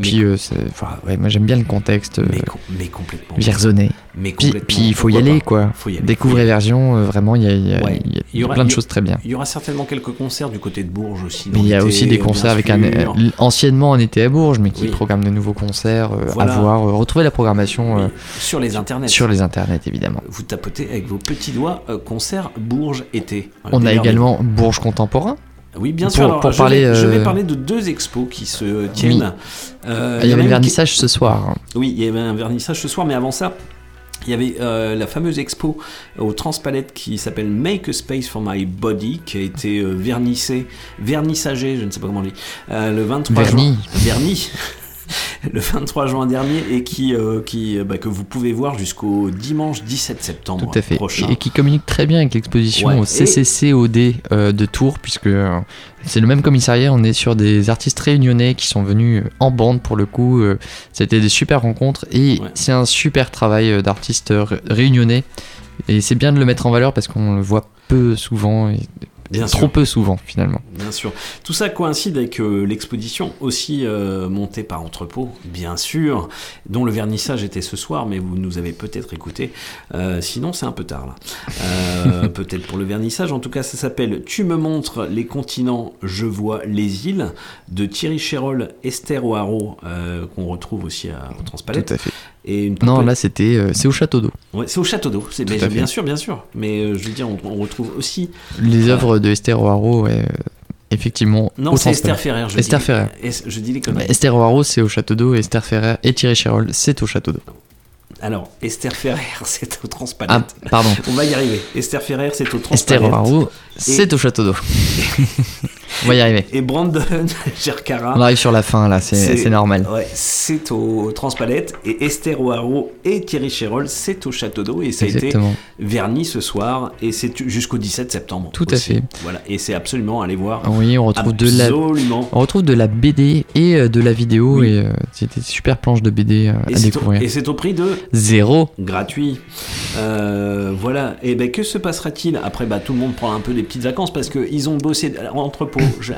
puis moi j'aime bien le contexte mais complètement. vierzonais. Mais Puis, complètement, puis il faut y aller pas. quoi. Faut y aller, Version, euh, vraiment il y a, il y a- Ouais. il y a Il y aura- plein de choses très bien. Il y aura certainement quelques concerts du côté de Bourges aussi. Mais il y a aussi des concerts avec un. euh, anciennement on était à Bourges, mais qui Oui. programme de nouveaux concerts euh, Voilà. à voir. euh, retrouvez la programmation Sur les internets. sur les internets évidemment. Vous tapotez avec vos petits doigts concert Bourges été. On a également Bourges Contemporain. Oui, bien Pour- sûr. Alors, pour je, parler, vais, je vais parler de deux expos qui se tiennent. Euh, il y avait qui- vernissage ce soir. hein. Oui, il y avait un vernissage ce soir, mais avant ça, il y avait euh, la fameuse expo au Transpalette qui s'appelle Make a Space for My Body, qui a été euh, vernissée, vernissagée, je ne sais pas comment on dit, euh, le 23 Vernis. juin. Vernis. Le 23 juin dernier et qui, euh, qui euh, bah, que vous pouvez voir jusqu'au dimanche 17 septembre Tout à fait. prochain. Et qui communique très bien avec l'exposition Ouais. au CCCOD euh, de Tours, puisque c'est le même commissariat. On est sur des artistes réunionnais qui sont venus en bande pour le coup. C'était des super rencontres et c'est un super travail d'artistes ré- réunionnais. Et c'est bien de le mettre en valeur parce qu'on le voit peu souvent et Bien trop sûr. peu souvent finalement. Bien sûr. Tout ça coïncide avec euh, l'exposition aussi euh, montée par Entrepôt, bien sûr, dont le vernissage était ce soir, mais vous nous avez peut-être écouté. Euh, sinon, c'est un peu tard là. Euh, peut-être pour le vernissage. En tout cas, ça s'appelle Tu me montres les continents, je vois les îles de Thierry Chérol, Esther O'Haraud, euh, qu'on retrouve aussi à, Transpalette. Tout à fait. Et une Non, là c'était euh, c'est au château d'eau. Ouais, c'est au château d'eau. C'est bien sûr, bien sûr. Mais euh, je veux dire, on, on retrouve aussi Les œuvres de Esther O'Haraud, ouais, euh, effectivement. Non, c'est. Esther Ferrer, je Esther dis- Ferrer. Es- je dis les conneries. Ouais, Esther O'Haraud, c'est au château d'eau. Esther Ferrer et Thierry Chérol, c'est au château d'eau. Alors, Esther Ferrer, c'est au Transpalette. Ah, pardon. On va y arriver. Esther Ferrer, c'est au Esther Transpalette. O'Haraud c'est au château d'eau. On va y arriver. Et Brandon Gercara. On arrive sur la fin là, c'est normal. Ouais, c'est au Transpalette. Et Esther O'Haraud et Thierry Chérol, c'est au Château d'Eau. Et ça a été verni ce soir. Et c'est jusqu'au 17 septembre. Tout à fait. Voilà. Et c'est absolument à aller voir. Oui, on retrouve de la, on retrouve de la BD et euh, de la vidéo et euh, c'était super planches de BD euh, Et à au, découvrir. et c'est au prix de Zéro. gratuit. Euh, voilà. Et ben que se passera-t-il? Après Bah tout le monde prend un peu des petites vacances parce que ils ont bossé entrepôt. Je,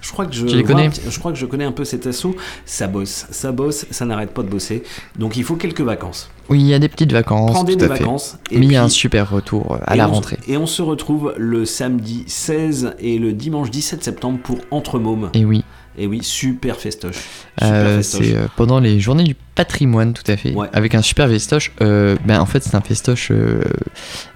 je crois que je les vois je crois que je connais un peu cet assaut. Ça bosse, ça bosse, ça n'arrête pas de bosser. Donc il faut quelques vacances. Oui, il y a des petites vacances. Prendez des fait. vacances, et Mais il y a un super retour euh, à la rentrée. Et on se retrouve le samedi 16 et le dimanche 17 septembre pour Entre Mômes. Et oui. Et oui, super festoche. Euh, c'est euh, pendant les journées du patrimoine, tout à fait. Avec un super festoche. Euh, ben, en fait, c'est un festoche,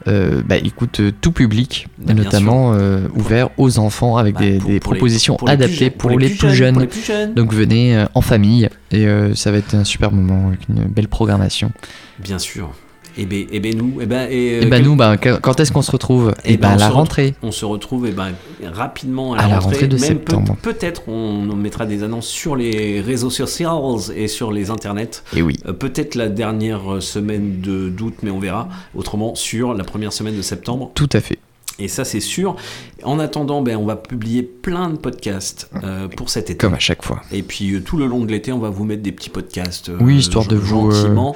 bah, écoute, tout public, Bah, notamment ouvert aux enfants avec des, des pour les- propositions les adaptées pour, les, plus jeunes. plus. Donc venez en famille et ça va être un super moment avec une belle programmation. Bien sûr. Et ben, et ben nous, et ben, et, et ben nous, ben, quand est-ce qu'on se retrouve Et, ben, on à la se rentrée. on se retrouve et ben, rapidement à la, À la rentrée, rentrée de Même peut- septembre. Peut-être on, on mettra des annonces sur les réseaux sociaux et sur les internets. Et oui. Euh, peut-être la dernière semaine de d'août, mais on verra. Autrement, sur la première semaine de septembre. Tout à fait. Et ça, c'est sûr. En attendant, ben, on va publier plein de podcasts euh, pour cet été. Comme à chaque fois. Et puis euh, tout le long de l'été, on va vous mettre des petits podcasts. euh, Oui, histoire de vous, euh, Gentiment.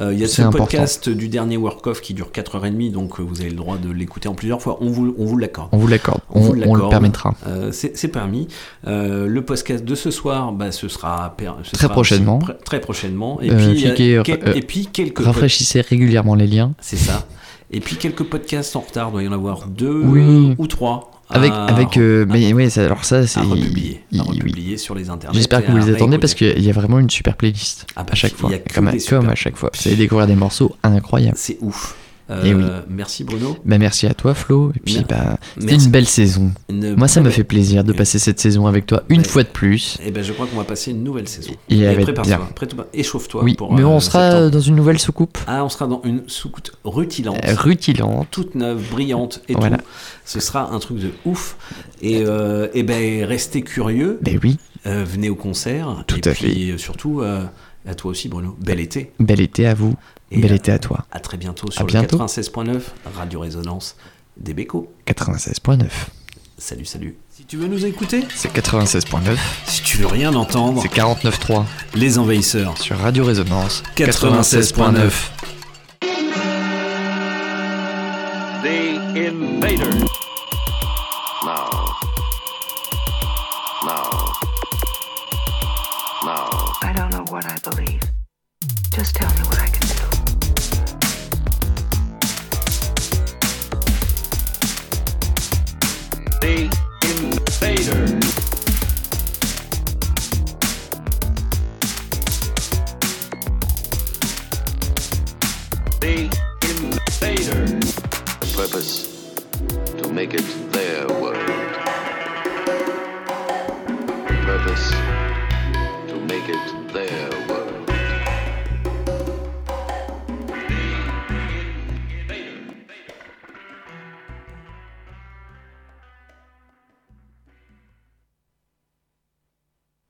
Il y a ce important. podcast du dernier Work-Off qui dure 4h30, donc vous avez le droit de l'écouter en plusieurs fois. On vous, on vous l'accorde. On vous l'accorde. On, vous On- on le permettra. C'est permis. Le podcast de ce soir, bah, ce sera ce Très sera prochainement. pr- très prochainement. Et puis, et puis quelques Rafraîchissez régulièrement les liens. c'est ça. Et puis quelques podcasts en retard, il doit y en avoir deux Oui. ou trois. Avec, avec euh, mais oui, ça- alors ça, c'est. à republier, il- à oui. sur les internets. J'espère que vous les attendez parce qu'il y a vraiment une super playlist Ah bah, à chaque y fois. a que Comme, des comme à chaque fois. Vous allez découvrir des morceaux incroyables. C'est ouf. Et oui. Euh, Merci Bruno. Bah, merci à toi Flo. Et puis bah, c'était une belle saison. Une Moi ça me fait plaisir de passer cette saison avec toi une fois de plus. Et ben je crois qu'on va passer une nouvelle saison. Et va être prépare-toi, échauffe-toi. Oui, pour, mais euh, on sera dans une nouvelle soucoupe. Ah, on sera dans une soucoupe rutilante. Euh, rutilante. Toute neuve, brillante et Voilà. tout. Ce sera un truc de ouf. Et, euh, et ben restez curieux. Ben oui. Euh, venez au concert. Tout et à puis, euh, surtout euh, à toi aussi Bruno. Bel été. Bel été à vous. Et, Bel euh, été à toi. À très bientôt À sur bientôt. le 96.9 Radio Résonance des Bécos. 96.9. Salut, salut. Si tu veux nous écouter, C'est 96.9. si tu veux rien entendre, C'est 49.3 Les Envahisseurs. sur Radio Résonance 96.9. The Invaders.